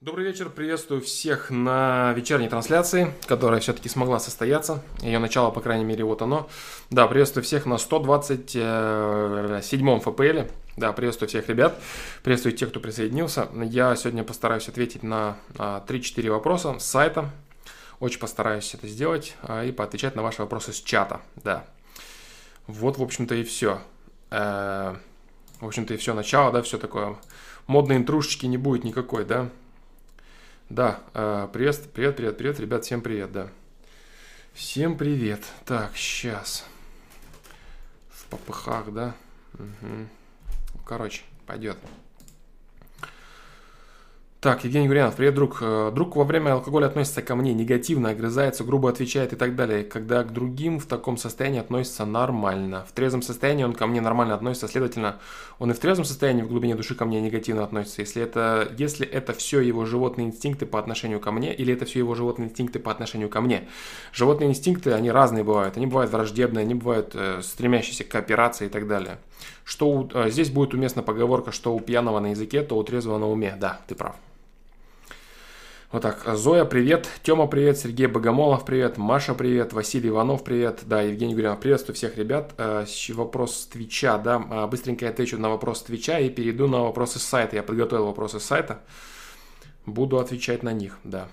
Добрый вечер, приветствую всех на вечерней трансляции, которая все-таки смогла состояться. Ее начало, по крайней мере, вот оно. Да, приветствую всех на 127-м ФПЛ. Да, приветствую всех ребят, приветствую тех, кто присоединился. Я сегодня постараюсь ответить на 3-4 а, вопроса с сайта. Очень постараюсь это сделать а, и поотвечать на ваши вопросы с чата. Да. Вот, в общем-то, и все. Э, в общем-то, и все начало, да, все такое. Модной интрушечки не будет никакой, да. Да, э, привет, привет, привет, привет, ребят, всем привет, да. Всем привет. Так, сейчас. В попыхах, да? Угу. Короче, пойдет. Так, Евгений Гурьянов, привет, друг. Э, друг во время алкоголя относится ко мне негативно, огрызается, грубо отвечает и так далее. Когда к другим в таком состоянии относится нормально. В трезвом состоянии он ко мне нормально относится, следовательно, он и в трезвом состоянии в глубине души ко мне негативно относится. Если это, если это все его животные инстинкты по отношению ко мне, или это все его животные инстинкты по отношению ко мне. Животные инстинкты, они разные бывают. Они бывают враждебные, они бывают э, стремящиеся к кооперации и так далее. Что у, э, здесь будет уместна поговорка, что у пьяного на языке, то у трезвого на уме. Да, ты прав. Вот так. Зоя, привет. Тёма, привет. Сергей Богомолов, привет. Маша, привет. Василий Иванов, привет. Да, Евгений Гурьянов, приветствую всех ребят. Э, вопрос с Твича, да. А, быстренько отвечу на вопрос с Твича и перейду на вопросы с сайта. Я подготовил вопросы с сайта. Буду отвечать на них, да.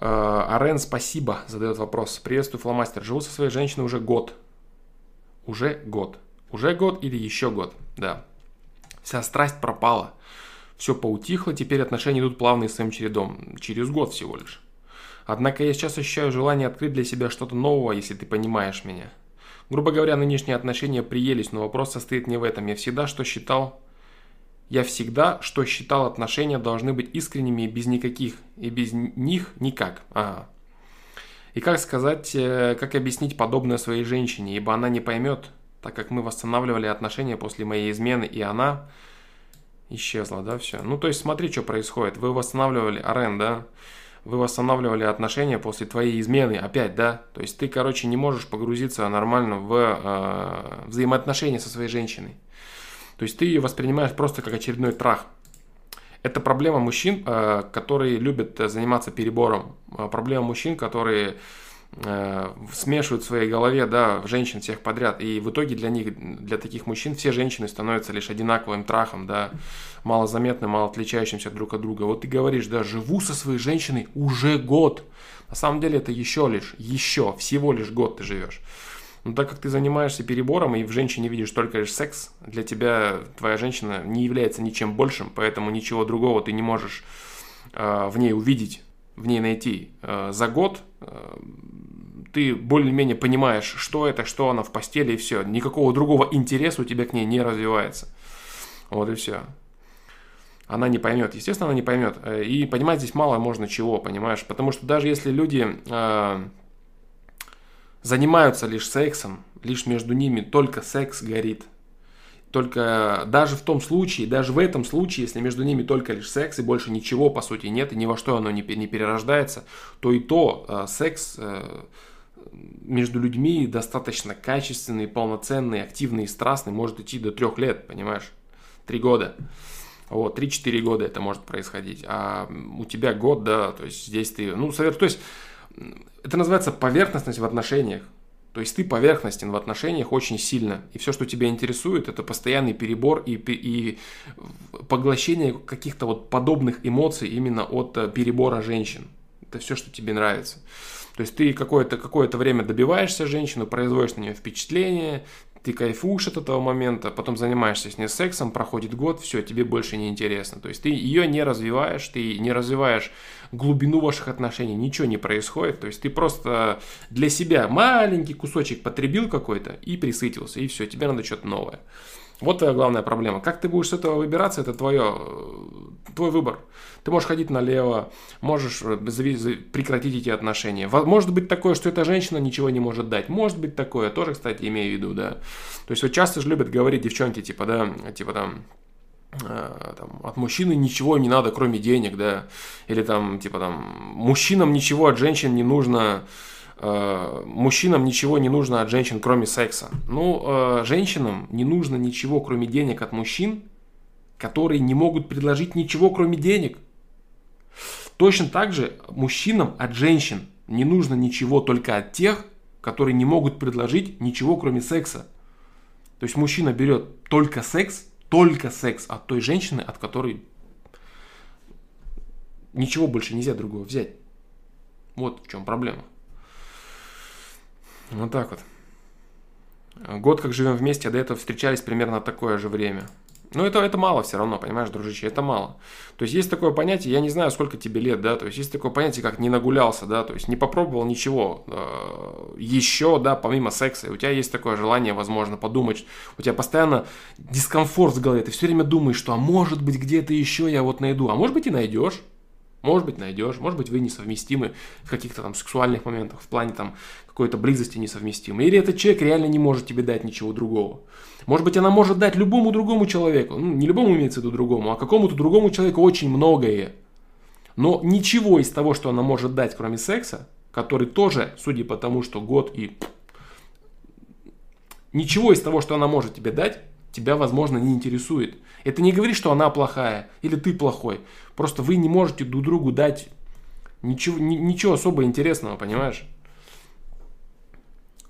Э, Арен, спасибо, задает вопрос. Приветствую, фломастер. Живу со своей женщиной уже год. Уже год. Уже год или еще год, да. Вся страсть пропала все поутихло, теперь отношения идут плавно и своим чередом. Через год всего лишь. Однако я сейчас ощущаю желание открыть для себя что-то нового, если ты понимаешь меня. Грубо говоря, нынешние отношения приелись, но вопрос состоит не в этом. Я всегда что считал... Я всегда, что считал, отношения должны быть искренними и без никаких, и без них никак. Ага. И как сказать, э, как объяснить подобное своей женщине, ибо она не поймет, так как мы восстанавливали отношения после моей измены, и она исчезла, да, все. Ну, то есть смотри, что происходит. Вы восстанавливали, Арен, да, вы восстанавливали отношения после твоей измены опять, да? То есть ты, короче, не можешь погрузиться нормально в э, взаимоотношения со своей женщиной. То есть ты ее воспринимаешь просто как очередной трах. Это проблема мужчин, э, которые любят заниматься перебором. Э, проблема мужчин, которые Э, смешивают в своей голове, да, женщин всех подряд, и в итоге для них, для таких мужчин, все женщины становятся лишь одинаковым трахом, да, малозаметным, мало отличающимся друг от друга. Вот ты говоришь, да, живу со своей женщиной уже год. На самом деле это еще лишь, еще, всего лишь год ты живешь. Но так как ты занимаешься перебором и в женщине видишь только лишь секс, для тебя твоя женщина не является ничем большим, поэтому ничего другого ты не можешь э, в ней увидеть, в ней найти. Э, за год э, ты более-менее понимаешь, что это, что она в постели и все. Никакого другого интереса у тебя к ней не развивается. Вот и все. Она не поймет. Естественно, она не поймет. Э, и понимать здесь мало можно чего, понимаешь? Потому что даже если люди э, занимаются лишь сексом, лишь между ними только секс горит, только даже в том случае, даже в этом случае, если между ними только лишь секс и больше ничего по сути нет, и ни во что оно не, не перерождается, то и то э, секс э, между людьми достаточно качественный, полноценный, активный и страстный может идти до трех лет, понимаешь? Три года. Вот, 3-4 года это может происходить. А у тебя год, да, то есть здесь ты, ну, совер, то есть это называется поверхностность в отношениях. То есть ты поверхностен в отношениях очень сильно. И все, что тебя интересует, это постоянный перебор и, и поглощение каких-то вот подобных эмоций именно от э, перебора женщин. Это все, что тебе нравится. То есть ты какое-то какое время добиваешься женщину, производишь на нее впечатление, ты кайфуешь от этого момента, потом занимаешься с ней сексом, проходит год, все, тебе больше не интересно. То есть ты ее не развиваешь, ты не развиваешь глубину ваших отношений, ничего не происходит. То есть ты просто для себя маленький кусочек потребил какой-то и присытился, и все, тебе надо что-то новое. Вот твоя главная проблема. Как ты будешь с этого выбираться, это твое, твой выбор. Ты можешь ходить налево, можешь э, прекратить эти отношения. Может быть такое, что эта женщина ничего не может дать. Может быть такое, тоже, кстати, имею в виду, да. То есть вот часто же любят говорить девчонки, типа, да, типа там, э, там, от мужчины ничего не надо, кроме денег, да, или там, типа там, мужчинам ничего от женщин не нужно, э, мужчинам ничего не нужно от женщин, кроме секса. Ну, э, женщинам не нужно ничего, кроме денег от мужчин, которые не могут предложить ничего, кроме денег. Точно так же мужчинам от женщин не нужно ничего только от тех, которые не могут предложить ничего, кроме секса. То есть мужчина берет только секс, только секс от той женщины, от которой ничего больше нельзя другого взять. Вот в чем проблема. Вот так вот. Год как живем вместе, а до этого встречались примерно такое же время. Но это, это мало все равно, понимаешь, дружище, это мало. То есть есть такое понятие, я не знаю, сколько тебе лет, да, то есть есть такое понятие, как не нагулялся, да, то есть не попробовал ничего э, еще, да, помимо секса. И у тебя есть такое желание, возможно, подумать, у тебя постоянно дискомфорт в голове, ты все время думаешь, что, а может быть, где-то еще я вот найду, а может быть и найдешь. Может быть, найдешь, может быть, вы несовместимы в каких-то там сексуальных моментах, в плане там какой-то близости несовместимы. Или этот человек реально не может тебе дать ничего другого. Может быть, она может дать любому другому человеку, ну, не любому имеется в виду другому, а какому-то другому человеку очень многое. Но ничего из того, что она может дать, кроме секса, который тоже, судя по тому, что год и... Ничего из того, что она может тебе дать, тебя, возможно, не интересует. Это не говорит, что она плохая или ты плохой. Просто вы не можете друг другу дать ничего, ничего особо интересного, понимаешь?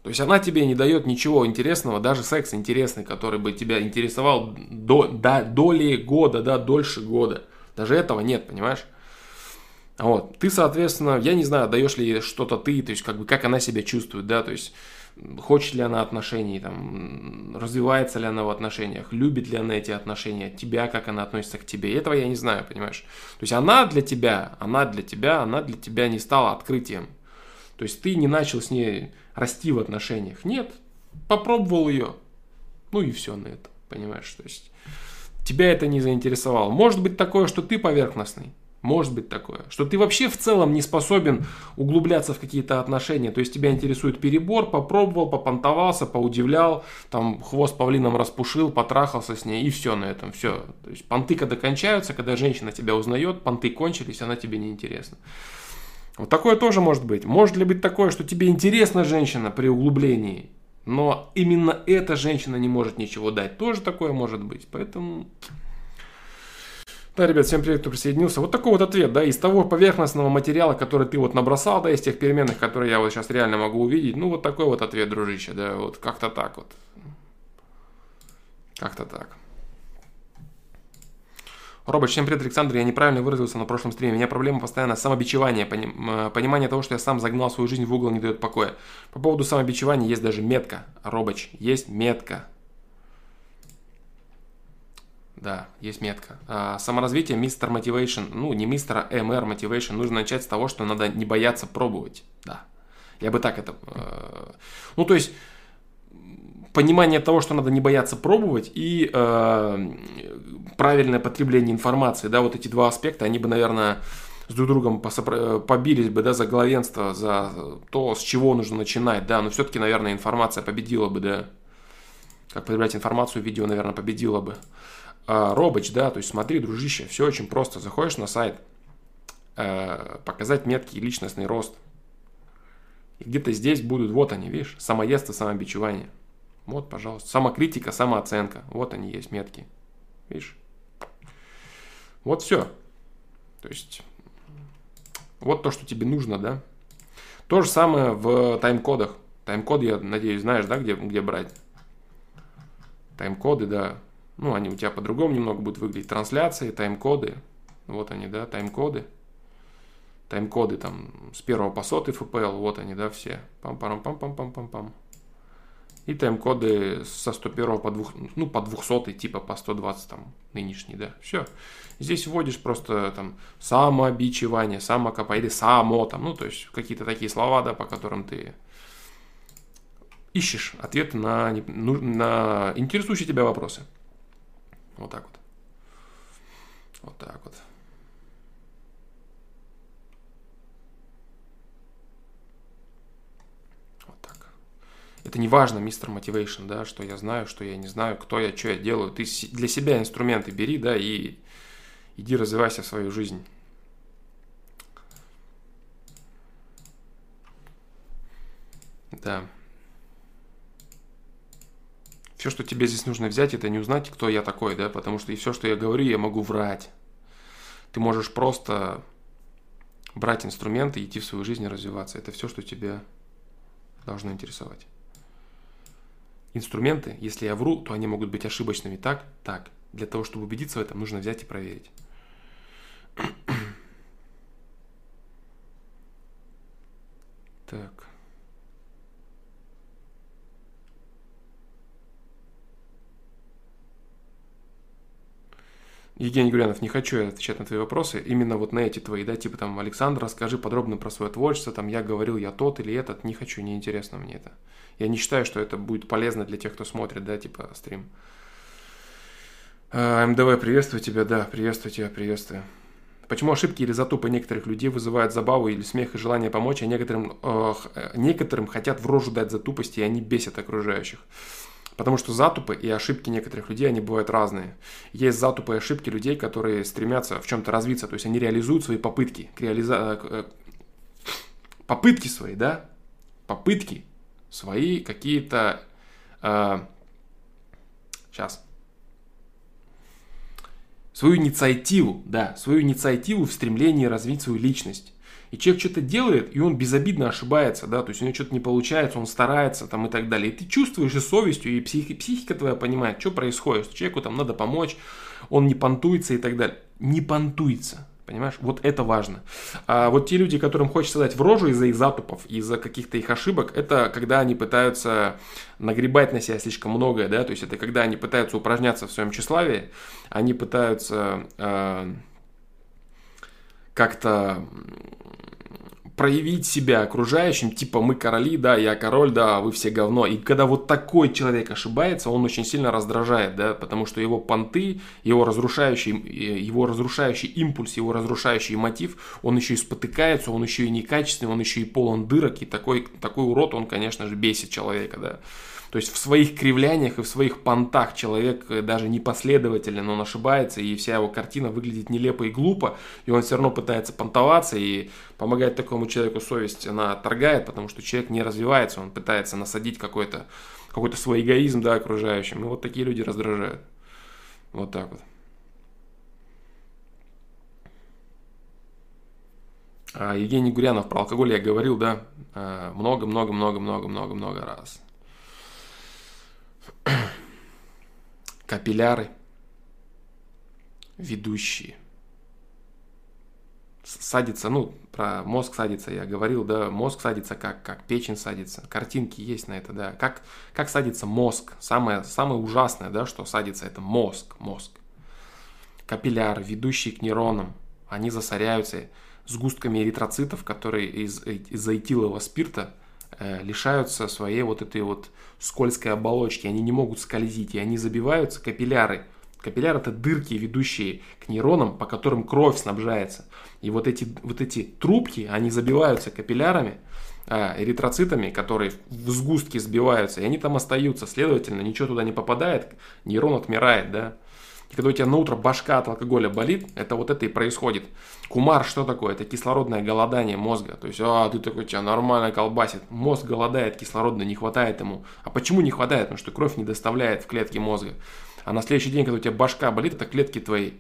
То есть она тебе не дает ничего интересного, даже секс интересный, который бы тебя интересовал до, до, доли года, да, дольше года. Даже этого нет, понимаешь? Вот. Ты, соответственно, я не знаю, даешь ли что-то ты, то есть как бы как она себя чувствует, да, то есть хочет ли она отношений, там, развивается ли она в отношениях, любит ли она эти отношения, тебя, как она относится к тебе. этого я не знаю, понимаешь? То есть она для тебя, она для тебя, она для тебя не стала открытием. То есть ты не начал с ней расти в отношениях. Нет, попробовал ее. Ну и все на это, понимаешь? То есть тебя это не заинтересовало. Может быть такое, что ты поверхностный. Может быть такое. Что ты вообще в целом не способен углубляться в какие-то отношения. То есть тебя интересует перебор, попробовал, попонтовался, поудивлял, там хвост павлином распушил, потрахался с ней и все на этом. Все. То есть понты когда кончаются, когда женщина тебя узнает, понты кончились, она тебе не интересна. Вот такое тоже может быть. Может ли быть такое, что тебе интересна женщина при углублении, но именно эта женщина не может ничего дать. Тоже такое может быть. Поэтому да, ребят, всем привет, кто присоединился. Вот такой вот ответ, да, из того поверхностного материала, который ты вот набросал, да, из тех переменных, которые я вот сейчас реально могу увидеть, ну, вот такой вот ответ, дружище, да, вот как-то так вот. Как-то так. Робот, всем привет, Александр, я неправильно выразился на прошлом стриме. У меня проблема постоянно самобичевание, поним, понимание того, что я сам загнал свою жизнь в угол, не дает покоя. По поводу самобичевания есть даже метка, Робоч, есть метка. Да, есть метка. А, саморазвитие мистер мотивейшн, ну не мистера а МР мотивейшн, нужно начать с того, что надо не бояться пробовать. Да. Я бы так это... Э, ну то есть понимание того, что надо не бояться пробовать и э, правильное потребление информации, да, вот эти два аспекта, они бы, наверное, с друг другом побились бы, да, за главенство, за то, с чего нужно начинать, да, но все-таки, наверное, информация победила бы, да, как потреблять информацию, видео, наверное, победило бы. А, Робоч, да, то есть смотри, дружище, все очень просто. Заходишь на сайт, э, показать меткий личностный рост. И где-то здесь будут, вот они, видишь, самоедство, самобичевание. Вот, пожалуйста, самокритика, самооценка. Вот они есть метки. Видишь? Вот все. То есть, вот то, что тебе нужно, да. То же самое в тайм-кодах. Тайм-код, я надеюсь, знаешь, да, где, где брать? Тайм-коды, да. Ну, они у тебя по-другому немного будут выглядеть. Трансляции, тайм-коды. Вот они, да, тайм-коды. Тайм-коды там с первого по сотый FPL, вот они, да, все. Пам-парам-пам-пам-пам-пам-пам. И тайм-коды со 101 по 2, ну, по 200, типа по 120 там нынешний, да. Все. Здесь вводишь просто там самообичевание, самокопа или само там, ну, то есть какие-то такие слова, да, по которым ты ищешь ответы на, на интересующие тебя вопросы. Вот так вот. Вот так. Вот так. Это не важно, мистер Мотивейшн, да, что я знаю, что я не знаю, кто я, что я делаю. Ты для себя инструменты бери, да, и иди развивайся в свою жизнь. Да. Все, что тебе здесь нужно взять, это не узнать, кто я такой, да, потому что и все, что я говорю, я могу врать. Ты можешь просто брать инструменты, идти в свою жизнь и развиваться. Это все, что тебя должно интересовать. Инструменты, если я вру, то они могут быть ошибочными. Так, так. Для того, чтобы убедиться в этом, нужно взять и проверить. Так. Евгений Гурянов, не хочу я отвечать на твои вопросы, именно вот на эти твои, да, типа там, Александр, расскажи подробно про свое творчество, там, я говорил, я тот или этот, не хочу, не интересно мне это. Я не считаю, что это будет полезно для тех, кто смотрит, да, типа, стрим. А, МДВ, приветствую тебя, да, приветствую тебя, приветствую. Почему ошибки или затупы некоторых людей вызывают забаву или смех и желание помочь, а некоторым, э, некоторым хотят в рожу дать за тупость, и они бесят окружающих? Потому что затупы и ошибки некоторых людей, они бывают разные. Есть затупы и ошибки людей, которые стремятся в чем-то развиться, то есть они реализуют свои попытки, к реализа... Э, попытки свои, да, попытки свои какие-то... Э, сейчас. Свою инициативу, да, свою инициативу в стремлении развить свою личность. И человек что-то делает, и он безобидно ошибается, да, то есть у него что-то не получается, он старается там и так далее. И ты чувствуешь и совестью, и психи, психика твоя понимает, что происходит, что человеку там надо помочь, он не понтуется и так далее. Не понтуется, Понимаешь? Вот это важно. А вот те люди, которым хочется дать в рожу из-за их затупов, из-за каких-то их ошибок, это когда они пытаются нагребать на себя слишком многое, да, то есть это когда они пытаются упражняться в своем тщеславии, они пытаются э, как-то проявить себя окружающим, типа мы короли, да, я король, да, вы все говно. И когда вот такой человек ошибается, он очень сильно раздражает, да, потому что его понты, его разрушающий, его разрушающий импульс, его разрушающий мотив, он еще и спотыкается, он еще и некачественный, он еще и полон дырок, и такой, такой урод, он, конечно же, бесит человека, да. То есть в своих кривляниях и в своих понтах человек э, даже непоследователен, он ошибается, и вся его картина выглядит нелепо и глупо, и он все равно пытается понтоваться, и помогать такому человеку совесть она торгает, потому что человек не развивается, он пытается насадить какой-то какой-то свой эгоизм да, окружающим. И вот такие люди раздражают. Вот так вот. А Евгений Гурянов про алкоголь я говорил, да, много-много-много-много-много-много раз. Капилляры, ведущие. Садится, ну, про мозг садится, я говорил, да, мозг садится как, как печень садится. Картинки есть на это, да. Как, как садится мозг. Самое, самое ужасное, да, что садится, это мозг, мозг. Капилляры, ведущие к нейронам, они засоряются сгустками эритроцитов, которые из, из этилового спирта Э, лишаются своей вот этой вот скользкой оболочки, они не могут скользить, и они забиваются капилляры. Капилляр это дырки, ведущие к нейронам, по которым кровь снабжается. И вот эти, вот эти трубки, они забиваются капиллярами, э, эритроцитами, которые в сгустке сбиваются, и они там остаются. Следовательно, ничего туда не попадает, нейрон отмирает, да. И когда у тебя на утро башка от алкоголя болит, это вот это и происходит. Кумар что такое? Это кислородное голодание мозга. То есть, а, ты такой, тебя нормально колбасит. Мозг голодает, кислорода не хватает ему. А почему не хватает? Потому что кровь не доставляет в клетки мозга. А на следующий день, когда у тебя башка болит, это клетки твои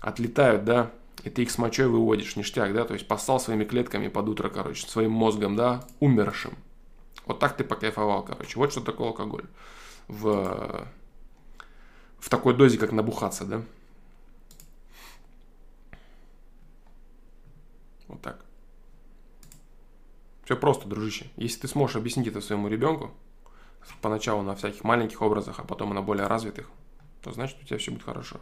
отлетают, да, и ты их с мочой выводишь, ништяк, да, то есть поссал своими клетками под утро, короче, своим мозгом, да, умершим. Вот так ты покайфовал, короче. Вот что такое алкоголь. В в такой дозе, как набухаться, да? Вот так. Все просто, дружище. Если ты сможешь объяснить это своему ребенку, поначалу на всяких маленьких образах, а потом на более развитых, то значит у тебя все будет хорошо.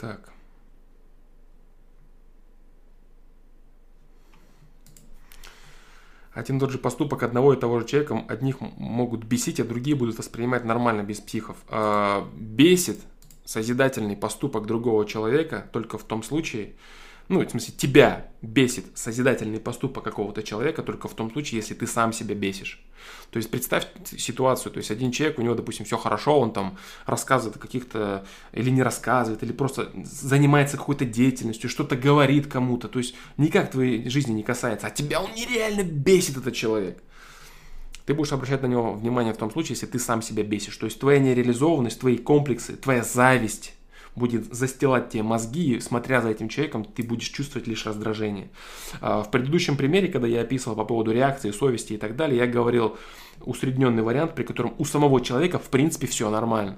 Так. Один и тот же поступок одного и того же человека одних могут бесить, а другие будут воспринимать нормально, без психов. А, бесит созидательный поступок другого человека только в том случае, ну, в смысле, тебя бесит созидательный поступок какого-то человека только в том случае, если ты сам себя бесишь. То есть представь ситуацию, то есть один человек, у него, допустим, все хорошо, он там рассказывает каких-то, или не рассказывает, или просто занимается какой-то деятельностью, что-то говорит кому-то, то есть никак твоей жизни не касается, а тебя он нереально бесит, этот человек. Ты будешь обращать на него внимание в том случае, если ты сам себя бесишь. То есть твоя нереализованность, твои комплексы, твоя зависть, будет застилать тебе мозги, и смотря за этим человеком, ты будешь чувствовать лишь раздражение. А, в предыдущем примере, когда я описывал по поводу реакции, совести и так далее, я говорил усредненный вариант, при котором у самого человека в принципе все нормально.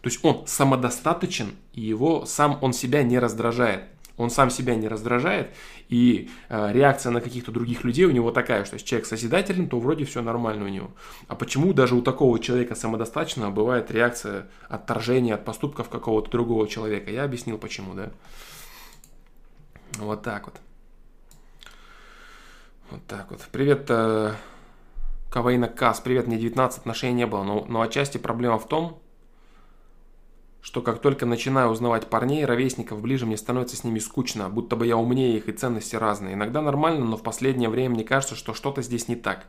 То есть он самодостаточен, и его сам он себя не раздражает он сам себя не раздражает, и э, реакция на каких-то других людей у него такая, что если человек созидателен, то вроде все нормально у него. А почему даже у такого человека самодостаточно бывает реакция отторжения от поступков какого-то другого человека? Я объяснил почему, да? Вот так вот. Вот так вот. Привет, э, Кавейна Кас. Привет, мне 19, отношений не было. Но, но отчасти проблема в том, что как только начинаю узнавать парней, ровесников ближе, мне становится с ними скучно, будто бы я умнее их и ценности разные. Иногда нормально, но в последнее время мне кажется, что что-то здесь не так.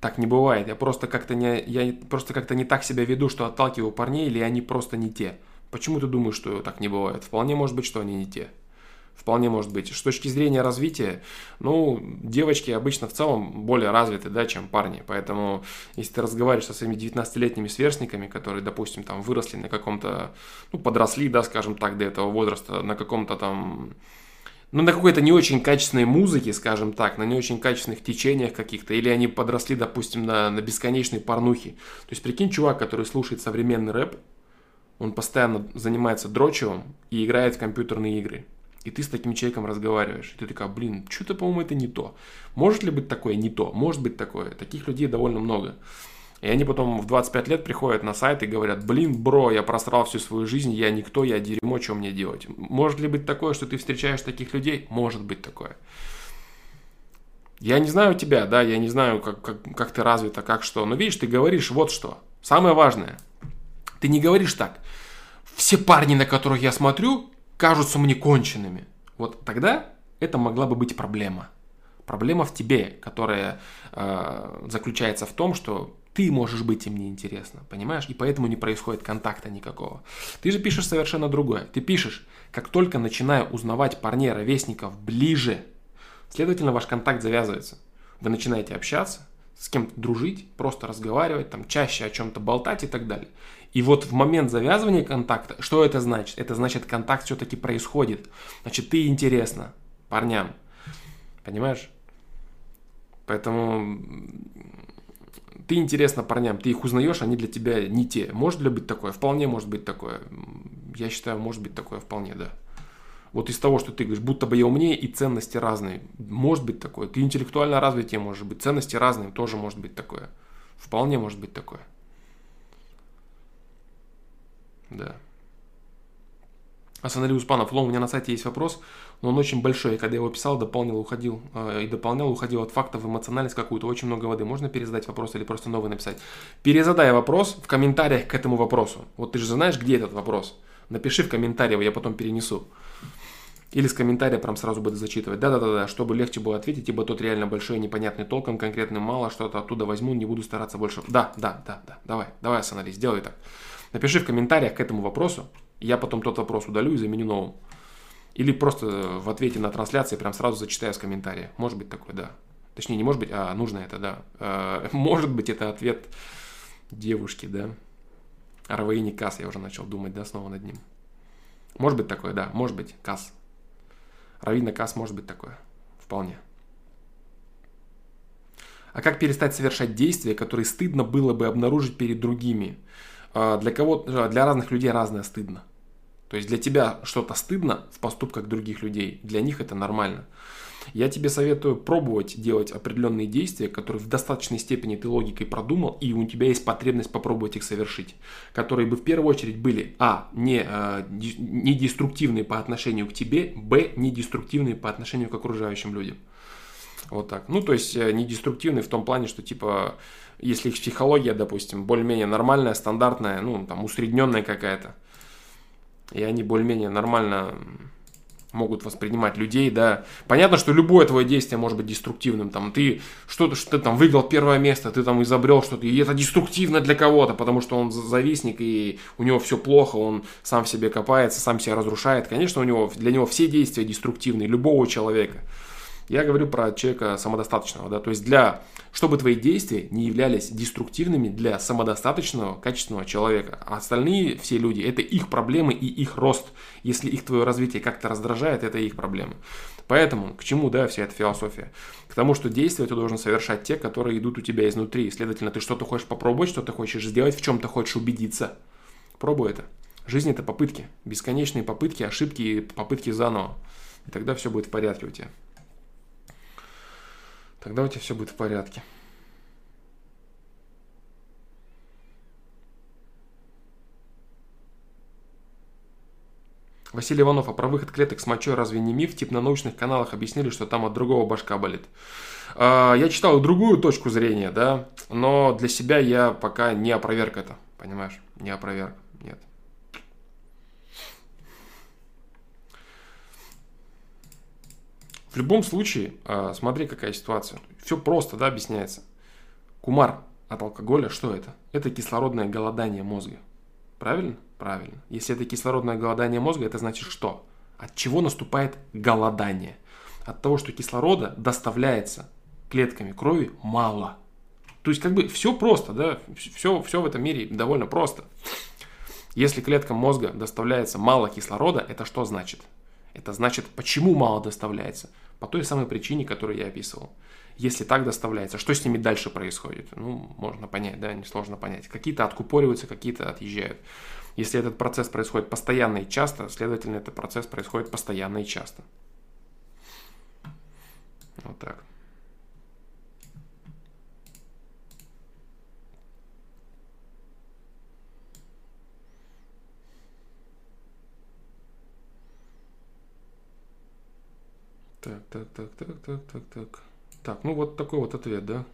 Так не бывает. Я просто как-то не, я просто как-то не так себя веду, что отталкиваю парней, или они просто не те. Почему ты думаешь, что так не бывает? Вполне может быть, что они не те. Вполне может быть. С точки зрения развития, ну, девочки обычно в целом более развиты, да, чем парни. Поэтому, если ты разговариваешь со своими 19-летними сверстниками, которые, допустим, там выросли на каком-то, ну, подросли, да, скажем так, до этого возраста, на каком-то там ну, на какой-то не очень качественной музыке, скажем так, на не очень качественных течениях каких-то, или они подросли, допустим, на, на бесконечной порнухе. То есть, прикинь, чувак, который слушает современный рэп, он постоянно занимается дрочевым и играет в компьютерные игры и ты с таким человеком разговариваешь, и ты такая, блин, что-то, по-моему, это не то. Может ли быть такое? Не то. Может быть такое. Таких людей довольно много. И они потом в 25 лет приходят на сайт и говорят, блин, бро, я просрал всю свою жизнь, я никто, я дерьмо, что мне делать? Может ли быть такое, что ты встречаешь таких людей? Может быть такое. Я не знаю тебя, да, я не знаю, как, как, как ты развита, как что, но видишь, ты говоришь вот что. Самое важное, ты не говоришь так. Все парни, на которых я смотрю, кажутся мне конченными. Вот тогда это могла бы быть проблема. Проблема в тебе, которая э, заключается в том, что ты можешь быть им неинтересно, понимаешь? И поэтому не происходит контакта никакого. Ты же пишешь совершенно другое. Ты пишешь, как только начинаю узнавать парней, ровесников ближе, следовательно, ваш контакт завязывается. Вы начинаете общаться, с кем-то дружить, просто разговаривать, там чаще о чем-то болтать и так далее. И вот в момент завязывания контакта, что это значит? Это значит, контакт все-таки происходит. Значит, ты интересна парням. Понимаешь? Поэтому ты интересна парням, ты их узнаешь, они для тебя не те. Может ли быть такое? Вполне может быть такое. Я считаю, может быть такое вполне, да. Вот из того, что ты говоришь, будто бы я умнее и ценности разные. Может быть такое. Ты интеллектуально развитие может быть. Ценности разные тоже может быть такое. Вполне может быть такое. Да. Асанали Успанов, Лом, у меня на сайте есть вопрос, но он очень большой. Я когда его писал, дополнил, уходил э, и дополнял, уходил от фактов, эмоциональность какую-то, очень много воды. Можно перезадать вопрос или просто новый написать? Перезадай вопрос в комментариях к этому вопросу. Вот ты же знаешь, где этот вопрос. Напиши в комментариях, я потом перенесу. Или с комментария прям сразу буду зачитывать. Да-да-да, чтобы легче было ответить, ибо тот реально большой, непонятный толком, конкретно мало, что-то оттуда возьму, не буду стараться больше. Да, да, да, да, давай, давай, Асанали, сделай так. Напиши в комментариях к этому вопросу, я потом тот вопрос удалю и заменю новым. Или просто в ответе на трансляции прям сразу зачитаю с комментария. Может быть такое, да. Точнее, не может быть, а нужно это, да. А, может быть, это ответ девушки, да. Раваини Касс, я уже начал думать, да, снова над ним. Может быть такое, да, может быть, Касс. Равина Касс может быть такое. Вполне. А как перестать совершать действия, которые стыдно было бы обнаружить перед другими? А, для кого для разных людей разное стыдно. То есть для тебя что-то стыдно в поступках других людей, для них это нормально. Я тебе советую пробовать делать определенные действия, которые в достаточной степени ты логикой продумал, и у тебя есть потребность попробовать их совершить, которые бы в первую очередь были, а, не, э, не деструктивные по отношению к тебе, б, не деструктивные по отношению к окружающим людям. Вот так. Ну, то есть э, не деструктивный в том плане, что типа если их психология, допустим, более-менее нормальная, стандартная, ну, там, усредненная какая-то, и они более-менее нормально могут воспринимать людей, да. Понятно, что любое твое действие может быть деструктивным, там, ты что-то, что ты там выиграл первое место, ты там изобрел что-то, и это деструктивно для кого-то, потому что он завистник, и у него все плохо, он сам в себе копается, сам себя разрушает. Конечно, у него, для него все действия деструктивные, любого человека. Я говорю про человека самодостаточного, да, то есть для, чтобы твои действия не являлись деструктивными для самодостаточного, качественного человека. А остальные все люди, это их проблемы и их рост. Если их твое развитие как-то раздражает, это их проблемы. Поэтому к чему, да, вся эта философия? К тому, что действия ты должен совершать те, которые идут у тебя изнутри. Следовательно, ты что-то хочешь попробовать, что-то хочешь сделать, в чем-то хочешь убедиться. Пробуй это. Жизнь это попытки. Бесконечные попытки, ошибки и попытки заново. И тогда все будет в порядке у тебя. Тогда у тебя все будет в порядке. Василий Иванов, а про выход клеток с мочой разве не миф? Тип на научных каналах объяснили, что там от другого башка болит. А, я читал другую точку зрения, да, но для себя я пока не опроверг это, понимаешь? Не опроверг, нет. В любом случае, а, смотри, какая ситуация. Все просто, да, объясняется. Кумар от алкоголя, что это? Это кислородное голодание мозга. Правильно? Правильно. Если это кислородное голодание мозга, это значит что? От чего наступает голодание? От того, что кислорода доставляется клетками крови мало. То есть как бы все просто, да, все, все в этом мире довольно просто. Если клеткам мозга доставляется мало кислорода, это что значит? Это значит, почему мало доставляется? По той самой причине, которую я описывал. Если так доставляется, что с ними дальше происходит? Ну, можно понять, да, несложно понять. Какие-то откупориваются, какие-то отъезжают. Если этот процесс происходит постоянно и часто, следовательно, этот процесс происходит постоянно и часто. Вот так. Так, так, так, так, так, так, так. Так, ну вот такой вот ответ, да?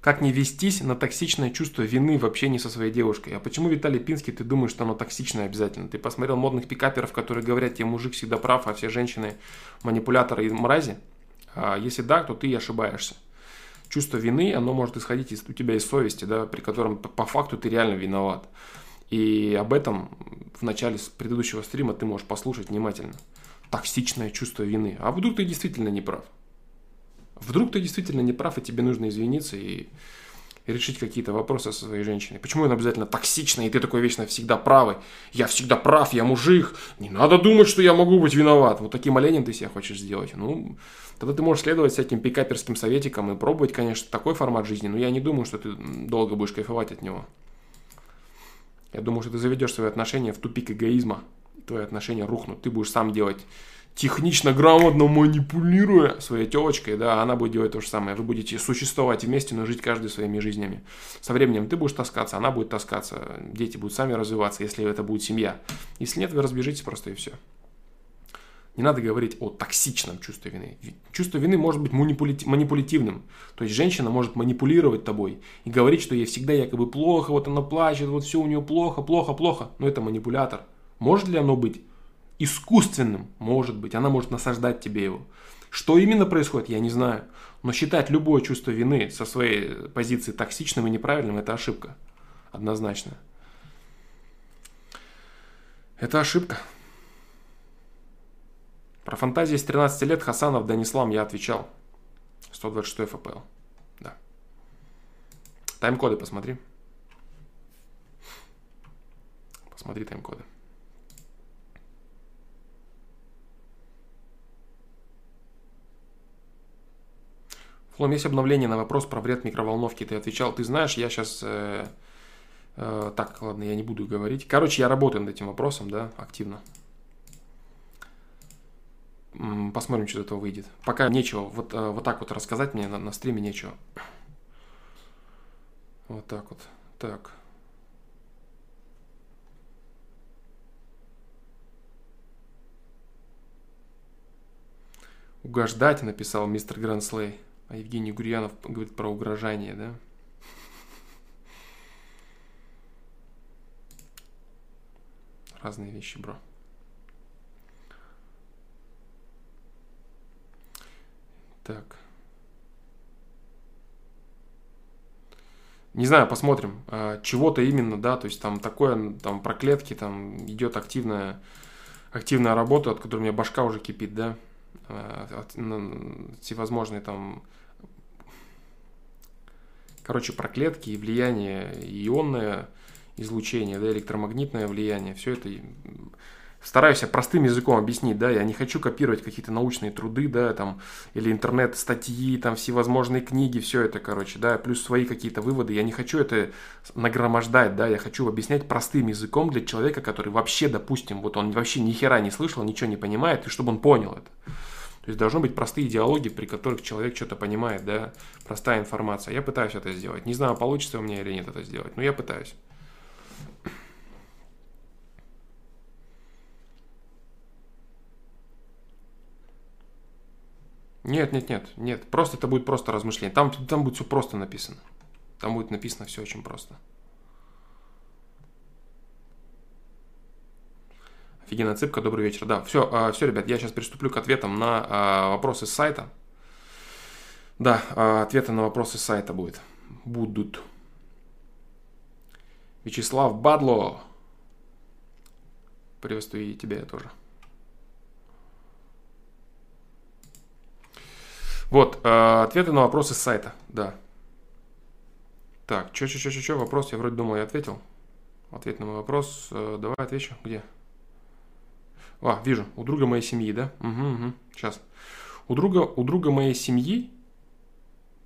Как не вестись на токсичное чувство вины в общении со своей девушкой? А почему, Виталий Пинский, ты думаешь, что оно токсичное обязательно? Ты посмотрел модных пикаперов, которые говорят, тебе мужик всегда прав, а все женщины манипуляторы и мрази? А если да, то ты ошибаешься. Чувство вины, оно может исходить из, у тебя из совести, да, при котором по факту ты реально виноват. И об этом в начале предыдущего стрима ты можешь послушать внимательно. Токсичное чувство вины. А вдруг ты действительно не прав? Вдруг ты действительно не прав, и тебе нужно извиниться и решить какие-то вопросы со своей женщиной. Почему он обязательно токсичный, и ты такой вечно всегда правый? Я всегда прав, я мужик. Не надо думать, что я могу быть виноват. Вот таким оленем ты себя хочешь сделать. Ну, тогда ты можешь следовать всяким пикаперским советикам и пробовать, конечно, такой формат жизни, но я не думаю, что ты долго будешь кайфовать от него. Я думаю, что ты заведешь свои отношения в тупик эгоизма. Твои отношения рухнут. Ты будешь сам делать технично, грамотно манипулируя своей телочкой, да, она будет делать то же самое. Вы будете существовать вместе, но жить каждый своими жизнями. Со временем ты будешь таскаться, она будет таскаться, дети будут сами развиваться, если это будет семья. Если нет, вы разбежитесь просто и все. Не надо говорить о токсичном чувстве вины. Чувство вины может быть манипулятивным. То есть женщина может манипулировать тобой и говорить, что ей всегда якобы плохо, вот она плачет, вот все у нее плохо, плохо, плохо. Но это манипулятор. Может ли оно быть искусственным? Может быть. Она может насаждать тебе его. Что именно происходит, я не знаю. Но считать любое чувство вины со своей позиции токсичным и неправильным – это ошибка. Однозначно. Это ошибка. Про фантазии с 13 лет Хасанов Данислам я отвечал. 126 ФПЛ. Да. Тайм-коды посмотри. Посмотри тайм-коды. Флом, есть обновление на вопрос про вред микроволновки. Ты отвечал, ты знаешь, я сейчас... Э, э, так, ладно, я не буду говорить. Короче, я работаю над этим вопросом, да, активно. Посмотрим, что из этого выйдет. Пока нечего. Вот, э, вот так вот рассказать мне на, на стриме нечего. Вот так вот. Так. Угождать, написал мистер Гранслей. А Евгений Гурьянов говорит про угрожание, да? разные вещи, бро. Так. Не знаю, посмотрим. А, чего-то именно, да, то есть там такое, там про клетки, там идет активная, активная работа, от которой у меня башка уже кипит, да. А, всевозможные там короче, про клетки и влияние ионное излучение, да, электромагнитное влияние, все это стараюсь я простым языком объяснить, да, я не хочу копировать какие-то научные труды, да, там, или интернет-статьи, там, всевозможные книги, все это, короче, да, плюс свои какие-то выводы, я не хочу это нагромождать, да, я хочу объяснять простым языком для человека, который вообще, допустим, вот он вообще ни хера не слышал, ничего не понимает, и чтобы он понял это. То есть должны быть простые диалоги, при которых человек что-то понимает, да, простая информация. Я пытаюсь это сделать. Не знаю, получится у меня или нет это сделать, но я пытаюсь. Нет, нет, нет, нет. Просто это будет просто размышление. Там, там будет все просто написано. Там будет написано все очень просто. Офигенная цыпка, добрый вечер. Да, все, а, все, ребят, я сейчас приступлю к ответам на а, вопросы с сайта. Да, а, ответы на вопросы с сайта будет. Будут. Вячеслав Бадло. Приветствую и тебя тоже. Вот, ответы на вопросы с сайта, да. Так, что, что, что, что, вопрос, я вроде думал, я ответил. Ответ на мой вопрос, э, давай отвечу, где? А, вижу, у друга моей семьи, да? Угу, угу, сейчас. У друга, у друга моей семьи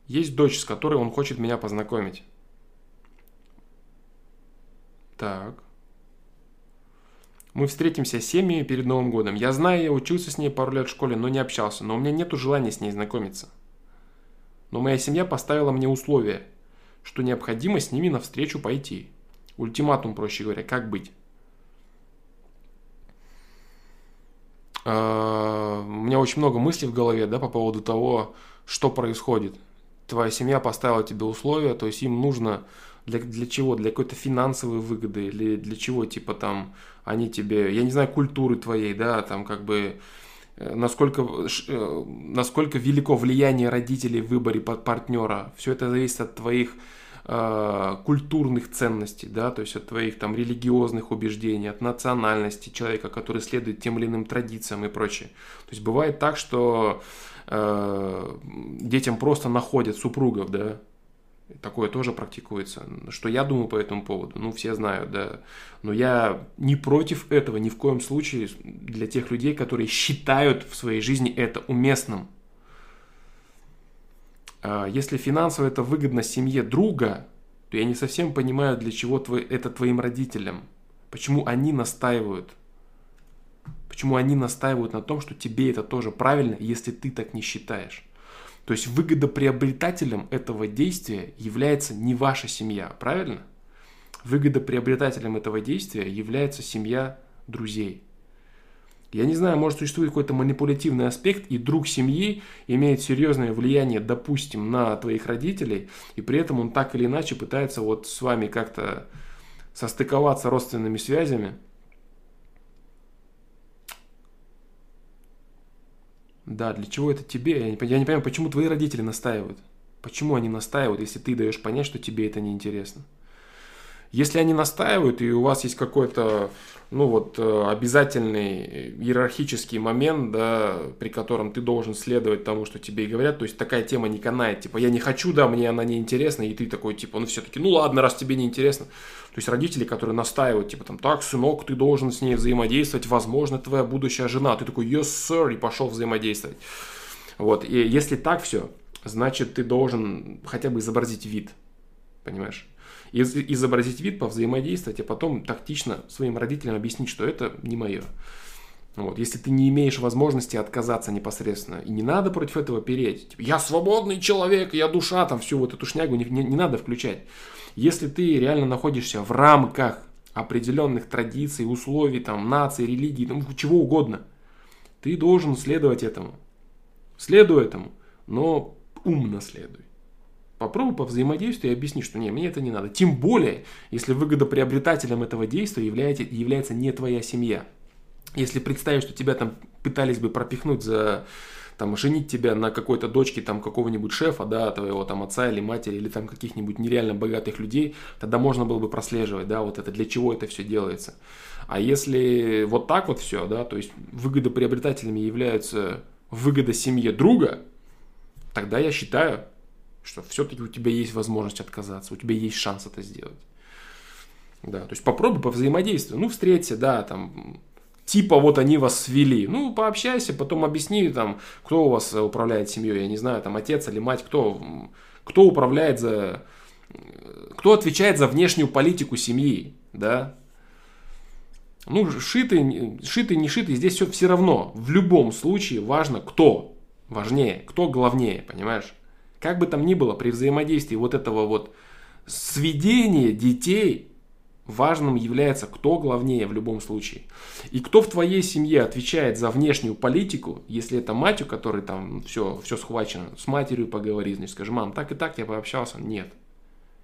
есть дочь, с которой он хочет меня познакомить. Так. Мы встретимся с семьями перед Новым годом. Я знаю, я учился с ней пару лет в школе, но не общался. Но у меня нет желания с ней знакомиться. Но моя семья поставила мне условие, что необходимо с ними навстречу пойти. Ультиматум, проще говоря, как быть. А, у меня очень много мыслей в голове, да, по поводу того, что происходит. Твоя семья поставила тебе условия, то есть им нужно для, для чего? Для какой-то финансовой выгоды или для чего, типа там, они тебе, я не знаю, культуры твоей, да, там как бы э, насколько, э, насколько велико влияние родителей в выборе партнера. Все это зависит от твоих Э, культурных ценностей, да, то есть от твоих там религиозных убеждений, от национальности человека, который следует тем или иным традициям и прочее. То есть бывает так, что э, детям просто находят супругов, да, Такое тоже практикуется. Что я думаю по этому поводу? Ну, все знают, да. Но я не против этого ни в коем случае для тех людей, которые считают в своей жизни это уместным. А, если финансово это выгодно семье друга, то я не совсем понимаю, для чего это твоим родителям. Почему они настаивают? Почему они настаивают на том, что тебе это тоже правильно, если ты так не считаешь? То есть выгодоприобретателем этого действия является не ваша семья, правильно? Выгодоприобретателем этого действия является семья друзей. Я не знаю, может существует какой-то манипулятивный аспект, и друг семьи имеет серьезное влияние, допустим, на твоих родителей, и при этом он так или иначе пытается вот с вами как-то состыковаться родственными связями. Да, для чего это тебе? Я не, я не понимаю, почему твои родители настаивают. Почему они настаивают, если ты даешь понять, что тебе это неинтересно? Если они настаивают, и у вас есть какой-то, ну вот, э, обязательный иерархический момент, да, при котором ты должен следовать тому, что тебе говорят, то есть такая тема не канает, типа, я не хочу, да, мне она не интересна, и ты такой, типа, ну все-таки, ну ладно, раз тебе не интересно. То есть родители, которые настаивают, типа, там, так, сынок, ты должен с ней взаимодействовать, возможно, твоя будущая жена. Ты такой, yes, sir, и пошел взаимодействовать. Вот, и если так все, значит, ты должен хотя бы изобразить вид, понимаешь? из, изобразить вид, повзаимодействовать, а потом тактично своим родителям объяснить, что это не мое. Вот. Если ты не имеешь возможности отказаться непосредственно, и не надо против этого переть, типа, я свободный человек, я душа, там всю вот эту шнягу не, не, не надо включать. Если ты реально находишься в рамках определенных традиций, условий, там, нации, религии, там, чего угодно, ты должен следовать этому. Следуй этому, но умно следуй Попробуй по взаимодействию и объясни, что не, мне это не надо. Тем более, если выгодоприобретателем этого действия является, является не твоя семья. Если представить, что тебя там пытались бы пропихнуть за там, женить тебя на какой-то дочке там какого-нибудь шефа, да, твоего там отца или матери, или там каких-нибудь нереально богатых людей, тогда можно было бы прослеживать, да, вот это, для чего это все делается. А если вот так вот все, да, то есть выгодоприобретателями являются выгода семье друга, тогда я считаю, что все-таки у тебя есть возможность отказаться, у тебя есть шанс это сделать. Да, то есть попробуй по взаимодействию. Ну, встреться, да, там, типа вот они вас свели. Ну, пообщайся, потом объясни, там, кто у вас управляет семьей, я не знаю, там, отец или мать, кто, кто управляет за... Кто отвечает за внешнюю политику семьи, да? Ну, шитый, шитый, не шитый, здесь все, все равно. В любом случае важно, кто важнее, кто главнее, понимаешь? Как бы там ни было, при взаимодействии вот этого вот сведения детей важным является, кто главнее в любом случае. И кто в твоей семье отвечает за внешнюю политику, если это мать, у которой там все, все схвачено, с матерью поговори, значит, скажи, мам, так и так я пообщался. Нет,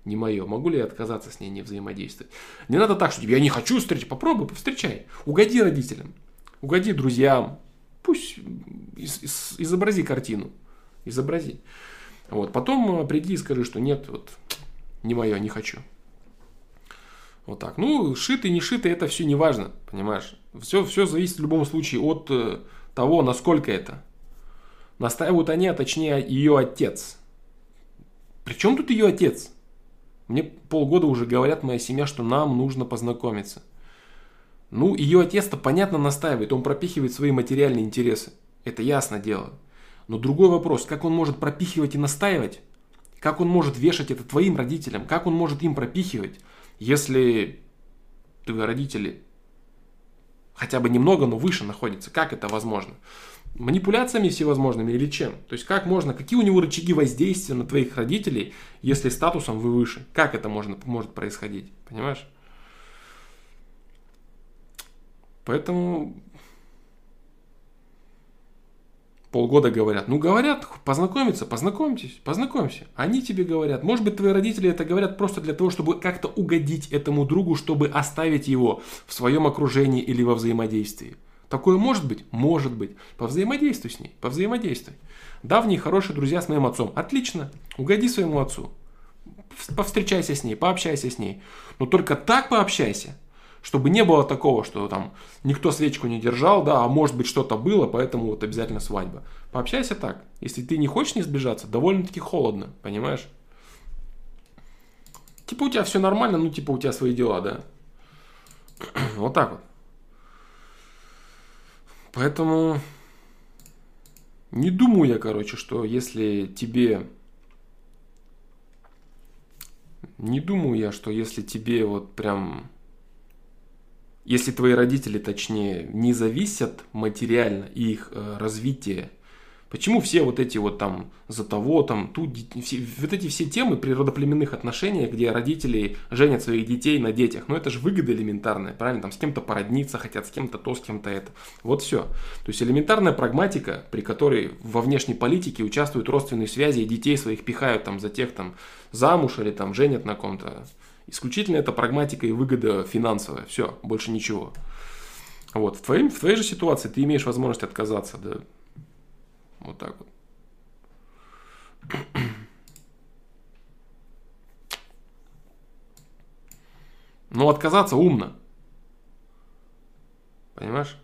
не мое. Могу ли я отказаться с ней не взаимодействовать? Не надо так, что я не хочу встретить, попробуй, повстречай. Угоди родителям, угоди друзьям, пусть из, из, изобрази картину, изобрази. Вот. Потом э, приди и скажи, что нет, вот, не мое, не хочу. Вот так. Ну, шитый, не шитый, это все не важно, понимаешь? Все, все зависит в любом случае от э, того, насколько это. Настаивают они, а точнее ее отец. Причем тут ее отец? Мне полгода уже говорят моя семья, что нам нужно познакомиться. Ну, ее отец-то понятно настаивает, он пропихивает свои материальные интересы. Это ясно дело. Но другой вопрос, как он может пропихивать и настаивать? Как он может вешать это твоим родителям? Как он может им пропихивать, если твои родители хотя бы немного, но выше находятся? Как это возможно? Манипуляциями всевозможными или чем? То есть как можно, какие у него рычаги воздействия на твоих родителей, если статусом вы выше? Как это можно, может происходить? Понимаешь? Поэтому полгода говорят, ну говорят, познакомиться, познакомьтесь, познакомься. Они тебе говорят, может быть твои родители это говорят просто для того, чтобы как-то угодить этому другу, чтобы оставить его в своем окружении или во взаимодействии. Такое может быть? Может быть. Повзаимодействуй с ней, повзаимодействуй. Давние хорошие друзья с моим отцом. Отлично, угоди своему отцу. Повстречайся с ней, пообщайся с ней. Но только так пообщайся, чтобы не было такого, что там никто свечку не держал, да, а может быть что-то было, поэтому вот обязательно свадьба. Пообщайся так. Если ты не хочешь не сближаться, довольно-таки холодно, понимаешь? Типа у тебя все нормально, ну типа у тебя свои дела, да. Вот так вот. Поэтому не думаю я, короче, что если тебе... Не думаю я, что если тебе вот прям если твои родители, точнее, не зависят материально и их э, развитие, почему все вот эти вот там за того, там, тут, все, вот эти все темы природоплеменных отношений, где родители женят своих детей на детях, ну это же выгода элементарная, правильно, там с кем-то породниться хотят, с кем-то то, с кем-то это, вот все. То есть элементарная прагматика, при которой во внешней политике участвуют родственные связи и детей своих пихают там за тех там замуж или там женят на ком-то Исключительно это прагматика и выгода финансовая. Все, больше ничего. Вот. В, твоей, в твоей же ситуации ты имеешь возможность отказаться. Да. Вот так вот. Но отказаться умно. Понимаешь?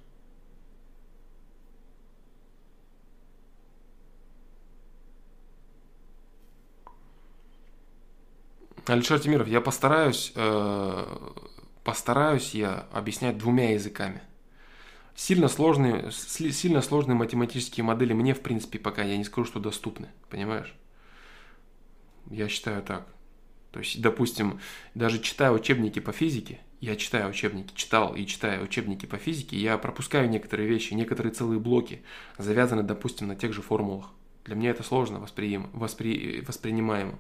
Алишер Тимиров, я постараюсь, э, постараюсь я объяснять двумя языками. Сильно сложные, сильно сложные математические модели мне, в принципе, пока я не скажу, что доступны, понимаешь? Я считаю так. То есть, допустим, даже читая учебники по физике, я читаю учебники, читал и читаю учебники по физике, я пропускаю некоторые вещи, некоторые целые блоки, завязаны, допустим, на тех же формулах. Для меня это сложно восприим, воспри, воспринимаемо.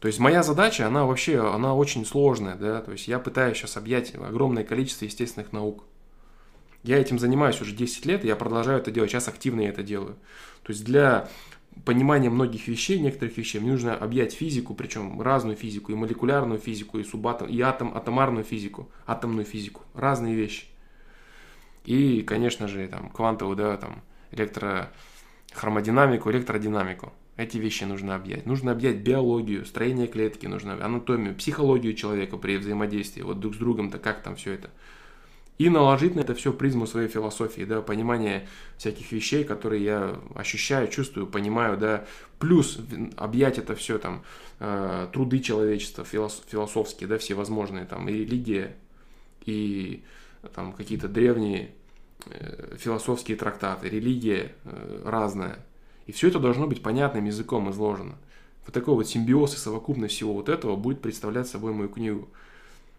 То есть моя задача, она вообще, она очень сложная, да, то есть я пытаюсь сейчас объять огромное количество естественных наук. Я этим занимаюсь уже 10 лет, и я продолжаю это делать, сейчас активно я это делаю. То есть для понимание многих вещей, некоторых вещей, мне нужно объять физику, причем разную физику, и молекулярную физику, и субатом, и атом, атомарную физику, атомную физику, разные вещи. И, конечно же, там, квантовую, да, там, электрохромодинамику, электродинамику. Эти вещи нужно объять. Нужно объять биологию, строение клетки, нужно анатомию, психологию человека при взаимодействии, вот друг с другом-то, как там все это. И наложить на это все призму своей философии, да, понимание всяких вещей, которые я ощущаю, чувствую, понимаю, да, плюс объять это все там э, труды человечества философские, да, всевозможные там и религия, и там какие-то древние э, философские трактаты, религия э, разная, и все это должно быть понятным языком изложено. Вот такой вот симбиоз и совокупность всего вот этого будет представлять собой мою книгу.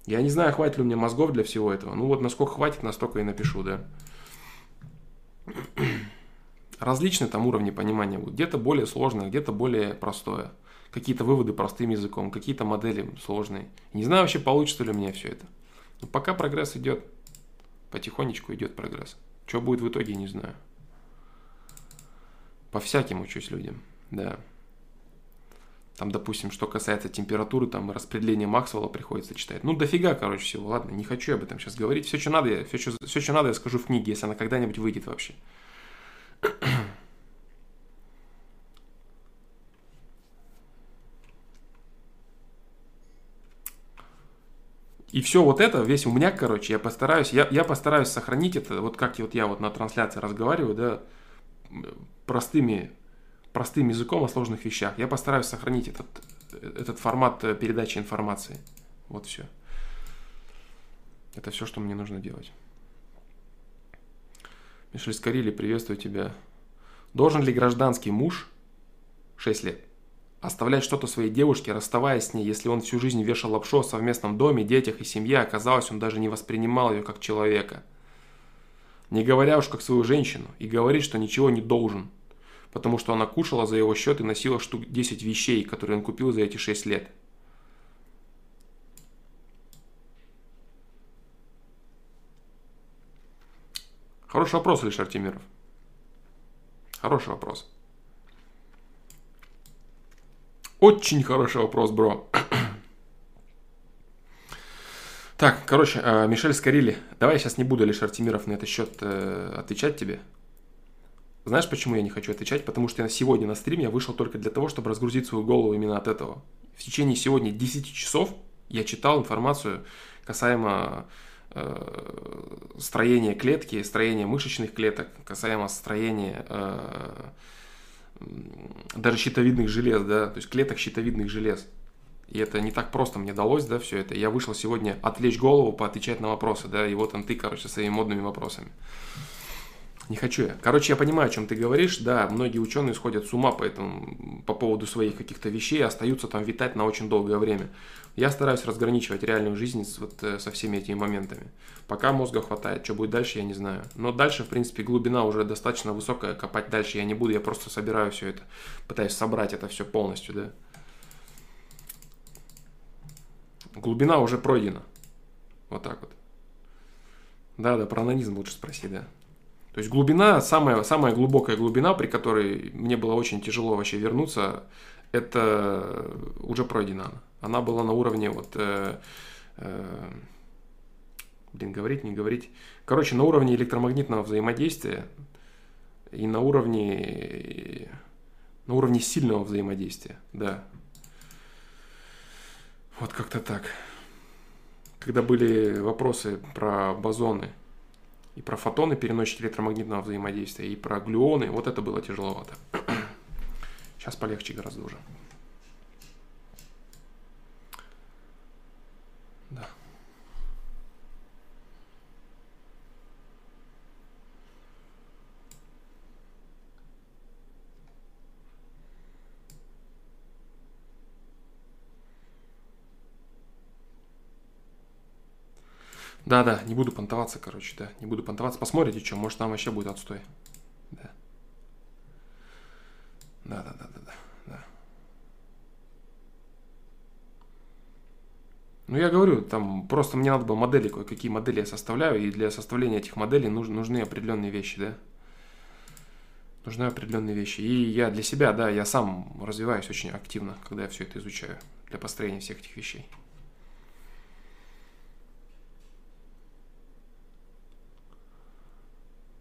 Я не знаю, хватит ли у меня мозгов для всего этого. Ну вот насколько хватит, настолько и напишу, да. Различные там уровни понимания будут. Где-то более сложное, где-то более простое. Какие-то выводы простым языком, какие-то модели сложные. Не знаю вообще, получится ли у меня все это. Но пока прогресс идет. Потихонечку идет прогресс. Что будет в итоге, не знаю. По всяким учусь людям, да. Там, допустим, что касается температуры, там распределение Максвелла приходится читать. Ну, дофига, короче, всего. Ладно, не хочу об этом сейчас говорить. Все, что надо, я, все, что, все, что надо, я скажу в книге, если она когда-нибудь выйдет вообще. И все вот это, весь у меня, короче, я постараюсь, я, я постараюсь сохранить это, вот как вот я вот на трансляции разговариваю, да, простыми простым языком о сложных вещах. Я постараюсь сохранить этот, этот формат э, передачи информации. Вот все. Это все, что мне нужно делать. Мишель Скорили, приветствую тебя. Должен ли гражданский муж 6 лет оставлять что-то своей девушке, расставаясь с ней, если он всю жизнь вешал лапшу о совместном доме, детях и семье, оказалось, он даже не воспринимал ее как человека. Не говоря уж как свою женщину, и говорит, что ничего не должен – потому что она кушала за его счет и носила штук 10 вещей, которые он купил за эти 6 лет. Хороший вопрос, Алишер Тимиров. Хороший вопрос. Очень хороший вопрос, бро. Так, короче, э, Мишель Скорили. Давай я сейчас не буду, Алишер Тимиров, на этот счет э, отвечать тебе. Знаешь, почему я не хочу отвечать? Потому что я сегодня на стриме я вышел только для того, чтобы разгрузить свою голову именно от этого. В течение сегодня 10 часов я читал информацию касаемо э, строения клетки, строения мышечных клеток, касаемо строения э, даже щитовидных желез, да, то есть клеток щитовидных желез. И это не так просто мне далось, да, все это. Я вышел сегодня отвлечь голову, поотвечать на вопросы, да, и вот он ты, короче, своими модными вопросами. Не хочу я. Короче, я понимаю, о чем ты говоришь. Да, многие ученые сходят с ума по, этому, по поводу своих каких-то вещей остаются там витать на очень долгое время. Я стараюсь разграничивать реальную жизнь с, вот, э, со всеми этими моментами. Пока мозга хватает. Что будет дальше, я не знаю. Но дальше, в принципе, глубина уже достаточно высокая. Копать дальше я не буду. Я просто собираю все это. Пытаюсь собрать это все полностью, да. Глубина уже пройдена. Вот так вот. Да, да, про анонизм лучше спроси, да. То есть глубина, самая, самая глубокая глубина, при которой мне было очень тяжело вообще вернуться, это уже пройдена. Она была на уровне вот... Э, э, блин, говорить, не говорить. Короче, на уровне электромагнитного взаимодействия и на уровне на уровне сильного взаимодействия, да. Вот как-то так. Когда были вопросы про бозоны, и про фотоны, переносчики электромагнитного взаимодействия, и про глюоны. Вот это было тяжеловато. Сейчас полегче гораздо уже. Да, да, не буду понтоваться, короче, да. Не буду понтоваться. Посмотрите, что, может, там вообще будет отстой. Да. Да, да. Ну, я говорю, там просто мне надо было модели, кое-какие модели я составляю, и для составления этих моделей нужны, нужны определенные вещи, да. Нужны определенные вещи. И я для себя, да, я сам развиваюсь очень активно, когда я все это изучаю для построения всех этих вещей.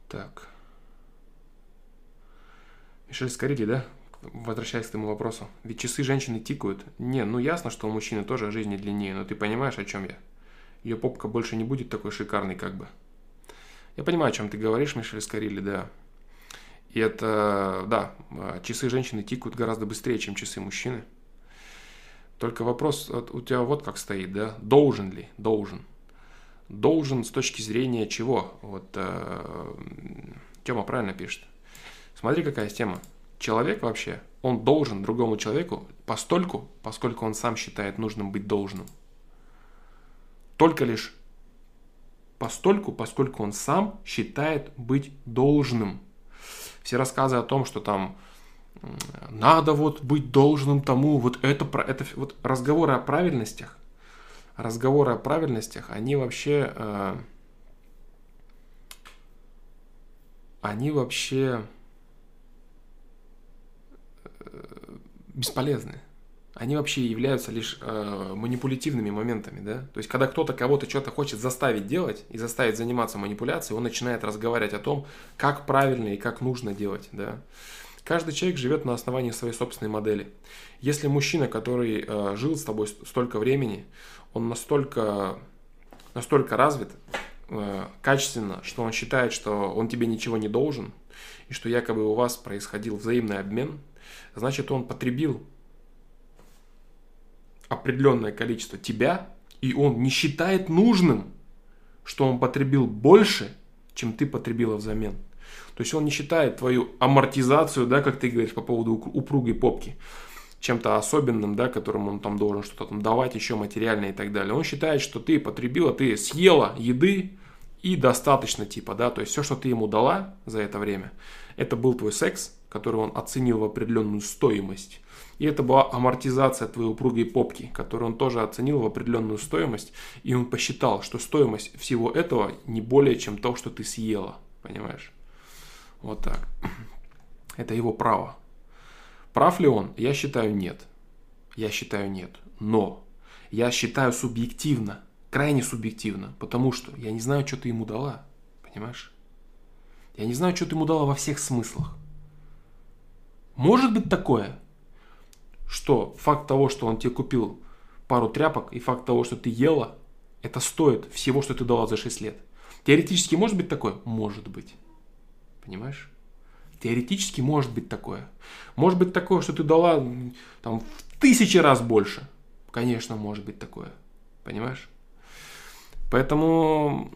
Так. Мишель Скорили, да? Возвращаясь к этому вопросу. Ведь часы женщины тикают. Не, ну ясно, что у мужчины тоже жизни длиннее, но ты понимаешь, о чем я? Ее попка больше не будет такой шикарной, как бы. Я понимаю, о чем ты говоришь, Мишель Скорили, да. И это, да, часы женщины тикают гораздо быстрее, чем часы мужчины. Только вопрос у тебя вот как стоит, да? Должен ли? Должен. Должен с точки зрения чего? Вот э, Тема правильно пишет. Смотри, какая тема. Человек вообще, он должен другому человеку постольку, поскольку он сам считает нужным быть должным. Только лишь постольку, поскольку он сам считает быть должным. Все рассказы о том, что там надо вот быть должным тому, вот это, это вот разговоры о правильностях, разговоры о правильностях, они вообще, э, они вообще э, бесполезны. Они вообще являются лишь э, манипулятивными моментами, да. То есть, когда кто-то кого-то что-то хочет заставить делать и заставить заниматься манипуляцией, он начинает разговаривать о том, как правильно и как нужно делать, да. Каждый человек живет на основании своей собственной модели. Если мужчина, который э, жил с тобой столько времени, он настолько, настолько развит э, качественно, что он считает, что он тебе ничего не должен, и что якобы у вас происходил взаимный обмен, значит, он потребил определенное количество тебя, и он не считает нужным, что он потребил больше, чем ты потребила взамен. То есть он не считает твою амортизацию, да, как ты говоришь по поводу упругой попки, чем-то особенным, да, которым он там должен что-то там давать, еще материальное и так далее. Он считает, что ты потребила, ты съела еды и достаточно типа, да, то есть все, что ты ему дала за это время, это был твой секс, который он оценил в определенную стоимость. И это была амортизация твоей упругой попки, которую он тоже оценил в определенную стоимость. И он посчитал, что стоимость всего этого не более, чем то, что ты съела. Понимаешь? Вот так. Это его право. Прав ли он? Я считаю нет. Я считаю нет. Но я считаю субъективно, крайне субъективно, потому что я не знаю, что ты ему дала. Понимаешь? Я не знаю, что ты ему дала во всех смыслах. Может быть такое, что факт того, что он тебе купил пару тряпок, и факт того, что ты ела, это стоит всего, что ты дала за 6 лет. Теоретически может быть такое? Может быть. Понимаешь? Теоретически может быть такое. Может быть такое, что ты дала там в тысячи раз больше. Конечно, может быть такое. Понимаешь? Поэтому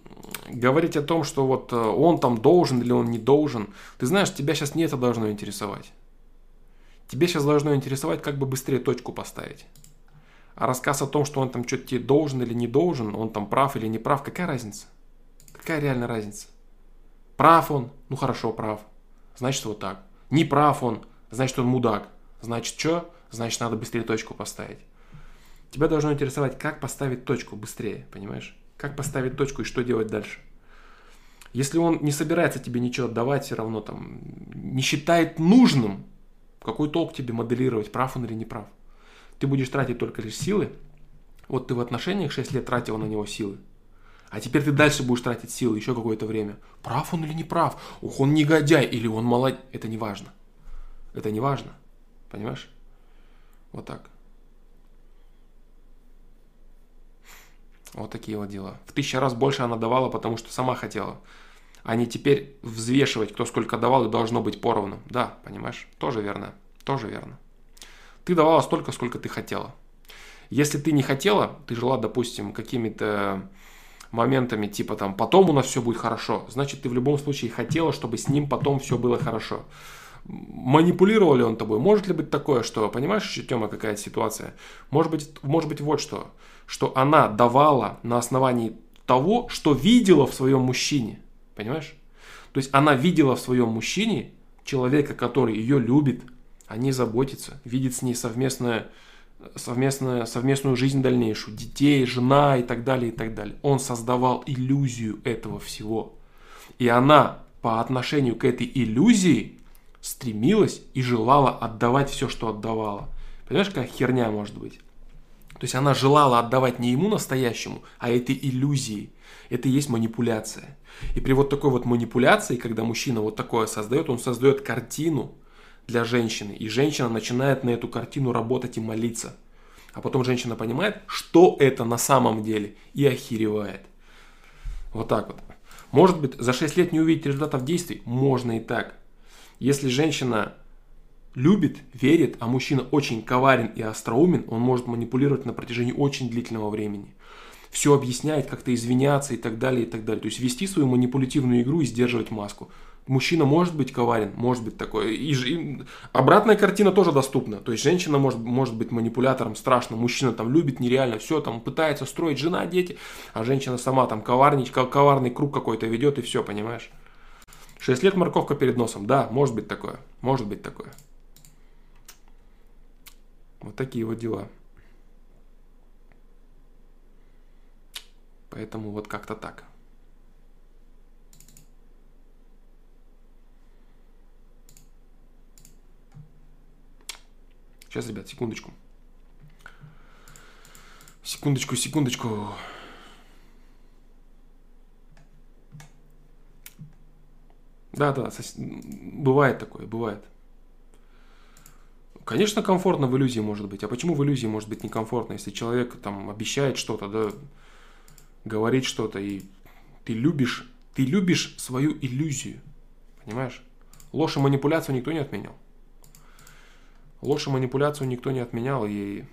говорить о том, что вот э, он там должен или он не должен, ты знаешь, тебя сейчас не это должно интересовать. Тебе сейчас должно интересовать, как бы быстрее точку поставить. А рассказ о том, что он там что-то тебе должен или не должен, он там прав или не прав, какая разница? Какая реальная разница? Прав он, ну хорошо, прав. Значит, вот так. Не прав он, значит, он мудак. Значит, что? Значит, надо быстрее точку поставить. Тебя должно интересовать, как поставить точку быстрее, понимаешь? Как поставить точку и что делать дальше. Если он не собирается тебе ничего отдавать, все равно там не считает нужным, какой толк тебе моделировать, прав он или не прав. Ты будешь тратить только лишь силы. Вот ты в отношениях 6 лет тратил на него силы. А теперь ты дальше будешь тратить силы еще какое-то время. Прав он или не прав? Ух, он негодяй или он молодец. Это не важно. Это не важно. Понимаешь? Вот так. Вот такие вот дела. В тысячу раз больше она давала, потому что сама хотела. А не теперь взвешивать, кто сколько давал, и должно быть поровну. Да, понимаешь? Тоже верно. Тоже верно. Ты давала столько, сколько ты хотела. Если ты не хотела, ты жила, допустим, какими-то моментами типа там потом у нас все будет хорошо, значит ты в любом случае хотела, чтобы с ним потом все было хорошо. Манипулировал ли он тобой? Может ли быть такое, что, понимаешь, еще, Тема, какая ситуация? Может быть, может быть вот что, что она давала на основании того, что видела в своем мужчине. Понимаешь? То есть она видела в своем мужчине человека, который ее любит, о ней заботится, видит с ней совместное совместную, совместную жизнь дальнейшую, детей, жена и так далее, и так далее. Он создавал иллюзию этого всего. И она по отношению к этой иллюзии стремилась и желала отдавать все, что отдавала. Понимаешь, какая херня может быть? То есть она желала отдавать не ему настоящему, а этой иллюзии. Это и есть манипуляция. И при вот такой вот манипуляции, когда мужчина вот такое создает, он создает картину для женщины. И женщина начинает на эту картину работать и молиться. А потом женщина понимает, что это на самом деле, и охеревает. Вот так вот. Может быть, за 6 лет не увидеть результатов действий? Можно и так. Если женщина любит, верит, а мужчина очень коварен и остроумен, он может манипулировать на протяжении очень длительного времени. Все объясняет, как-то извиняться и так далее, и так далее. То есть вести свою манипулятивную игру и сдерживать маску. Мужчина может быть коварен, может быть такой. И, и обратная картина тоже доступна. То есть женщина может, может быть манипулятором страшно. Мужчина там любит нереально все, там пытается строить жена, дети. А женщина сама там коварничать, коварный круг какой-то ведет и все, понимаешь? Шесть лет морковка перед носом. Да, может быть такое. Может быть такое. Вот такие вот дела. Поэтому вот как-то так. Сейчас, ребят, секундочку. Секундочку, секундочку. Да, да, бывает такое, бывает. Конечно, комфортно в иллюзии может быть. А почему в иллюзии может быть некомфортно, если человек там обещает что-то, да, говорит что-то, и ты любишь, ты любишь свою иллюзию, понимаешь? Ложь и манипуляцию никто не отменял. Ложь и манипуляцию никто не отменял, и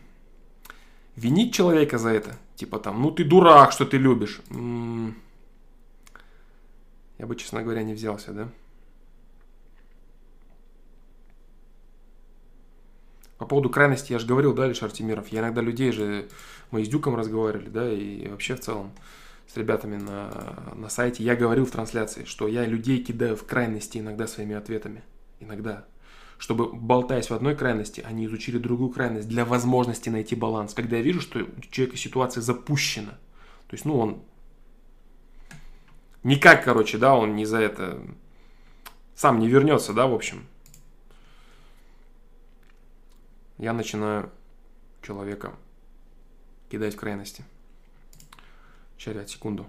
винить человека за это, типа там, ну ты дурак, что ты любишь. М-м- я бы, честно говоря, не взялся, да? По поводу крайности я же говорил, да, Лишар Тимиров, я иногда людей же, мы с Дюком разговаривали, да, и вообще в целом с ребятами на, на сайте, я говорил в трансляции, что я людей кидаю в крайности иногда своими ответами. Иногда. Чтобы, болтаясь в одной крайности, они изучили другую крайность для возможности найти баланс. Когда я вижу, что у человека ситуация запущена, то есть, ну, он никак, короче, да, он не за это сам не вернется, да, в общем, я начинаю человека кидать в крайности. Сейчас, секунду.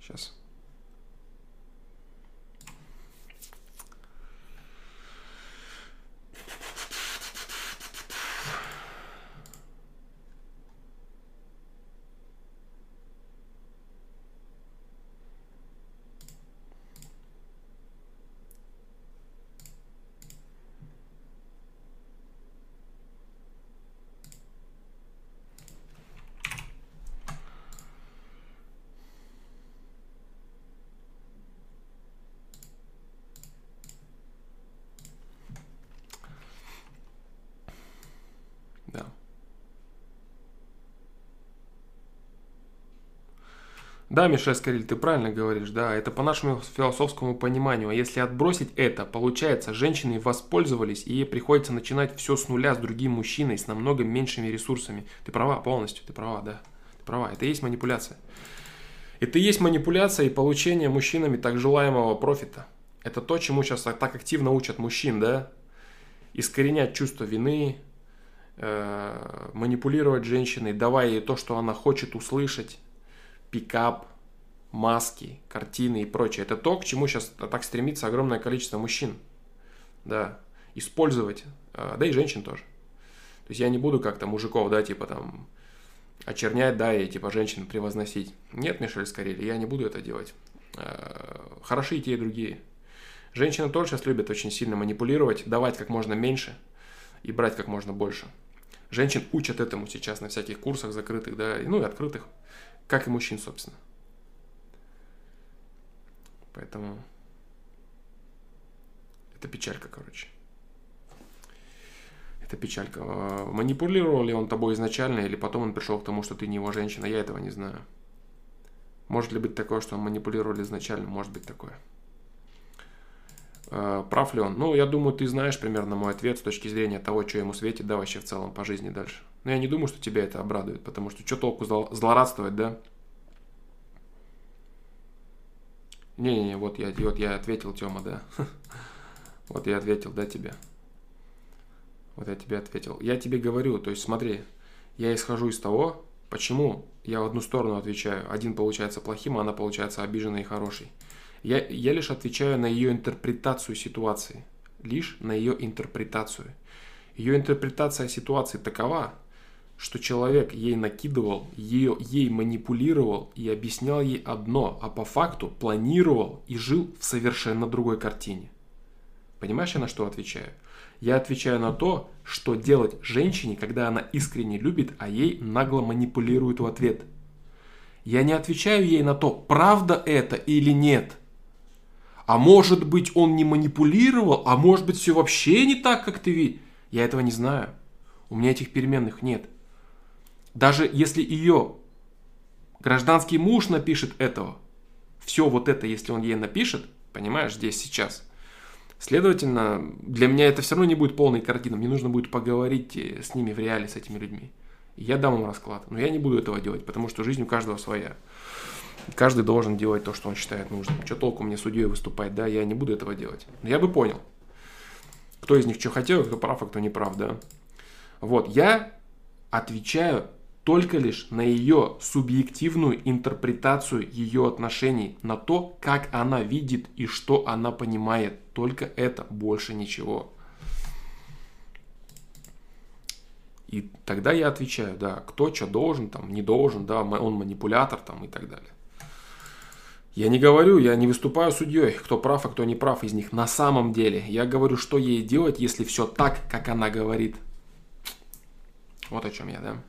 Сейчас. Да, Миша Скориль, ты правильно говоришь, да, это по нашему философскому пониманию. А если отбросить это, получается, женщины воспользовались, и ей приходится начинать все с нуля с другим мужчиной, с намного меньшими ресурсами. Ты права полностью, ты права, да. Ты права, это и есть манипуляция. Это и есть манипуляция и получение мужчинами так желаемого профита. Это то, чему сейчас так активно учат мужчин, да? Искоренять чувство вины, э, манипулировать женщиной, давая ей то, что она хочет услышать, пикап, маски, картины и прочее. Это то, к чему сейчас так стремится огромное количество мужчин. Да, использовать, а, да и женщин тоже. То есть я не буду как-то мужиков, да, типа там очернять, да, и типа женщин превозносить. Нет, Мишель Скорели, я не буду это делать. А, хороши и те, и другие. Женщины тоже сейчас любят очень сильно манипулировать, давать как можно меньше и брать как можно больше. Женщин учат этому сейчас на всяких курсах закрытых, да, ну и открытых. Как и мужчин, собственно. Поэтому это печалька, короче. Это печалька. А, манипулировал ли он тобой изначально, или потом он пришел к тому, что ты не его женщина, я этого не знаю. Может ли быть такое, что он манипулировал изначально? Может быть такое. Э, прав ли он? Ну, я думаю, ты знаешь примерно мой ответ с точки зрения того, что ему светит, да, вообще в целом по жизни дальше. Но я не думаю, что тебя это обрадует, потому что что толку злорадствовать, да? Не-не-не, вот я, вот я ответил, Тёма, да. Вот я ответил, да, тебе. Вот я тебе ответил. Я тебе говорю, то есть смотри, я исхожу из того, почему я в одну сторону отвечаю. Один получается плохим, а она получается обиженной и хорошей. Я, я лишь отвечаю на ее интерпретацию ситуации. Лишь на ее интерпретацию. Ее интерпретация ситуации такова, что человек ей накидывал, ее, ей манипулировал и объяснял ей одно, а по факту планировал и жил в совершенно другой картине. Понимаешь, я на что отвечаю? Я отвечаю на то, что делать женщине, когда она искренне любит, а ей нагло манипулируют в ответ. Я не отвечаю ей на то, правда это или нет. А может быть он не манипулировал, а может быть все вообще не так, как ты видишь. Я этого не знаю. У меня этих переменных нет. Даже если ее гражданский муж напишет этого, все вот это, если он ей напишет, понимаешь, здесь сейчас – Следовательно, для меня это все равно не будет полной картины. Мне нужно будет поговорить э, с ними в реале, с этими людьми. я дам им расклад. Но я не буду этого делать, потому что жизнь у каждого своя. Каждый должен делать то, что он считает нужным. Что толку мне судьей выступать, да, я не буду этого делать. Но я бы понял, кто из них что хотел, кто прав, а кто не прав, да. Вот, я отвечаю только лишь на ее субъективную интерпретацию ее отношений, на то, как она видит и что она понимает. Только это, больше ничего. И тогда я отвечаю, да, кто что должен, там, не должен, да, он манипулятор там и так далее. Я не говорю, я не выступаю судьей, кто прав, а кто не прав из них на самом деле. Я говорю, что ей делать, если все так, как она говорит. Вот о чем я, да.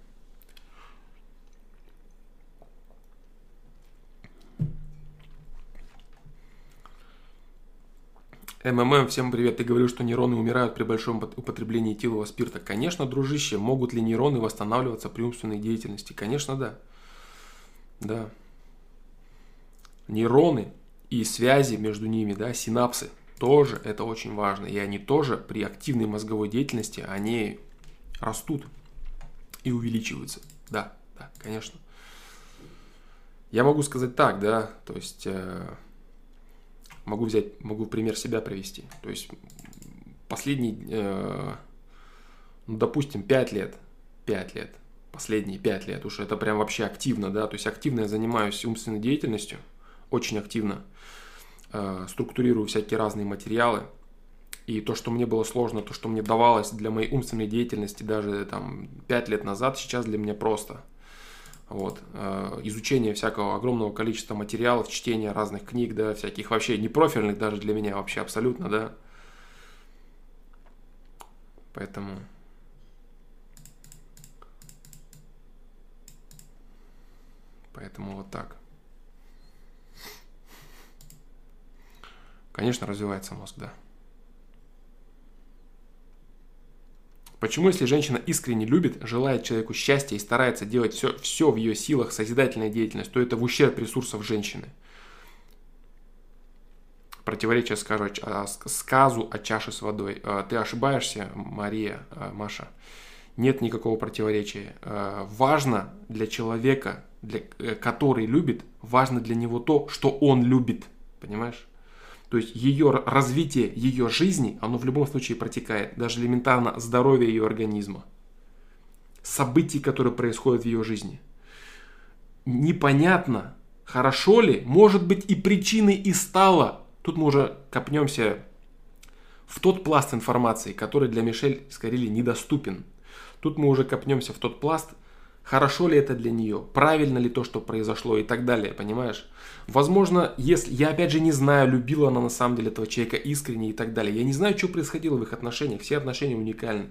МММ, всем привет. Ты говорил, что нейроны умирают при большом употреблении этилового спирта. Конечно, дружище, могут ли нейроны восстанавливаться при умственной деятельности? Конечно, да. Да. Нейроны и связи между ними, да, синапсы, тоже это очень важно. И они тоже при активной мозговой деятельности, они растут и увеличиваются. Да, да, конечно. Я могу сказать так, да, то есть э, Могу взять, могу пример себя привести. То есть последний, э, ну, допустим, 5 лет, 5 лет, последние 5 лет, уж это прям вообще активно, да, то есть активно я занимаюсь умственной деятельностью, очень активно, э, структурирую всякие разные материалы, и то, что мне было сложно, то, что мне давалось для моей умственной деятельности даже там 5 лет назад, сейчас для меня просто – вот, э, изучение всякого огромного количества материалов, чтение разных книг, да, всяких вообще непрофильных даже для меня вообще абсолютно, да. Поэтому... Поэтому вот так. Конечно, развивается мозг, да. Почему, если женщина искренне любит, желает человеку счастья и старается делать все, все в ее силах, созидательная деятельность, то это в ущерб ресурсов женщины? Противоречие скажу, сказу о чаше с водой. А, ты ошибаешься, Мария, а, Маша. Нет никакого противоречия. А, важно для человека, для, э, который любит, важно для него то, что он любит. Понимаешь? То есть ее развитие ее жизни, оно в любом случае протекает, даже элементарно здоровье ее организма. Событий, которые происходят в ее жизни. Непонятно, хорошо ли, может быть и причиной и стало. Тут мы уже копнемся в тот пласт информации, который для Мишель Скорили недоступен. Тут мы уже копнемся в тот пласт, хорошо ли это для нее, правильно ли то, что произошло и так далее, понимаешь? Возможно, если я опять же не знаю, любила она на самом деле этого человека искренне и так далее. Я не знаю, что происходило в их отношениях, все отношения уникальны.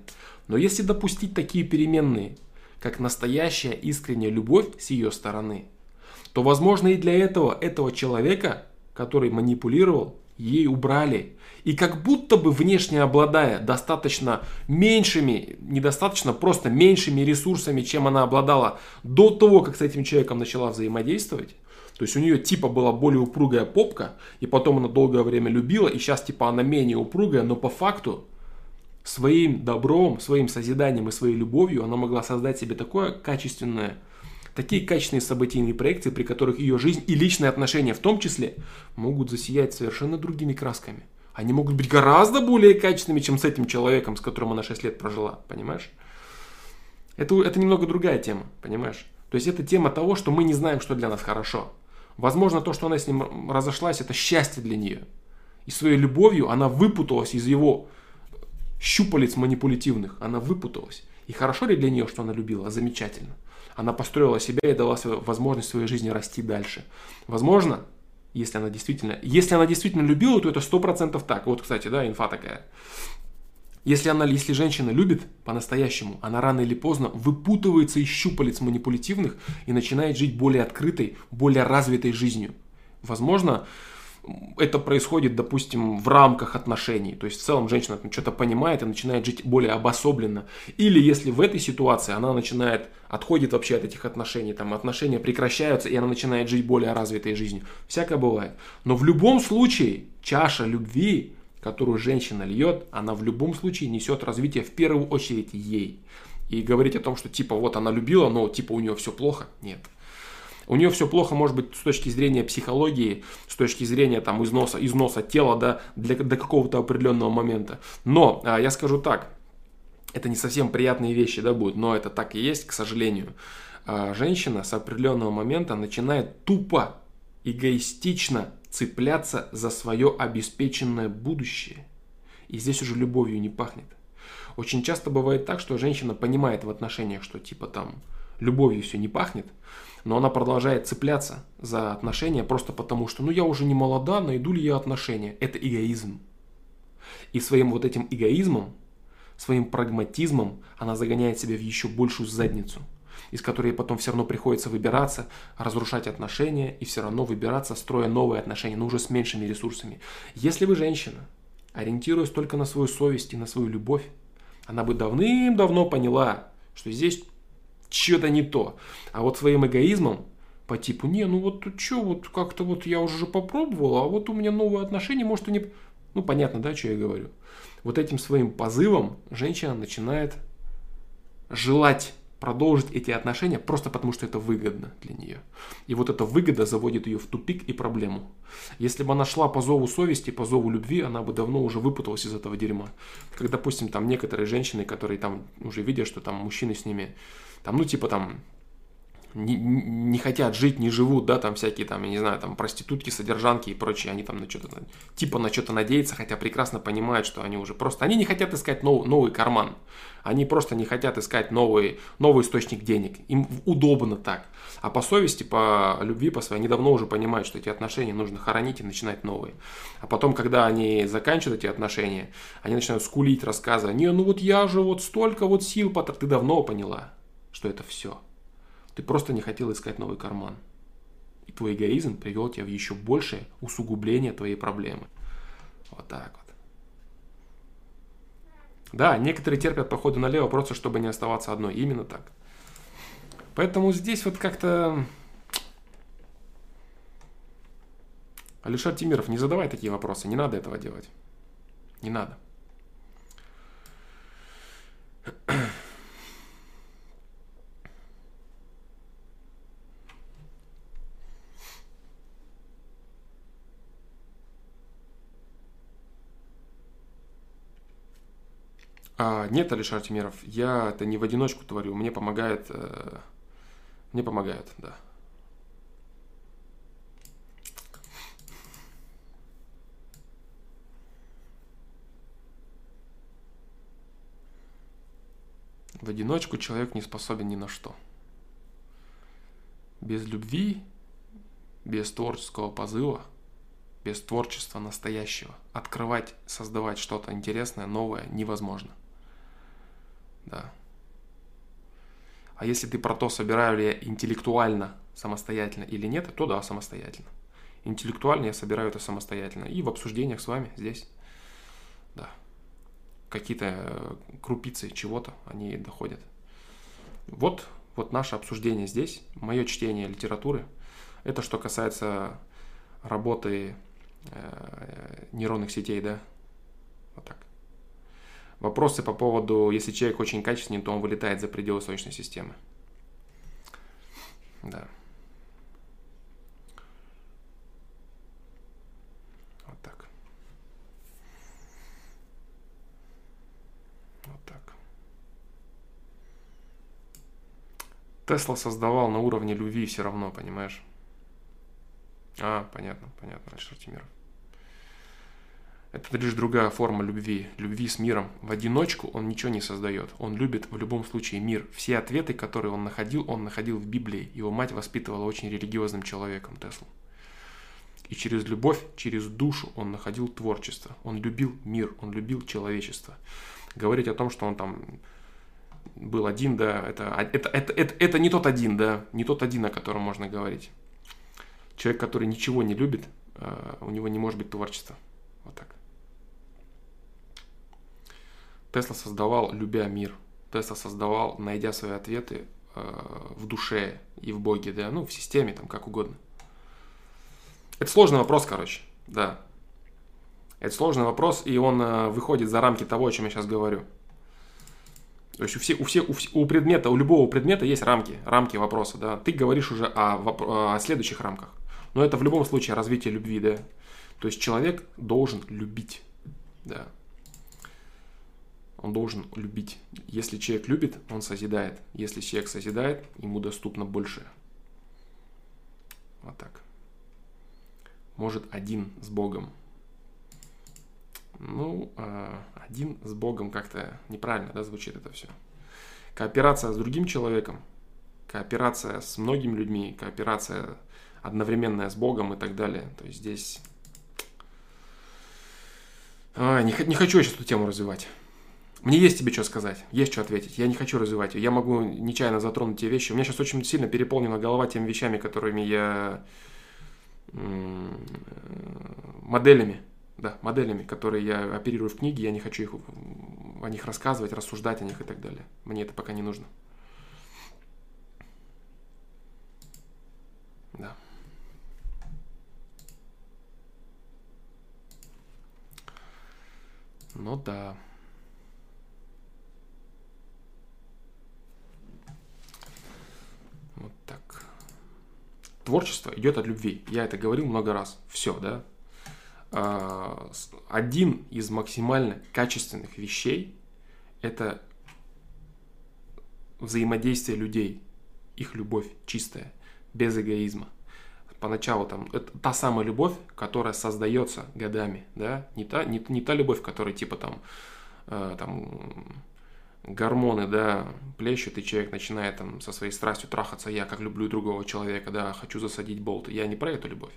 Но если допустить такие переменные, как настоящая искренняя любовь с ее стороны, то возможно и для этого, этого человека, который манипулировал, ей убрали. И как будто бы внешне обладая достаточно меньшими, недостаточно просто меньшими ресурсами, чем она обладала до того, как с этим человеком начала взаимодействовать, то есть у нее типа была более упругая попка, и потом она долгое время любила, и сейчас типа она менее упругая, но по факту своим добром, своим созиданием и своей любовью она могла создать себе такое качественное, такие качественные событийные проекции, при которых ее жизнь и личные отношения в том числе могут засиять совершенно другими красками. Они могут быть гораздо более качественными, чем с этим человеком, с которым она 6 лет прожила, понимаешь? Это, это немного другая тема, понимаешь? То есть это тема того, что мы не знаем, что для нас хорошо. Возможно, то, что она с ним разошлась, это счастье для нее. И своей любовью она выпуталась из его щупалец манипулятивных. Она выпуталась. И хорошо ли для нее, что она любила? Замечательно. Она построила себя и дала возможность своей жизни расти дальше. Возможно, если она действительно, если она действительно любила, то это сто процентов так. Вот, кстати, да, инфа такая. Если она, если женщина любит по-настоящему, она рано или поздно выпутывается из щупалец манипулятивных и начинает жить более открытой, более развитой жизнью. Возможно, это происходит, допустим, в рамках отношений. То есть в целом женщина что-то понимает и начинает жить более обособленно. Или если в этой ситуации она начинает, отходит вообще от этих отношений, там отношения прекращаются, и она начинает жить более развитой жизнью. Всякое бывает. Но в любом случае чаша любви которую женщина льет, она в любом случае несет развитие в первую очередь ей. И говорить о том, что типа вот она любила, но типа у нее все плохо, нет. У нее все плохо, может быть, с точки зрения психологии, с точки зрения там износа, износа тела, да, для, до какого-то определенного момента. Но а, я скажу так, это не совсем приятные вещи, да, будут, но это так и есть, к сожалению. А, женщина с определенного момента начинает тупо, эгоистично цепляться за свое обеспеченное будущее. И здесь уже любовью не пахнет. Очень часто бывает так, что женщина понимает в отношениях, что типа там любовью все не пахнет, но она продолжает цепляться за отношения просто потому, что ну я уже не молода, найду ли я отношения. Это эгоизм. И своим вот этим эгоизмом, своим прагматизмом она загоняет себя в еще большую задницу – из которой потом все равно приходится выбираться, разрушать отношения и все равно выбираться, строя новые отношения, но уже с меньшими ресурсами. Если вы женщина, ориентируясь только на свою совесть и на свою любовь, она бы давным-давно поняла, что здесь что-то не то. А вот своим эгоизмом по типу, не, ну вот что, вот как-то вот я уже попробовала, а вот у меня новые отношения, может, и не... Ну, понятно, да, что я говорю. Вот этим своим позывом женщина начинает желать продолжить эти отношения просто потому, что это выгодно для нее. И вот эта выгода заводит ее в тупик и проблему. Если бы она шла по зову совести, по зову любви, она бы давно уже выпуталась из этого дерьма. Как, допустим, там некоторые женщины, которые там уже видят, что там мужчины с ними, там, ну, типа там, не, не хотят жить, не живут, да, там всякие там, я не знаю, там проститутки, содержанки и прочие, они там на что-то, типа на что-то надеются, хотя прекрасно понимают, что они уже просто, они не хотят искать нов, новый карман, они просто не хотят искать новый, новый источник денег, им удобно так, а по совести, по любви, по своей, они давно уже понимают, что эти отношения нужно хоронить и начинать новые, а потом, когда они заканчивают эти отношения, они начинают скулить, рассказывать, не, ну вот я же вот столько вот сил, потратил, ты давно поняла, что это все – ты просто не хотел искать новый карман. И твой эгоизм привел тебя в еще большее усугубление твоей проблемы. Вот так вот. Да, некоторые терпят походу налево просто, чтобы не оставаться одной. Именно так. Поэтому здесь вот как-то... Алишер Тимиров, не задавай такие вопросы. Не надо этого делать. Не надо. А, нет, Алишер Тимиров, я это не в одиночку творю, мне помогает, э, мне помогает, да. В одиночку человек не способен ни на что. Без любви, без творческого позыва, без творчества настоящего, открывать, создавать что-то интересное, новое невозможно. Да. А если ты про то, собираю ли я интеллектуально самостоятельно или нет, то да, самостоятельно. Интеллектуально я собираю это самостоятельно. И в обсуждениях с вами здесь. Да. Какие-то э, крупицы чего-то, они доходят. Вот, вот наше обсуждение здесь, мое чтение литературы. Это что касается работы э, нейронных сетей, да? Вот так. Вопросы по поводу, если человек очень качественный, то он вылетает за пределы Солнечной системы. Да. Вот так. Вот так. Тесла создавал на уровне любви все равно, понимаешь? А, понятно, понятно, Альшер Тимиров. Это лишь другая форма любви, любви с миром. В одиночку он ничего не создает. Он любит в любом случае мир. Все ответы, которые он находил, он находил в Библии. Его мать воспитывала очень религиозным человеком Теслу. И через любовь, через душу он находил творчество. Он любил мир, он любил человечество. Говорить о том, что он там был один, да, это, это, это, это, это не тот один, да, не тот один, о котором можно говорить. Человек, который ничего не любит, э, у него не может быть творчества. Вот так. Тесла создавал, любя мир. Тесла создавал, найдя свои ответы э, в душе и в Боге, да, ну, в системе, там, как угодно. Это сложный вопрос, короче, да. Это сложный вопрос, и он э, выходит за рамки того, о чем я сейчас говорю. То есть у, всех, у, всех, у, у предмета, у любого предмета есть рамки, рамки вопроса, да. Ты говоришь уже о, о следующих рамках. Но это в любом случае развитие любви, да. То есть человек должен любить, да. Он должен любить. Если человек любит, он созидает. Если человек созидает, ему доступно больше. Вот так. Может один с Богом. Ну, а, один с Богом как-то неправильно, да, звучит это все. Кооперация с другим человеком, кооперация с многими людьми, кооперация одновременная с Богом и так далее. То есть здесь... А, не, не хочу я сейчас эту тему развивать. Мне есть тебе что сказать, есть что ответить. Я не хочу развивать ее. Я могу нечаянно затронуть те вещи. У меня сейчас очень сильно переполнена голова теми вещами, которыми я... моделями, да, моделями, которые я оперирую в книге. Я не хочу их, о них рассказывать, рассуждать о них и так далее. Мне это пока не нужно. Да. Ну да. Вот так. Творчество идет от любви. Я это говорил много раз. Все, да. А, один из максимально качественных вещей – это взаимодействие людей, их любовь чистая, без эгоизма. Поначалу там это та самая любовь, которая создается годами, да, не та, не, не та любовь, которая типа там, э, там гормоны, да, плещут, и человек начинает там со своей страстью трахаться, я как люблю другого человека, да, хочу засадить болт. Я не про эту любовь.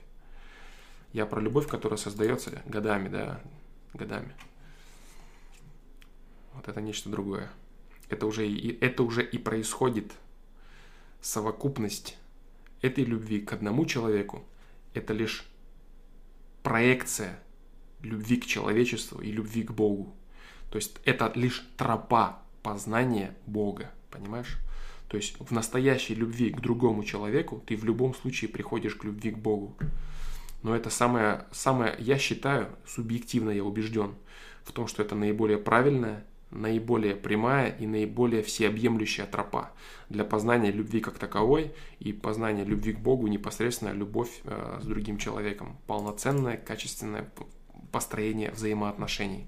Я про любовь, которая создается годами, да, годами. Вот это нечто другое. Это уже и, это уже и происходит совокупность этой любви к одному человеку. Это лишь проекция любви к человечеству и любви к Богу. То есть это лишь тропа познание Бога, понимаешь? То есть в настоящей любви к другому человеку ты в любом случае приходишь к любви к Богу. Но это самое, самое, я считаю, субъективно я убежден в том, что это наиболее правильная, наиболее прямая и наиболее всеобъемлющая тропа для познания любви как таковой и познания любви к Богу, непосредственно любовь э, с другим человеком, полноценное, качественное построение взаимоотношений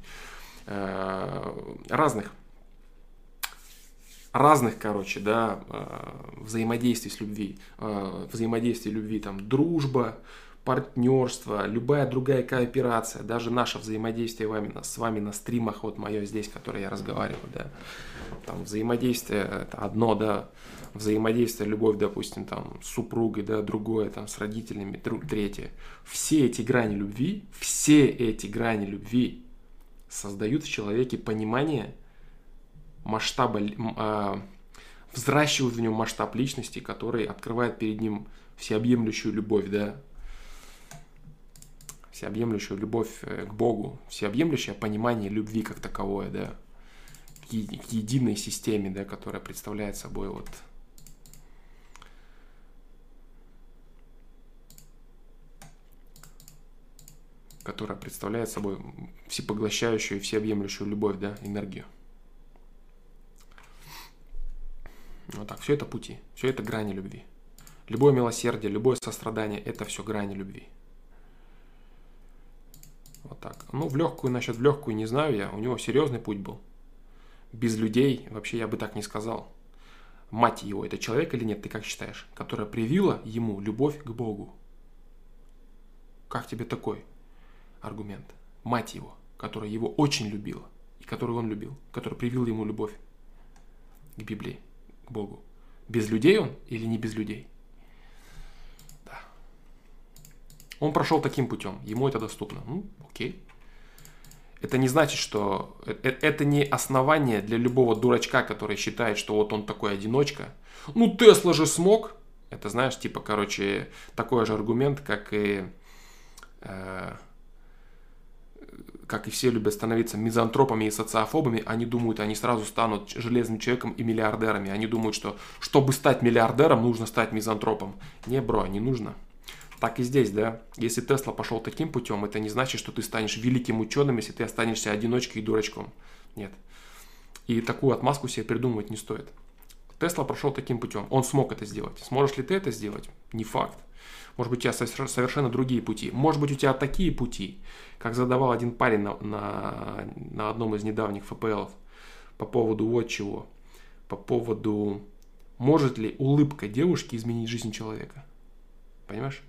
э, разных разных, короче, да, э, взаимодействий с любви, э, взаимодействие любви, там, дружба, партнерство, любая другая кооперация, даже наше взаимодействие вами, с вами на стримах, вот мое здесь, которое я разговариваю, да, там взаимодействие это одно, да, взаимодействие, любовь, допустим, там, с супругой, да, другое, там, с родителями, друг, третье. Все эти грани любви, все эти грани любви создают в человеке понимание – масштаба, э, взращивают в нем масштаб личности, который открывает перед ним всеобъемлющую любовь, да, всеобъемлющую любовь э, к Богу, всеобъемлющее понимание любви как таковое, да, к, е- к единой системе, да, которая представляет собой вот которая представляет собой всепоглощающую и всеобъемлющую любовь, да, энергию. Вот так, все это пути, все это грани любви. Любое милосердие, любое сострадание – это все грани любви. Вот так. Ну, в легкую, насчет в легкую не знаю я. У него серьезный путь был. Без людей вообще я бы так не сказал. Мать его, это человек или нет, ты как считаешь? Которая привила ему любовь к Богу. Как тебе такой аргумент? Мать его, которая его очень любила, и которую он любил, которая привила ему любовь к Библии, к Богу. Без людей он или не без людей? Да. Он прошел таким путем, ему это доступно. Ну, окей. Это не значит, что э, э, это не основание для любого дурачка, который считает, что вот он такой одиночка. Ну, Тесла же смог. Это, знаешь, типа, короче, такой же аргумент, как и э, как и все любят становиться мизантропами и социофобами, они думают, они сразу станут железным человеком и миллиардерами. Они думают, что чтобы стать миллиардером, нужно стать мизантропом. Не, бро, не нужно. Так и здесь, да. Если Тесла пошел таким путем, это не значит, что ты станешь великим ученым, если ты останешься одиночкой и дурачком. Нет. И такую отмазку себе придумывать не стоит. Тесла прошел таким путем. Он смог это сделать. Сможешь ли ты это сделать? Не факт. Может быть, у тебя совершенно другие пути. Может быть, у тебя такие пути, как задавал один парень на, на, на одном из недавних ФПЛов по поводу вот чего. По поводу, может ли улыбка девушки изменить жизнь человека. Понимаешь?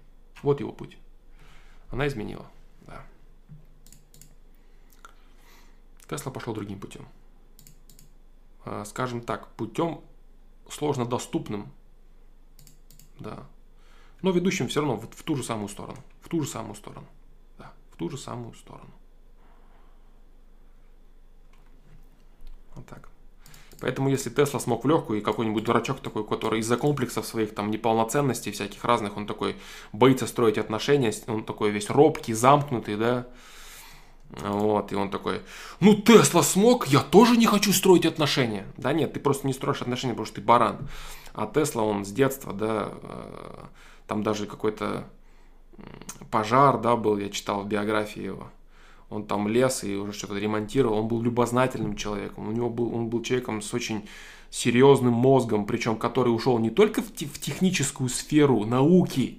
Вот его путь. Она изменила. Да. Тесла пошел другим путем. А, скажем так, путем сложно доступным. Да. Но ведущим все равно в, в ту же самую сторону. В ту же самую сторону. Да, в ту же самую сторону. Вот так. Поэтому если Тесла смог в легкую, и какой-нибудь дурачок такой, который из-за комплексов своих там неполноценностей всяких разных, он такой боится строить отношения, он такой весь робкий, замкнутый, да, вот, и он такой, ну Тесла смог, я тоже не хочу строить отношения. Да нет, ты просто не строишь отношения, потому что ты баран. А Тесла, он с детства, да, э, там даже какой-то пожар, да, был, я читал в биографии его. Он там лез и уже что-то ремонтировал, он был любознательным человеком, у него был, он был человеком с очень серьезным мозгом, причем который ушел не только в техническую сферу науки,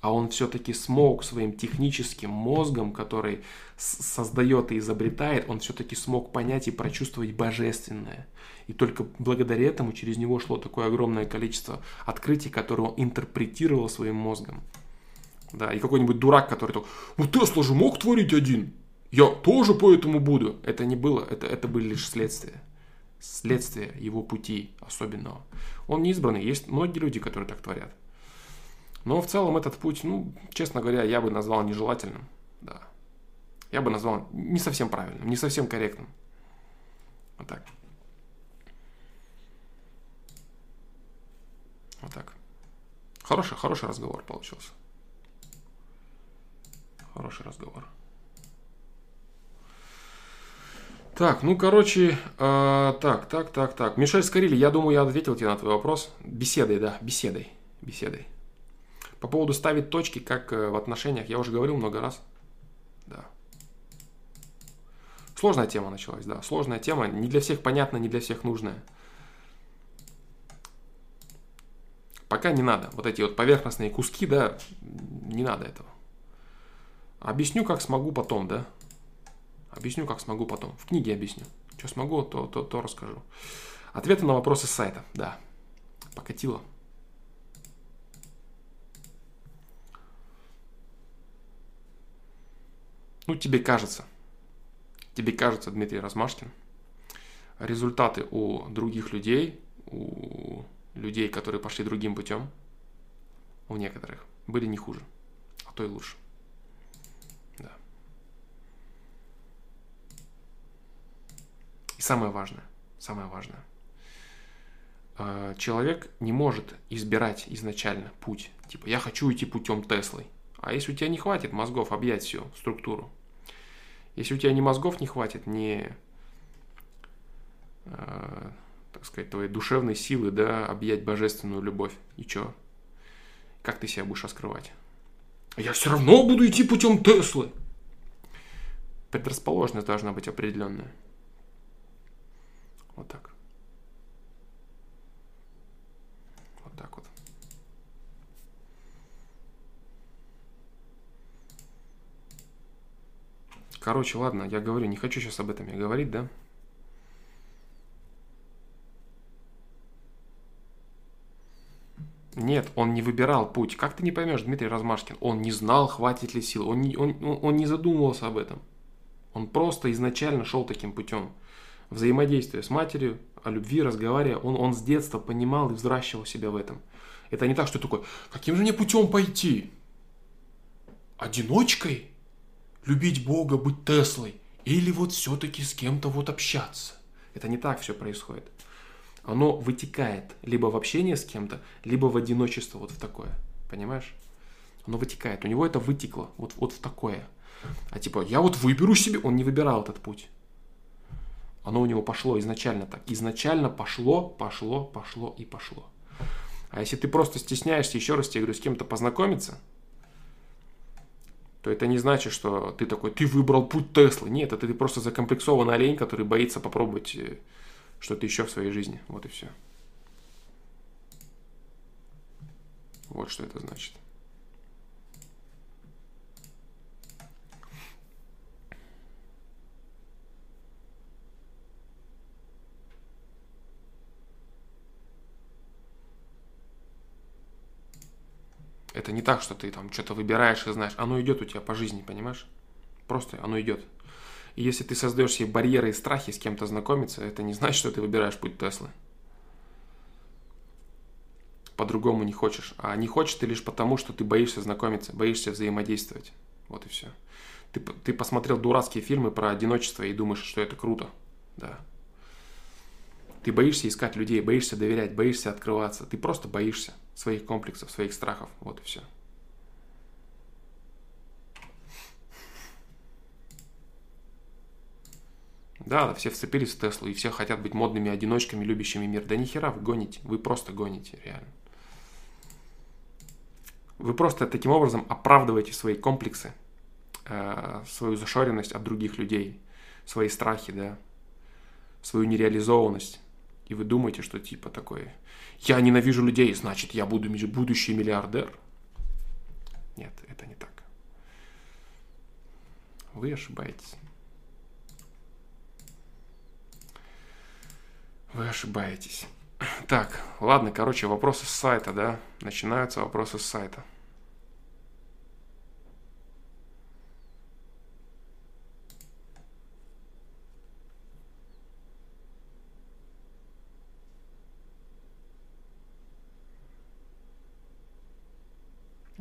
а он все-таки смог своим техническим мозгом, который создает и изобретает, он все-таки смог понять и прочувствовать божественное. И только благодаря этому через него шло такое огромное количество открытий, которые он интерпретировал своим мозгом. Да, и какой-нибудь дурак, который так, ну Тесла же мог творить один я тоже поэтому буду. Это не было, это, это были лишь следствия. Следствие его пути особенного. Он не избранный, есть многие люди, которые так творят. Но в целом этот путь, ну, честно говоря, я бы назвал нежелательным. Да. Я бы назвал не совсем правильным, не совсем корректным. Вот так. Вот так. Хороший, хороший разговор получился. Хороший разговор. Так, ну, короче, э, так, так, так, так. Мишель Скорили, я думаю, я ответил тебе на твой вопрос. Беседой, да, беседой, беседой. По поводу ставить точки, как э, в отношениях, я уже говорил много раз. Да. Сложная тема началась, да, сложная тема, не для всех понятная, не для всех нужная. Пока не надо. Вот эти вот поверхностные куски, да, не надо этого. Объясню, как смогу потом, да. Объясню, как смогу потом. В книге объясню. Что смогу, то, то, то расскажу. Ответы на вопросы сайта. Да. Покатило. Ну, тебе кажется. Тебе кажется, Дмитрий Размашкин. Результаты у других людей, у людей, которые пошли другим путем, у некоторых, были не хуже, а то и лучше. самое важное, самое важное. А, человек не может избирать изначально путь. Типа, я хочу идти путем Теслы. А если у тебя не хватит мозгов объять всю структуру, если у тебя ни мозгов не хватит, ни, э, так сказать, твоей душевной силы, да, объять божественную любовь, и чё? Как ты себя будешь раскрывать? Я все равно буду идти путем Теслы. предрасположенность должна быть определенная. Вот так. Вот так вот. Короче, ладно, я говорю, не хочу сейчас об этом я говорить, да? Нет, он не выбирал путь. Как ты не поймешь, Дмитрий Размашкин? Он не знал, хватит ли сил. Он не, он, он не задумывался об этом. Он просто изначально шел таким путем. Взаимодействие с матерью, о любви разговаривая, он, он с детства понимал и взращивал себя в этом. Это не так, что такой, каким же мне путем пойти? Одиночкой? Любить Бога, быть Теслой? Или вот все-таки с кем-то вот общаться? Это не так все происходит оно вытекает либо в общение с кем-то, либо в одиночество вот в такое. Понимаешь? Оно вытекает. У него это вытекло вот, вот в такое. А типа, я вот выберу себе, он не выбирал этот путь. Оно у него пошло изначально так. Изначально пошло, пошло, пошло и пошло. А если ты просто стесняешься, еще раз тебе говорю, с кем-то познакомиться, то это не значит, что ты такой, ты выбрал путь Теслы. Нет, это ты просто закомплексованный олень, который боится попробовать э, что-то еще в своей жизни. Вот и все. Вот что это значит. Это не так, что ты там что-то выбираешь и знаешь. Оно идет у тебя по жизни, понимаешь? Просто оно идет. И если ты создаешь себе барьеры и страхи с кем-то знакомиться, это не значит, что ты выбираешь путь Теслы. По-другому не хочешь. А не хочешь ты лишь потому, что ты боишься знакомиться, боишься взаимодействовать. Вот и все. Ты, ты посмотрел дурацкие фильмы про одиночество и думаешь, что это круто. Да. Ты боишься искать людей, боишься доверять, боишься открываться. Ты просто боишься своих комплексов, своих страхов. Вот и все. Да, все вцепились в Теслу, и все хотят быть модными одиночками, любящими мир. Да нихера вы гоните, вы просто гоните, реально. Вы просто таким образом оправдываете свои комплексы, э, свою зашоренность от других людей, свои страхи, да, свою нереализованность. И вы думаете, что типа такое, я ненавижу людей, значит, я буду будущий миллиардер. Нет, это не так. Вы ошибаетесь. Вы ошибаетесь. Так, ладно, короче, вопросы с сайта, да? Начинаются вопросы с сайта.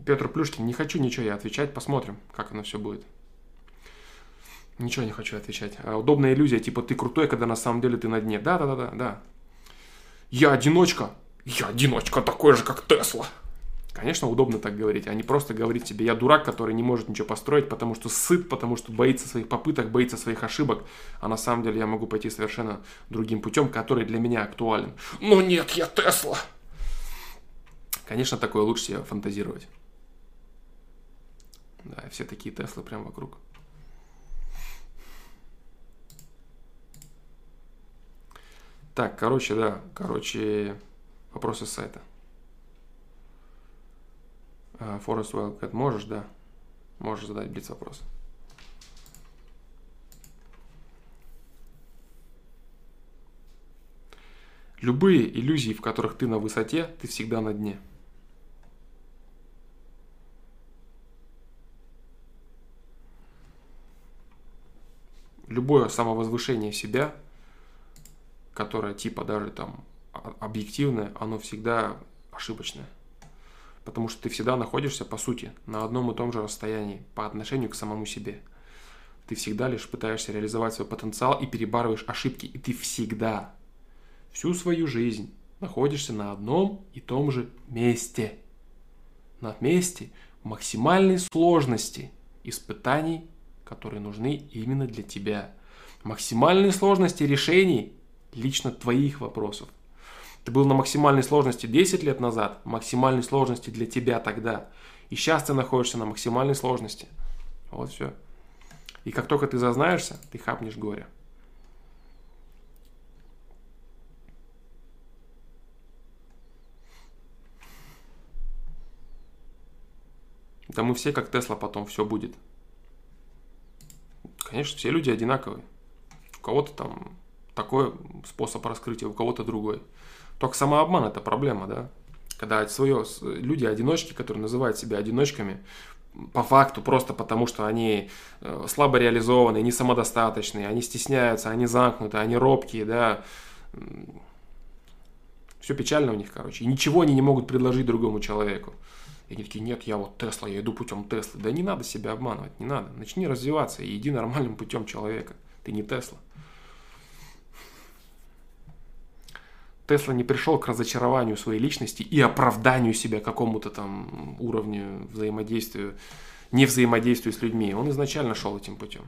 Петр Плюшкин, не хочу ничего я отвечать, посмотрим, как оно все будет. Ничего не хочу отвечать. А удобная иллюзия, типа ты крутой, когда на самом деле ты на дне. Да, да, да, да, да. Я одиночка. Я одиночка такой же, как Тесла. Конечно, удобно так говорить, а не просто говорить себе, я дурак, который не может ничего построить, потому что сыт, потому что боится своих попыток, боится своих ошибок, а на самом деле я могу пойти совершенно другим путем, который для меня актуален. Но нет, я Тесла! Конечно, такое лучше себе фантазировать. Да, все такие Теслы прям вокруг. Так, короче, да, короче, вопросы сайта. Forest Wildcat можешь, да? Можешь задать блиц вопрос. Любые иллюзии, в которых ты на высоте, ты всегда на дне. Любое самовозвышение себя – которое типа даже там объективное, оно всегда ошибочное. Потому что ты всегда находишься, по сути, на одном и том же расстоянии по отношению к самому себе. Ты всегда лишь пытаешься реализовать свой потенциал и перебарываешь ошибки. И ты всегда, всю свою жизнь находишься на одном и том же месте. На месте максимальной сложности испытаний, которые нужны именно для тебя. Максимальной сложности решений, лично твоих вопросов. Ты был на максимальной сложности 10 лет назад, максимальной сложности для тебя тогда. И сейчас ты находишься на максимальной сложности. Вот все. И как только ты зазнаешься, ты хапнешь горе. Да мы все как Тесла потом, все будет. Конечно, все люди одинаковые. У кого-то там такой способ раскрытия, у кого-то другой. Только самообман это проблема, да? Когда свое, люди одиночки, которые называют себя одиночками, по факту, просто потому что они э, слабо реализованы, не самодостаточные, они стесняются, они замкнуты, они робкие, да. Все печально у них, короче. И ничего они не могут предложить другому человеку. И они такие, нет, я вот Тесла, я иду путем Теслы. Да не надо себя обманывать, не надо. Начни развиваться и иди нормальным путем человека. Ты не Тесла. Тесла не пришел к разочарованию своей личности и оправданию себя какому-то там уровню взаимодействия, не взаимодействию с людьми. Он изначально шел этим путем.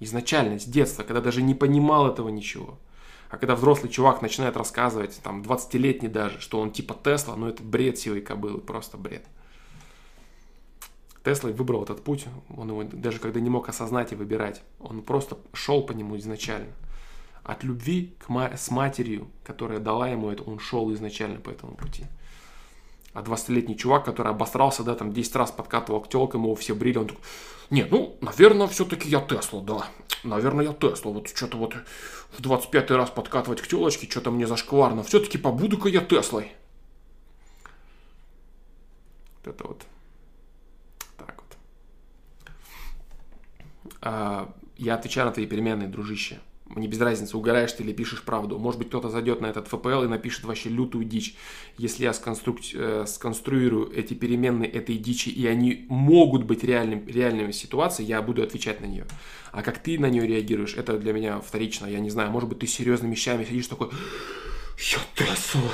Изначально, с детства, когда даже не понимал этого ничего. А когда взрослый чувак начинает рассказывать, там, 20-летний даже, что он типа Тесла, ну это бред сивой кобылы, просто бред. Тесла выбрал этот путь, он его даже когда не мог осознать и выбирать, он просто шел по нему изначально. От любви к ма- с матерью, которая дала ему это, он шел изначально по этому пути. А 20-летний чувак, который обосрался, да, там 10 раз подкатывал к телкам, его все брили, он такой, не, ну, наверное, все-таки я Тесла, да. Наверное, я Тесла. Вот что-то вот в 25 раз подкатывать к телочке, что-то мне зашкварно. Все-таки побуду-ка я Теслой. Вот это вот. Так вот. А, я отвечаю на твои переменные, дружище. Мне без разницы, угораешь ты или пишешь правду. Может быть, кто-то зайдет на этот ФПЛ и напишет вообще лютую дичь. Если я сконструк... э, сконструирую эти переменные этой дичи, и они могут быть реальным, реальными ситуацией, я буду отвечать на нее. А как ты на нее реагируешь, это для меня вторично. Я не знаю, может быть, ты серьезными вещами сидишь такой, я Тесла,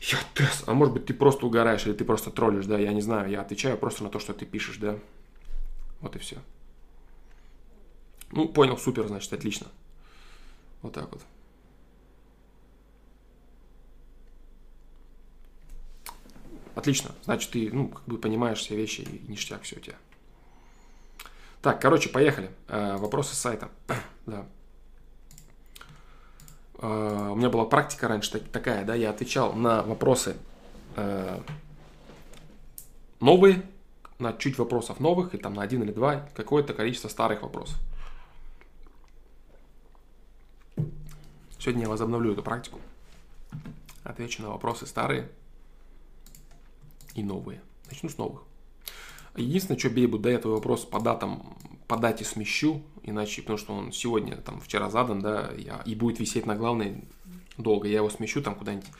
я Тесла. А может быть, ты просто угораешь или ты просто троллишь, да, я не знаю. Я отвечаю просто на то, что ты пишешь, да. Вот и все. Ну, понял, супер, значит, отлично. Вот так вот. Отлично. Значит, ты, ну, как бы понимаешь все вещи и ништяк все у тебя. Так, короче, поехали. Э, вопросы с сайта. да. Э, у меня была практика раньше так, такая, да, я отвечал на вопросы э, новые, на чуть вопросов новых, и там на один или два, какое-то количество старых вопросов. Сегодня я возобновлю эту практику. Отвечу на вопросы старые и новые. Начну с новых. Единственное, что Бейбу до этого вопрос по датам, по дате смещу, иначе, потому что он сегодня, там, вчера задан, да, я, и будет висеть на главной долго. Я его смещу там куда-нибудь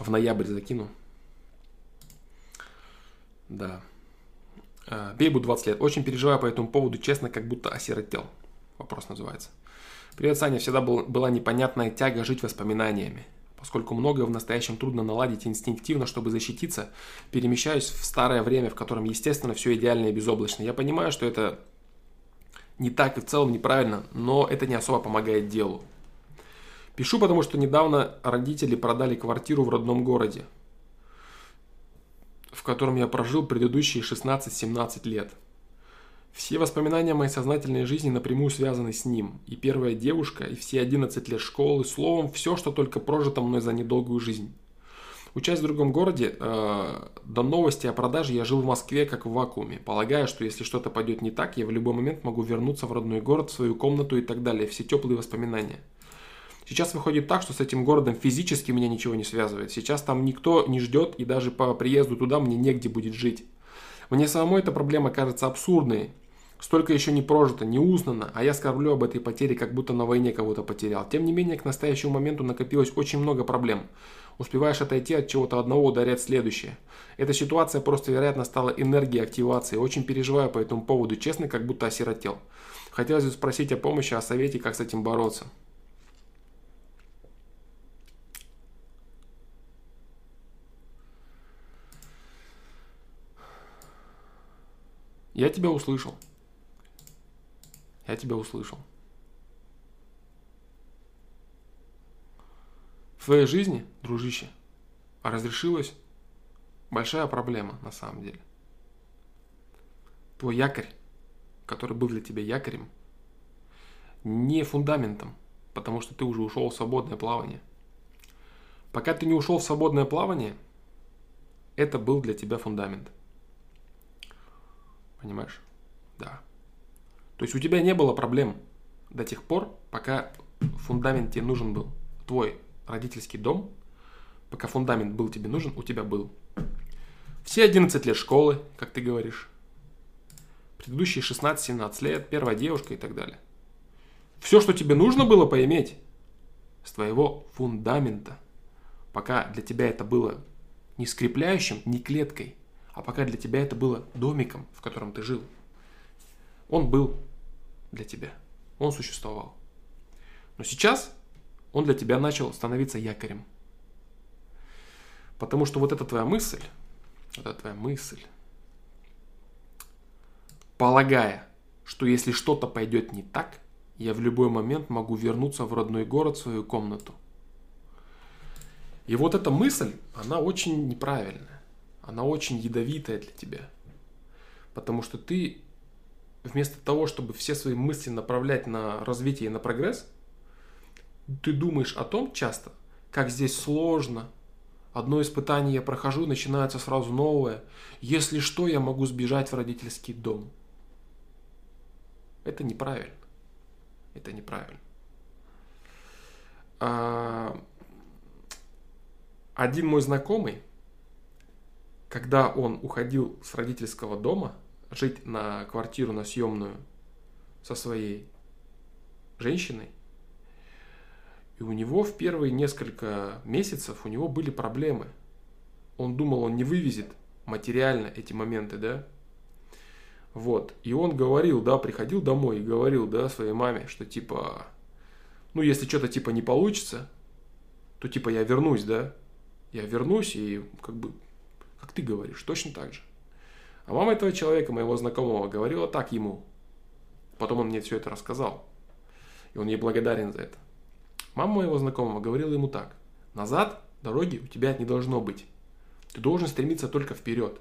в ноябрь закину. Да. А, Бейбу 20 лет. Очень переживаю по этому поводу, честно, как будто осиротел. Вопрос называется. Привет, Саня. Всегда был, была непонятная тяга жить воспоминаниями. Поскольку многое в настоящем трудно наладить инстинктивно, чтобы защититься, перемещаюсь в старое время, в котором, естественно, все идеально и безоблачно. Я понимаю, что это не так и в целом неправильно, но это не особо помогает делу. Пишу, потому что недавно родители продали квартиру в родном городе, в котором я прожил предыдущие 16-17 лет. Все воспоминания моей сознательной жизни напрямую связаны с ним. И первая девушка, и все 11 лет школы, словом, все, что только прожито мной за недолгую жизнь. Учась в другом городе, э, до новости о продаже я жил в Москве как в вакууме, полагая, что если что-то пойдет не так, я в любой момент могу вернуться в родной город, в свою комнату и так далее, все теплые воспоминания. Сейчас выходит так, что с этим городом физически меня ничего не связывает. Сейчас там никто не ждет, и даже по приезду туда мне негде будет жить. Мне самой эта проблема кажется абсурдной, Столько еще не прожито, не узнано, а я скорблю об этой потере, как будто на войне кого-то потерял. Тем не менее, к настоящему моменту накопилось очень много проблем. Успеваешь отойти от чего-то одного, ударять следующее. Эта ситуация просто, вероятно, стала энергией активации. Очень переживаю по этому поводу, честно, как будто осиротел. Хотелось бы спросить о помощи, о совете, как с этим бороться. Я тебя услышал. Я тебя услышал. В твоей жизни, дружище, разрешилась большая проблема на самом деле. Твой якорь который был для тебя якорем, не фундаментом, потому что ты уже ушел в свободное плавание. Пока ты не ушел в свободное плавание, это был для тебя фундамент. Понимаешь? Да. То есть у тебя не было проблем до тех пор, пока фундамент тебе нужен был. Твой родительский дом, пока фундамент был тебе нужен, у тебя был. Все 11 лет школы, как ты говоришь. Предыдущие 16-17 лет, первая девушка и так далее. Все, что тебе нужно было поиметь с твоего фундамента, пока для тебя это было не скрепляющим, не клеткой, а пока для тебя это было домиком, в котором ты жил. Он был для тебя. Он существовал. Но сейчас он для тебя начал становиться якорем. Потому что вот эта твоя мысль, вот эта твоя мысль, полагая, что если что-то пойдет не так, я в любой момент могу вернуться в родной город, в свою комнату. И вот эта мысль, она очень неправильная. Она очень ядовитая для тебя. Потому что ты вместо того, чтобы все свои мысли направлять на развитие и на прогресс, ты думаешь о том часто, как здесь сложно. Одно испытание я прохожу, начинается сразу новое. Если что, я могу сбежать в родительский дом. Это неправильно. Это неправильно. А... Один мой знакомый, когда он уходил с родительского дома жить на квартиру, на съемную со своей женщиной, и у него в первые несколько месяцев у него были проблемы. Он думал, он не вывезет материально эти моменты, да? Вот. И он говорил, да, приходил домой и говорил, да, своей маме, что типа, ну, если что-то типа не получится, то типа я вернусь, да? Я вернусь и как бы, как ты говоришь, точно так же. А мама этого человека, моего знакомого, говорила так ему. Потом он мне все это рассказал. И он ей благодарен за это. Мама моего знакомого говорила ему так. Назад дороги у тебя не должно быть. Ты должен стремиться только вперед.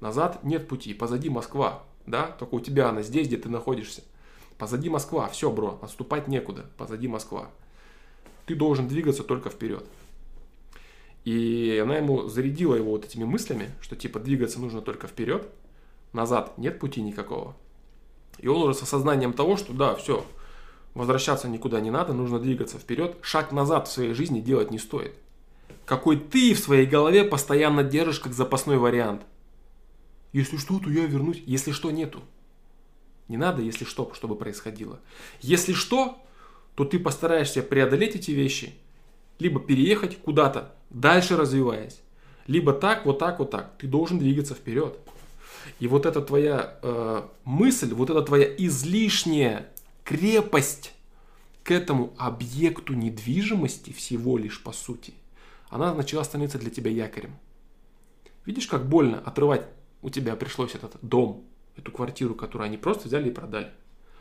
Назад нет пути, позади Москва, да, только у тебя она здесь, где ты находишься. Позади Москва, все, бро, отступать некуда, позади Москва. Ты должен двигаться только вперед. И она ему зарядила его вот этими мыслями, что типа двигаться нужно только вперед, назад нет пути никакого. И он уже с осознанием того, что да, все, Возвращаться никуда не надо, нужно двигаться вперед. Шаг назад в своей жизни делать не стоит. Какой ты в своей голове постоянно держишь как запасной вариант. Если что, то я вернусь. Если что, нету. Не надо, если что, чтобы происходило. Если что, то ты постараешься преодолеть эти вещи, либо переехать куда-то, дальше развиваясь, либо так, вот так, вот так. Ты должен двигаться вперед. И вот эта твоя э, мысль, вот эта твоя излишняя крепость к этому объекту недвижимости всего лишь по сути, она начала становиться для тебя якорем. Видишь, как больно отрывать у тебя пришлось этот дом, эту квартиру, которую они просто взяли и продали.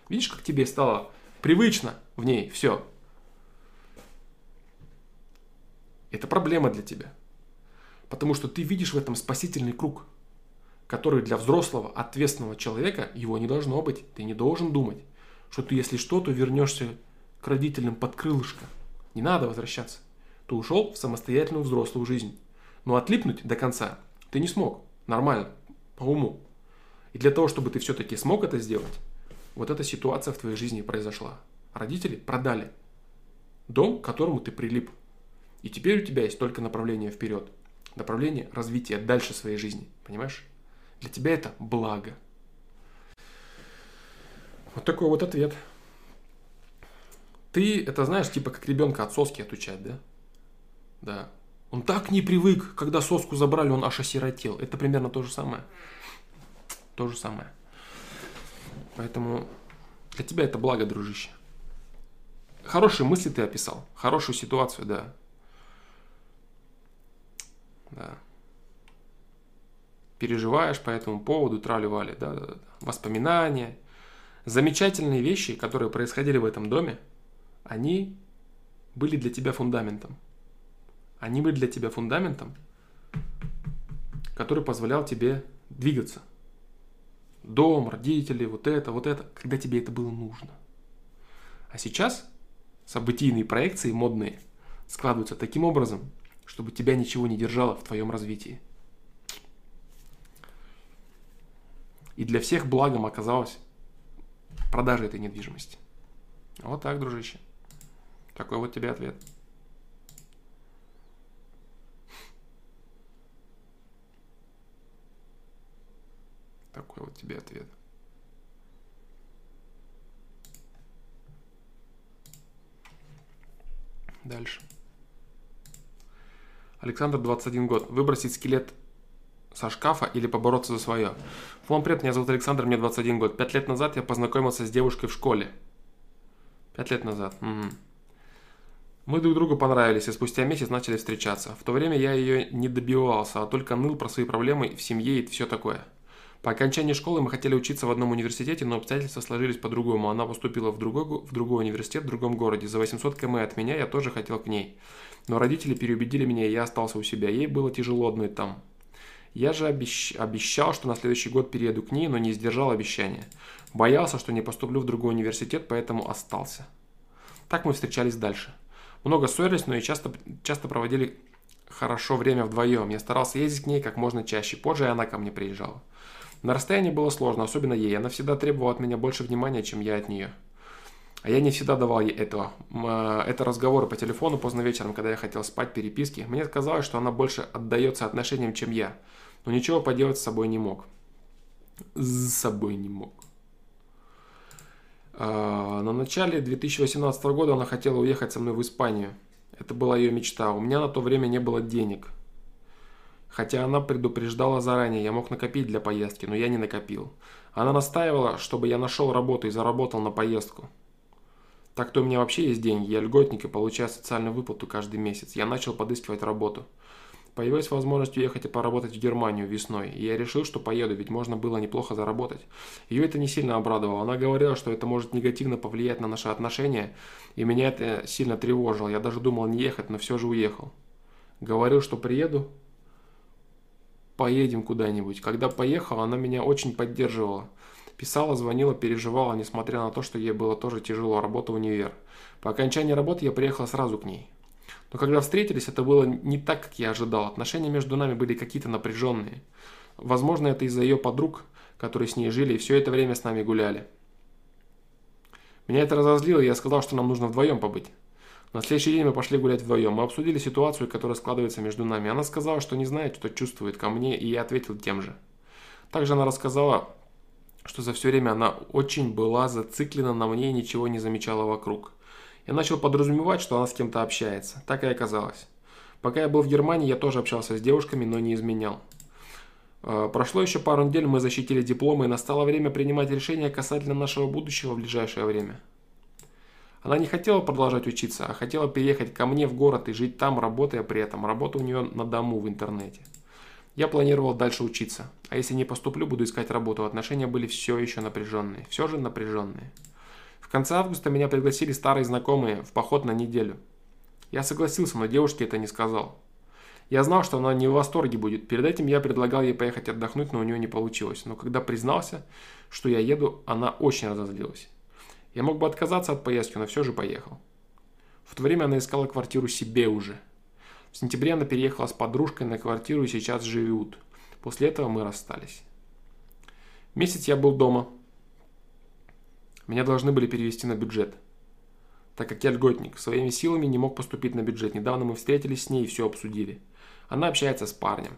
Видишь, как тебе стало привычно в ней все. Это проблема для тебя. Потому что ты видишь в этом спасительный круг, который для взрослого, ответственного человека его не должно быть. Ты не должен думать что ты, если что, то вернешься к родителям под крылышко. Не надо возвращаться. Ты ушел в самостоятельную взрослую жизнь. Но отлипнуть до конца ты не смог. Нормально. По уму. И для того, чтобы ты все-таки смог это сделать, вот эта ситуация в твоей жизни произошла. Родители продали дом, к которому ты прилип. И теперь у тебя есть только направление вперед. Направление развития дальше своей жизни. Понимаешь? Для тебя это благо. Вот такой вот ответ. Ты это знаешь, типа как ребенка от соски отучать, да? Да. Он так не привык, когда соску забрали, он аж осиротел. Это примерно то же самое. То же самое. Поэтому для тебя это благо, дружище. Хорошие мысли ты описал. Хорошую ситуацию, да. Да. Переживаешь по этому поводу, трали-вали, да, да, да. Воспоминания, замечательные вещи, которые происходили в этом доме, они были для тебя фундаментом. Они были для тебя фундаментом, который позволял тебе двигаться. Дом, родители, вот это, вот это, когда тебе это было нужно. А сейчас событийные проекции модные складываются таким образом, чтобы тебя ничего не держало в твоем развитии. И для всех благом оказалось продажа этой недвижимости. Вот так, дружище. Такой вот тебе ответ. Такой вот тебе ответ. Дальше. Александр, 21 год. Выбросить скелет со шкафа или побороться за свое. Флом, привет, меня зовут Александр, мне 21 год. Пять лет назад я познакомился с девушкой в школе. Пять лет назад. Угу. Мы друг другу понравились и спустя месяц начали встречаться. В то время я ее не добивался, а только ныл про свои проблемы в семье и все такое. По окончании школы мы хотели учиться в одном университете, но обстоятельства сложились по-другому. Она поступила в другой, в другой университет в другом городе. За 800 км от меня я тоже хотел к ней. Но родители переубедили меня, и я остался у себя. Ей было тяжело одной там. Я же обещ... обещал, что на следующий год перееду к ней, но не сдержал обещания. Боялся, что не поступлю в другой университет, поэтому остался. Так мы встречались дальше. Много ссорились, но и часто, часто проводили хорошо время вдвоем. Я старался ездить к ней как можно чаще. Позже она ко мне приезжала. На расстоянии было сложно, особенно ей. Она всегда требовала от меня больше внимания, чем я от нее. А я не всегда давал ей этого. А, это разговоры по телефону поздно вечером, когда я хотел спать, переписки. Мне казалось, что она больше отдается отношениям, чем я. Но ничего поделать с собой не мог. С собой не мог. А, на начале 2018 года она хотела уехать со мной в Испанию. Это была ее мечта. У меня на то время не было денег. Хотя она предупреждала заранее, я мог накопить для поездки, но я не накопил. Она настаивала, чтобы я нашел работу и заработал на поездку. Так-то у меня вообще есть деньги, я льготник и получаю социальную выплату каждый месяц. Я начал подыскивать работу. Появилась возможность уехать и поработать в Германию весной, и я решил, что поеду, ведь можно было неплохо заработать. Ее это не сильно обрадовало. Она говорила, что это может негативно повлиять на наши отношения, и меня это сильно тревожило. Я даже думал не ехать, но все же уехал. Говорил, что приеду, поедем куда-нибудь. Когда поехала, она меня очень поддерживала. Писала, звонила, переживала, несмотря на то, что ей было тоже тяжело, работа универ. По окончании работы я приехала сразу к ней. Но когда встретились, это было не так, как я ожидал. Отношения между нами были какие-то напряженные. Возможно, это из-за ее подруг, которые с ней жили и все это время с нами гуляли. Меня это разозлило, и я сказал, что нам нужно вдвоем побыть. На следующий день мы пошли гулять вдвоем. Мы обсудили ситуацию, которая складывается между нами. Она сказала, что не знает, что чувствует ко мне, и я ответил тем же. Также она рассказала, что за все время она очень была зациклена на мне и ничего не замечала вокруг. Я начал подразумевать, что она с кем-то общается. Так и оказалось. Пока я был в Германии, я тоже общался с девушками, но не изменял. Э, прошло еще пару недель, мы защитили дипломы, и настало время принимать решения касательно нашего будущего в ближайшее время. Она не хотела продолжать учиться, а хотела переехать ко мне в город и жить там, работая при этом. Работа у нее на дому в интернете. Я планировал дальше учиться. А если не поступлю, буду искать работу. Отношения были все еще напряженные. Все же напряженные. В конце августа меня пригласили старые знакомые в поход на неделю. Я согласился, но девушке это не сказал. Я знал, что она не в восторге будет. Перед этим я предлагал ей поехать отдохнуть, но у нее не получилось. Но когда признался, что я еду, она очень разозлилась. Я мог бы отказаться от поездки, но все же поехал. В то время она искала квартиру себе уже. В сентябре она переехала с подружкой на квартиру и сейчас живут. После этого мы расстались. Месяц я был дома. Меня должны были перевести на бюджет. Так как я льготник, своими силами не мог поступить на бюджет. Недавно мы встретились с ней и все обсудили. Она общается с парнем.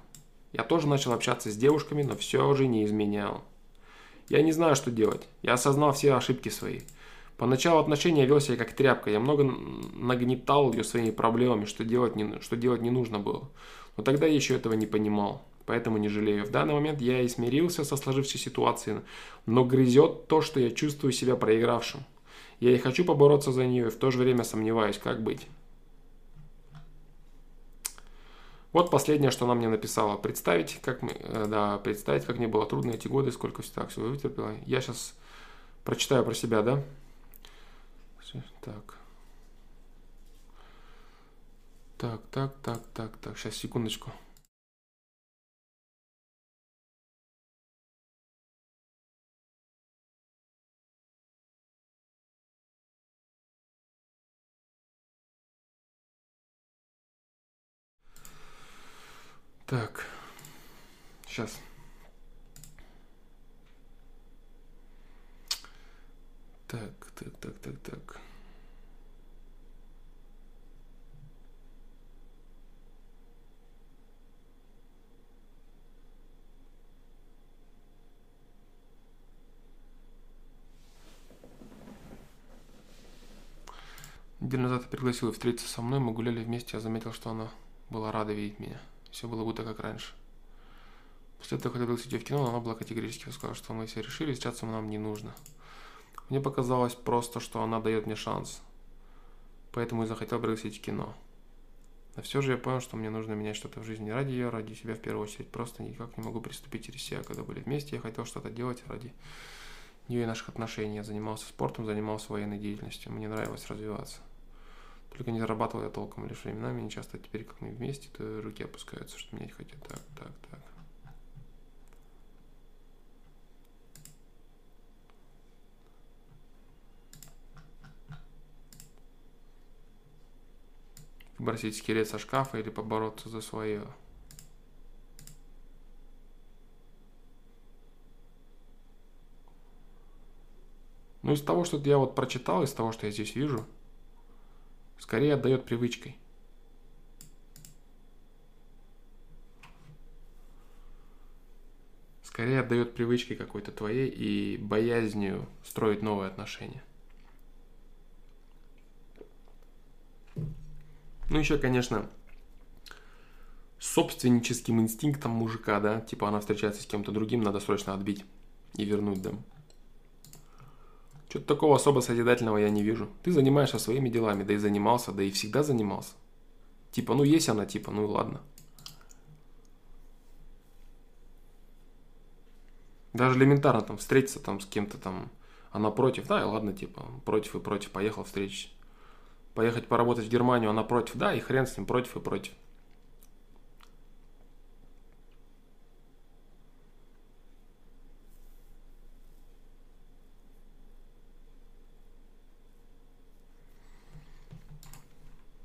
Я тоже начал общаться с девушками, но все же не изменял. Я не знаю, что делать. Я осознал все ошибки свои. Поначалу отношения вел себя как тряпка. Я много нагнетал ее своими проблемами, что делать, не, что делать не нужно было. Но тогда я еще этого не понимал. Поэтому не жалею. В данный момент я и смирился со сложившейся ситуацией, но грызет то, что я чувствую себя проигравшим. Я и хочу побороться за нее, и в то же время сомневаюсь, как быть. Вот последнее, что она мне написала. Представить, как мы, э, да, представить, как мне было трудно эти годы, сколько так всего вытерпела. Я сейчас прочитаю про себя, да? Так. Так, так, так, так, так. Сейчас, секундочку. Так, сейчас. Так, так, так, так, так. Неделю назад я пригласил ее встретиться со мной, мы гуляли вместе, я заметил, что она была рада видеть меня. Все было будто как раньше. После этого хотел идти в кино, но она была категорически сказала, что мы все решили, встречаться нам не нужно. Мне показалось просто, что она дает мне шанс. Поэтому и захотел пригласить в кино. Но все же я понял, что мне нужно менять что-то в жизни ради ее, ради себя в первую очередь. Просто никак не могу приступить через себя. Когда были вместе, я хотел что-то делать ради нее и наших отношений. Я занимался спортом, занимался военной деятельностью. Мне нравилось развиваться. Только не зарабатывал я толком лишь временами, не часто теперь, как мы вместе, то руки опускаются, что менять хотят. Так, так, так. Выбросить скелет со шкафа или побороться за свое. Ну, из того, что я вот прочитал, из того, что я здесь вижу, скорее отдает привычкой. Скорее отдает привычкой какой-то твоей и боязнью строить новые отношения. Ну, еще, конечно, собственническим инстинктом мужика, да, типа она встречается с кем-то другим, надо срочно отбить и вернуть дом. Что-то такого особо созидательного я не вижу. Ты занимаешься своими делами, да и занимался, да и всегда занимался. Типа, ну есть она, типа, ну и ладно. Даже элементарно там встретиться там с кем-то там, она против, да, и ладно, типа, против и против, поехал встретиться поехать поработать в Германию, она против, да, и хрен с ним, против и против.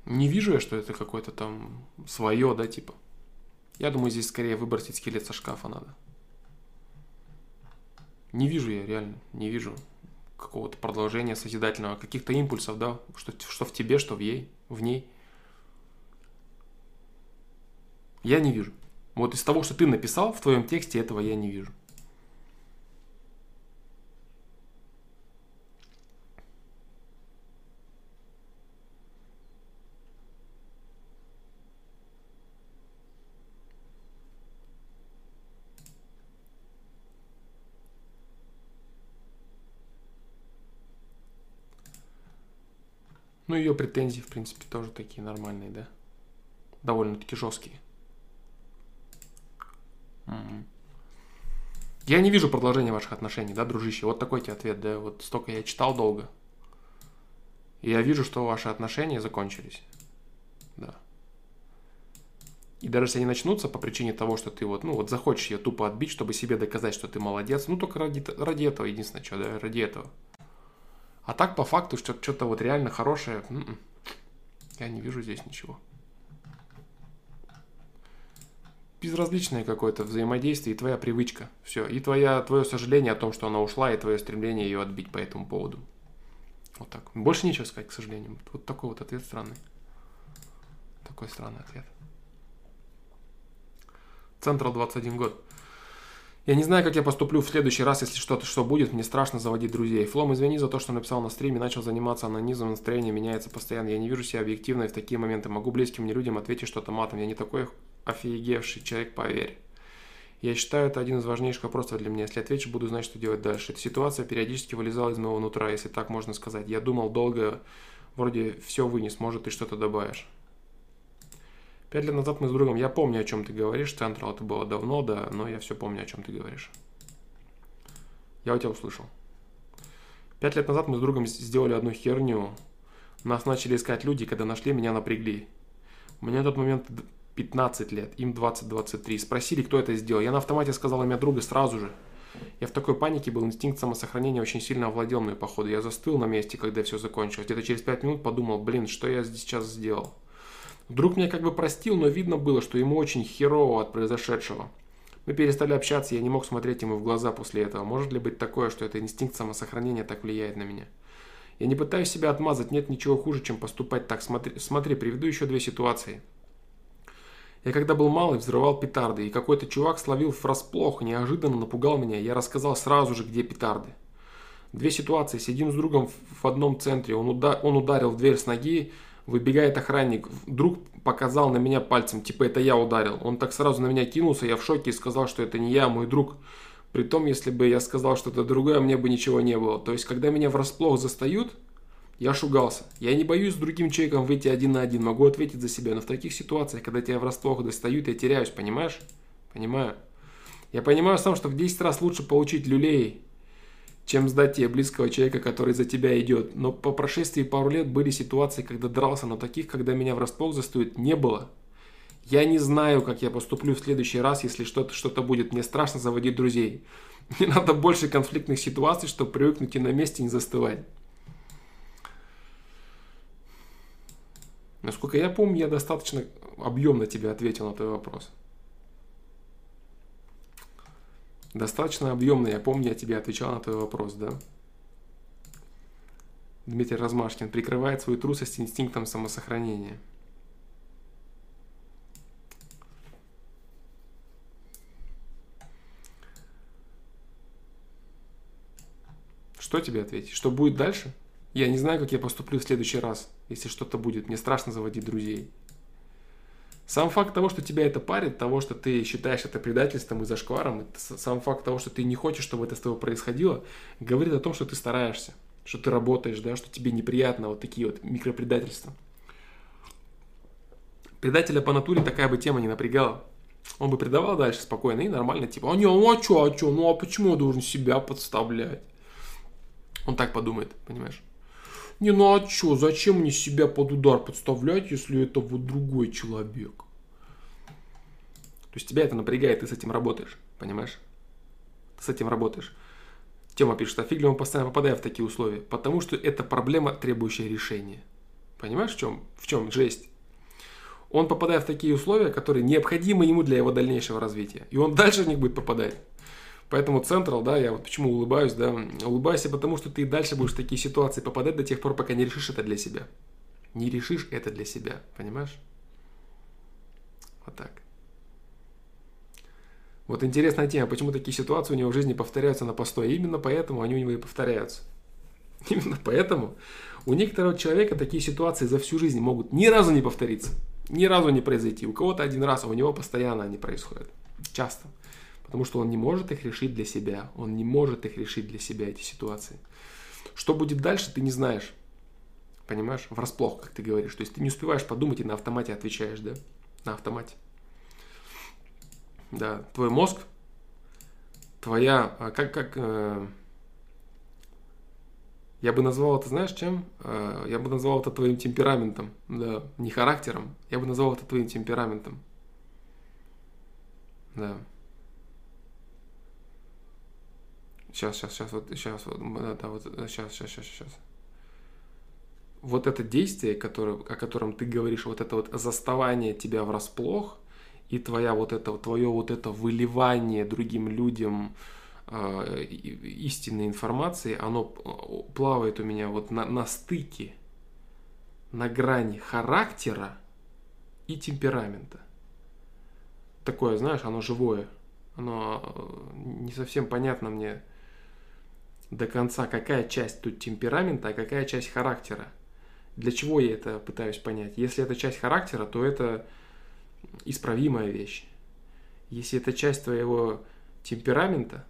Не вижу я, что это какое-то там свое, да, типа. Я думаю, здесь скорее выбросить скелет со шкафа надо. Не вижу я, реально, не вижу какого-то продолжения созидательного, каких-то импульсов, да, что, что в тебе, что в ей, в ней. Я не вижу. Вот из того, что ты написал в твоем тексте, этого я не вижу. Ну, ее претензии, в принципе, тоже такие нормальные, да? Довольно-таки жесткие. Угу. Я не вижу продолжения ваших отношений, да, дружище? Вот такой тебе ответ, да? Вот столько я читал долго. И я вижу, что ваши отношения закончились. Да. И даже если они начнутся по причине того, что ты вот, ну, вот захочешь ее тупо отбить, чтобы себе доказать, что ты молодец, ну, только ради, ради этого, единственное, что, да, ради этого. А так, по факту, что что-то вот реально хорошее, м-м, я не вижу здесь ничего. Безразличное какое-то взаимодействие и твоя привычка. Все. И твоя, твое сожаление о том, что она ушла, и твое стремление ее отбить по этому поводу. Вот так. Больше нечего сказать, к сожалению. Вот такой вот ответ странный. Такой странный ответ. Централ 21 год. Я не знаю, как я поступлю в следующий раз, если что-то что будет, мне страшно заводить друзей. Флом, извини за то, что написал на стриме, начал заниматься анонизмом, настроение меняется постоянно. Я не вижу себя объективно и в такие моменты. Могу близким мне людям ответить что-то матом. Я не такой офигевший человек, поверь. Я считаю, это один из важнейших вопросов для меня. Если отвечу, буду знать, что делать дальше. Эта ситуация периодически вылезала из моего нутра, если так можно сказать. Я думал долго, вроде все вынес, может, ты что-то добавишь. Пять лет назад мы с другом, я помню, о чем ты говоришь, Централ, это было давно, да, но я все помню, о чем ты говоришь. Я у тебя услышал. Пять лет назад мы с другом сделали одну херню. Нас начали искать люди, когда нашли, меня напрягли. Меня на тот момент 15 лет, им 20-23. Спросили, кто это сделал. Я на автомате сказал имя друга сразу же. Я в такой панике был, инстинкт самосохранения очень сильно овладел мной, походу. Я застыл на месте, когда все закончилось. Где-то через 5 минут подумал, блин, что я сейчас сделал. Друг меня как бы простил, но видно было, что ему очень херово от произошедшего. Мы перестали общаться, я не мог смотреть ему в глаза после этого. Может ли быть такое, что это инстинкт самосохранения так влияет на меня? Я не пытаюсь себя отмазать, нет ничего хуже, чем поступать так. Смотри, смотри приведу еще две ситуации. Я когда был малый, взрывал петарды, и какой-то чувак словил врасплох, неожиданно напугал меня. Я рассказал сразу же, где петарды. Две ситуации. Сидим с другом в одном центре. Он, уда он ударил в дверь с ноги, выбегает охранник. Друг показал на меня пальцем, типа это я ударил. Он так сразу на меня кинулся, я в шоке и сказал, что это не я, а мой друг. Притом, если бы я сказал что-то другое, мне бы ничего не было. То есть, когда меня врасплох застают, я шугался. Я не боюсь с другим человеком выйти один на один, могу ответить за себя. Но в таких ситуациях, когда тебя врасплох достают, я теряюсь, понимаешь? Понимаю. Я понимаю сам, что в 10 раз лучше получить люлей, чем сдать тебе близкого человека, который за тебя идет. Но по прошествии пару лет были ситуации, когда дрался, но таких, когда меня врасплох застают, не было. Я не знаю, как я поступлю в следующий раз, если что-то что будет. Мне страшно заводить друзей. Мне надо больше конфликтных ситуаций, чтобы привыкнуть и на месте не застывать. Насколько я помню, я достаточно объемно тебе ответил на твой вопрос. Достаточно объемно, я помню, я тебе отвечал на твой вопрос, да? Дмитрий Размашкин прикрывает свою трусость инстинктом самосохранения. Что тебе ответить? Что будет дальше? Я не знаю, как я поступлю в следующий раз, если что-то будет. Мне страшно заводить друзей. Сам факт того, что тебя это парит, того, что ты считаешь это предательством и зашкваром, сам факт того, что ты не хочешь, чтобы это с тобой происходило, говорит о том, что ты стараешься, что ты работаешь, да, что тебе неприятно вот такие вот микропредательства. Предателя по натуре такая бы тема не напрягала. Он бы предавал дальше спокойно и нормально, типа, а не, ну а чё, а чё, ну а почему я должен себя подставлять? Он так подумает, понимаешь? Не, ну а чё, зачем мне себя под удар подставлять, если это вот другой человек? То есть тебя это напрягает, ты с этим работаешь, понимаешь? Ты с этим работаешь. Тема пишет, а фиг ли он постоянно попадает в такие условия? Потому что это проблема, требующая решения. Понимаешь, в чем, в чем жесть? Он попадает в такие условия, которые необходимы ему для его дальнейшего развития. И он дальше в них будет попадать. Поэтому Централ, да, я вот почему улыбаюсь, да, улыбайся, потому что ты дальше будешь в такие ситуации попадать до тех пор, пока не решишь это для себя. Не решишь это для себя, понимаешь? Вот так. Вот интересная тема, почему такие ситуации у него в жизни повторяются на постой. Именно поэтому они у него и повторяются. Именно поэтому у некоторого человека такие ситуации за всю жизнь могут ни разу не повториться, ни разу не произойти. У кого-то один раз, а у него постоянно они происходят. Часто. Потому что он не может их решить для себя. Он не может их решить для себя, эти ситуации. Что будет дальше, ты не знаешь. Понимаешь? Врасплох, как ты говоришь. То есть ты не успеваешь подумать и на автомате отвечаешь, да? На автомате. Да, твой мозг, твоя, а как, как, э, я бы назвал это, знаешь, чем? Э, я бы назвал это твоим темпераментом, да, не характером, я бы назвал это твоим темпераментом. Да. Сейчас, сейчас, сейчас, вот, сейчас, вот, да, вот, сейчас, сейчас, сейчас, сейчас. Вот это действие, которое, о котором ты говоришь, вот это вот заставание тебя врасплох, и твоя вот это, твое вот это выливание другим людям э, истинной информации, оно плавает у меня вот на, на стыке, на грани характера и темперамента. Такое, знаешь, оно живое. Оно э, не совсем понятно мне, до конца, какая часть тут темперамента, а какая часть характера. Для чего я это пытаюсь понять? Если это часть характера, то это исправимая вещь. Если это часть твоего темперамента,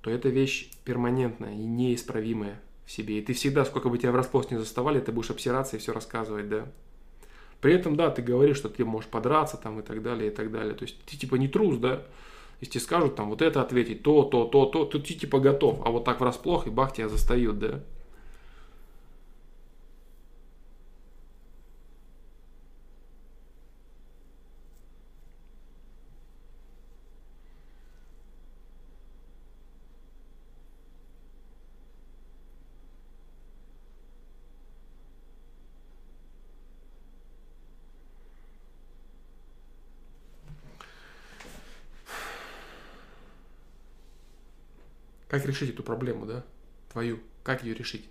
то это вещь перманентная и неисправимая в себе. И ты всегда, сколько бы тебя врасплох не заставали, ты будешь обсираться и все рассказывать, да. При этом, да, ты говоришь, что ты можешь подраться там и так далее, и так далее. То есть ты типа не трус, да, если тебе скажут там вот это ответить, то, то, то, то, то ты типа готов. А вот так врасплох и бах тебя застают, да. Как решить эту проблему, да? Твою. Как ее решить?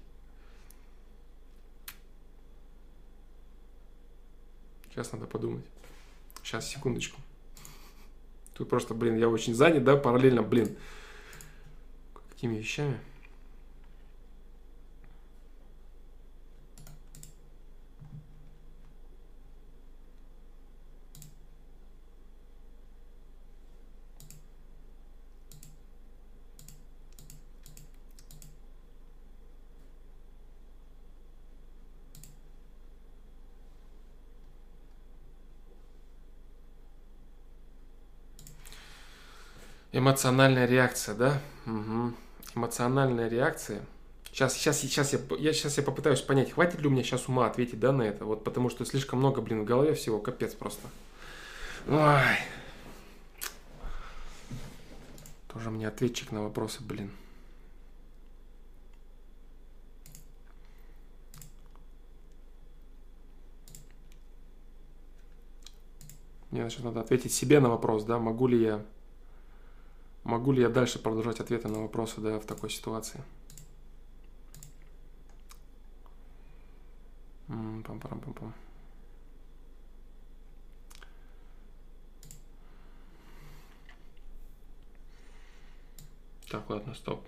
Сейчас надо подумать. Сейчас, секундочку. Тут просто, блин, я очень занят, да, параллельно, блин. Какими вещами? Эмоциональная реакция, да? Угу. Эмоциональная реакция. Сейчас, сейчас, сейчас, я, я, сейчас я попытаюсь понять, хватит ли у меня сейчас ума ответить, да, на это. Вот потому что слишком много, блин, в голове всего, капец просто. Ой. Тоже мне ответчик на вопросы, блин. Мне сейчас надо ответить себе на вопрос, да, могу ли я Могу ли я дальше продолжать ответы на вопросы да, в такой ситуации? Пам-парам-пам-пам. Так, ладно, стоп.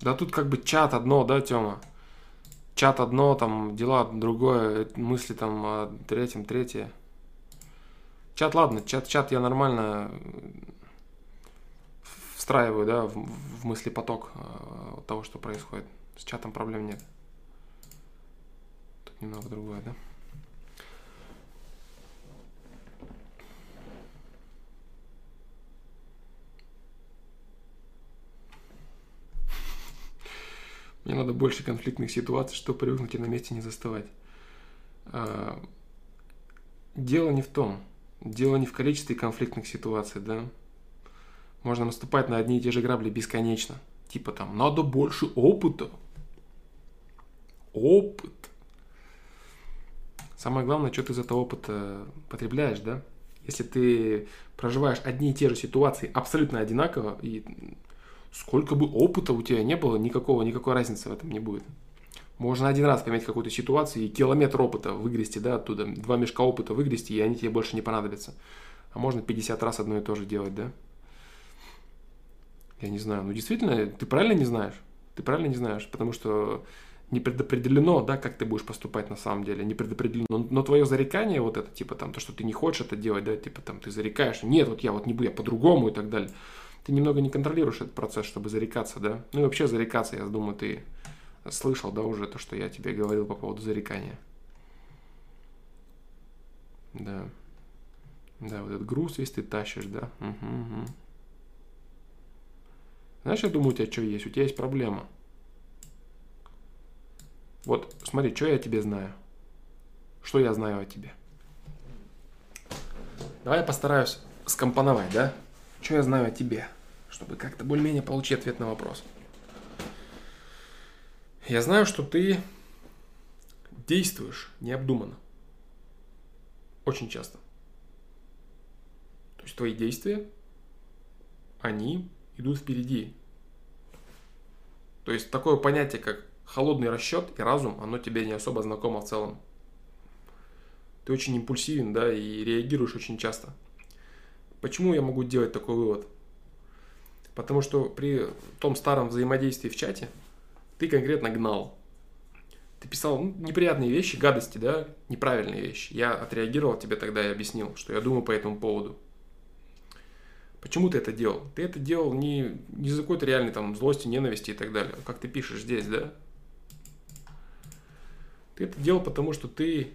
Да тут как бы чат одно, да, Тёма? Чат одно, там дела другое, мысли там о третьем, третье. Чат, ладно, чат, чат я нормально встраиваю, да, в, в мысли поток э, того, что происходит. С чатом проблем нет. Тут немного другое, да? Мне надо больше конфликтных ситуаций, чтобы привыкнуть и на месте не заставать. А, дело не в том, дело не в количестве конфликтных ситуаций, да. Можно наступать на одни и те же грабли бесконечно. Типа там, надо больше опыта. Опыт. Самое главное, что ты из этого опыта потребляешь, да? Если ты проживаешь одни и те же ситуации абсолютно одинаково, и сколько бы опыта у тебя не было, никакого, никакой разницы в этом не будет. Можно один раз поменять какую-то ситуацию и километр опыта выгрести, да, оттуда, два мешка опыта выгрести, и они тебе больше не понадобятся. А можно 50 раз одно и то же делать, да? Я не знаю. Ну, действительно, ты правильно не знаешь? Ты правильно не знаешь, потому что не предопределено, да, как ты будешь поступать на самом деле, не предопределено. Но, но твое зарекание, вот это, типа, там, то, что ты не хочешь это делать, да, типа, там, ты зарекаешь, нет, вот я вот не буду, я по-другому и так далее ты немного не контролируешь этот процесс, чтобы зарекаться, да? Ну и вообще зарекаться, я думаю, ты слышал, да, уже то, что я тебе говорил по поводу зарекания. Да. Да, вот этот груз весь ты тащишь, да? Угу, угу. Знаешь, я думаю, у тебя что есть? У тебя есть проблема. Вот, смотри, что я тебе знаю. Что я знаю о тебе? Давай я постараюсь скомпоновать, да? Что я знаю о тебе, чтобы как-то более-менее получить ответ на вопрос. Я знаю, что ты действуешь необдуманно. Очень часто. То есть твои действия, они идут впереди. То есть такое понятие, как холодный расчет и разум, оно тебе не особо знакомо в целом. Ты очень импульсивен, да, и реагируешь очень часто. Почему я могу делать такой вывод? Потому что при том старом взаимодействии в чате ты конкретно гнал. Ты писал ну, неприятные вещи, гадости, да, неправильные вещи. Я отреагировал тебе тогда и объяснил, что я думаю по этому поводу. Почему ты это делал? Ты это делал не, не из-за какой-то реальной там злости, ненависти и так далее. Как ты пишешь здесь, да? Ты это делал потому, что ты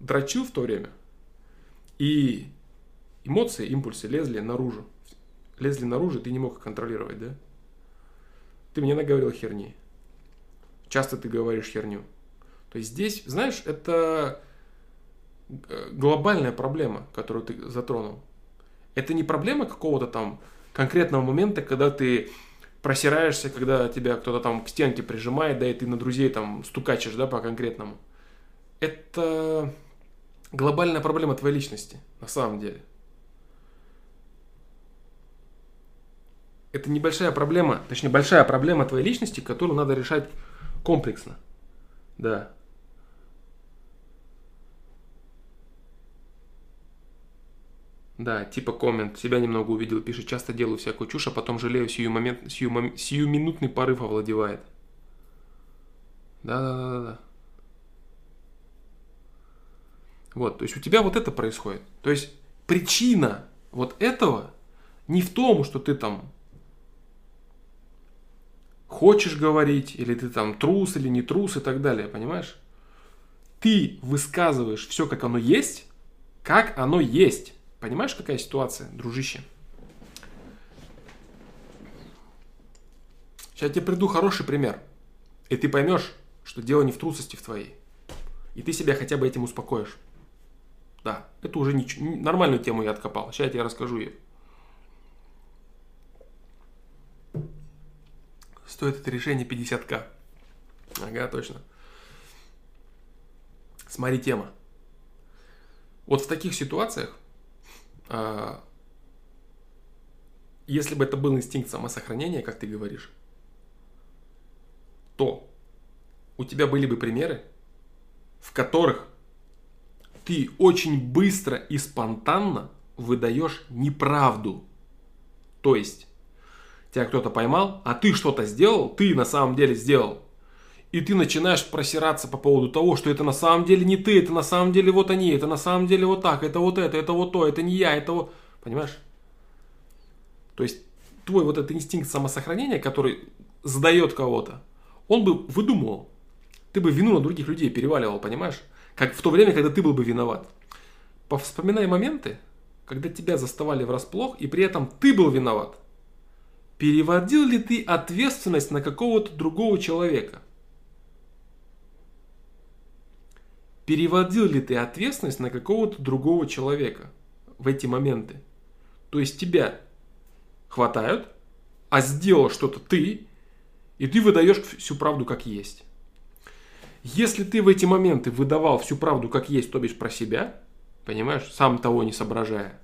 дрочил в то время и эмоции, импульсы лезли наружу. Лезли наружу, ты не мог их контролировать, да? Ты мне наговорил херни. Часто ты говоришь херню. То есть здесь, знаешь, это э, глобальная проблема, которую ты затронул. Это не проблема какого-то там конкретного момента, когда ты просираешься, когда тебя кто-то там к стенке прижимает, да, и ты на друзей там стукачешь, да, по конкретному. Это глобальная проблема твоей личности, на самом деле. Это небольшая проблема, точнее, большая проблема твоей личности, которую надо решать комплексно. Да. Да, типа коммент, себя немного увидел, пишет, часто делаю всякую чушь, а потом жалею, сию момент, сию, мом, сию минутный порыв овладевает. Да, да, да, да, да. Вот, то есть у тебя вот это происходит. То есть причина вот этого не в том, что ты там хочешь говорить, или ты там трус или не трус и так далее, понимаешь? Ты высказываешь все, как оно есть, как оно есть. Понимаешь, какая ситуация, дружище? Сейчас я тебе приду хороший пример. И ты поймешь, что дело не в трусости в твоей. И ты себя хотя бы этим успокоишь. Да, это уже не, нормальную тему я откопал. Сейчас я тебе расскажу ее. Стоит это решение 50к. Ага, точно. Смотри, тема. Вот в таких ситуациях, а, если бы это был инстинкт самосохранения, как ты говоришь, то у тебя были бы примеры, в которых ты очень быстро и спонтанно выдаешь неправду. То есть, тебя кто-то поймал, а ты что-то сделал, ты на самом деле сделал. И ты начинаешь просираться по поводу того, что это на самом деле не ты, это на самом деле вот они, это на самом деле вот так, это вот это, это вот то, это не я, это вот... Понимаешь? То есть твой вот этот инстинкт самосохранения, который задает кого-то, он бы выдумывал. Ты бы вину на других людей переваливал, понимаешь? Как в то время, когда ты был бы виноват. Вспоминай моменты, когда тебя заставали врасплох, и при этом ты был виноват. Переводил ли ты ответственность на какого-то другого человека? Переводил ли ты ответственность на какого-то другого человека в эти моменты? То есть тебя хватают, а сделал что-то ты, и ты выдаешь всю правду как есть. Если ты в эти моменты выдавал всю правду как есть, то бишь про себя, понимаешь, сам того не соображая,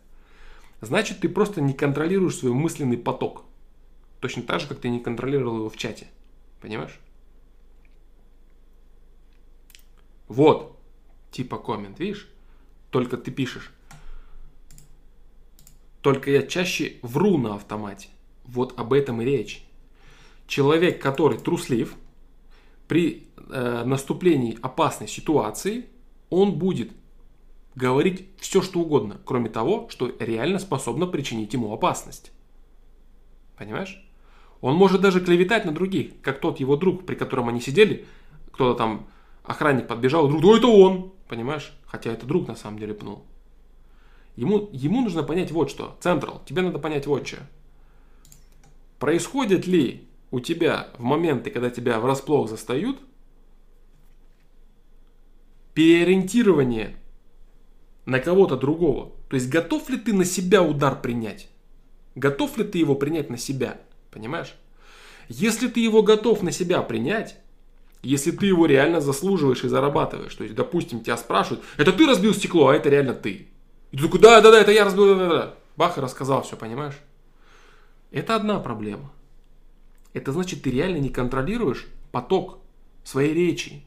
значит ты просто не контролируешь свой мысленный поток. Точно так же, как ты не контролировал его в чате. Понимаешь? Вот, типа коммент, видишь? Только ты пишешь. Только я чаще вру на автомате. Вот об этом и речь. Человек, который труслив, при э, наступлении опасной ситуации, он будет говорить все, что угодно, кроме того, что реально способно причинить ему опасность. Понимаешь? Он может даже клеветать на других, как тот его друг, при котором они сидели, кто-то там, охранник подбежал, друг, да это он, понимаешь? Хотя это друг на самом деле пнул. Ему, ему нужно понять вот что. Централ, тебе надо понять вот что. Происходит ли у тебя в моменты, когда тебя врасплох застают, переориентирование на кого-то другого? То есть готов ли ты на себя удар принять? Готов ли ты его принять на себя? Понимаешь? Если ты его готов на себя принять, если ты его реально заслуживаешь и зарабатываешь, то есть, допустим, тебя спрашивают, это ты разбил стекло, а это реально ты. И ты такой, да, да, да, это я разбил, да, да, да. Бах, и рассказал все, понимаешь? Это одна проблема. Это значит, ты реально не контролируешь поток своей речи.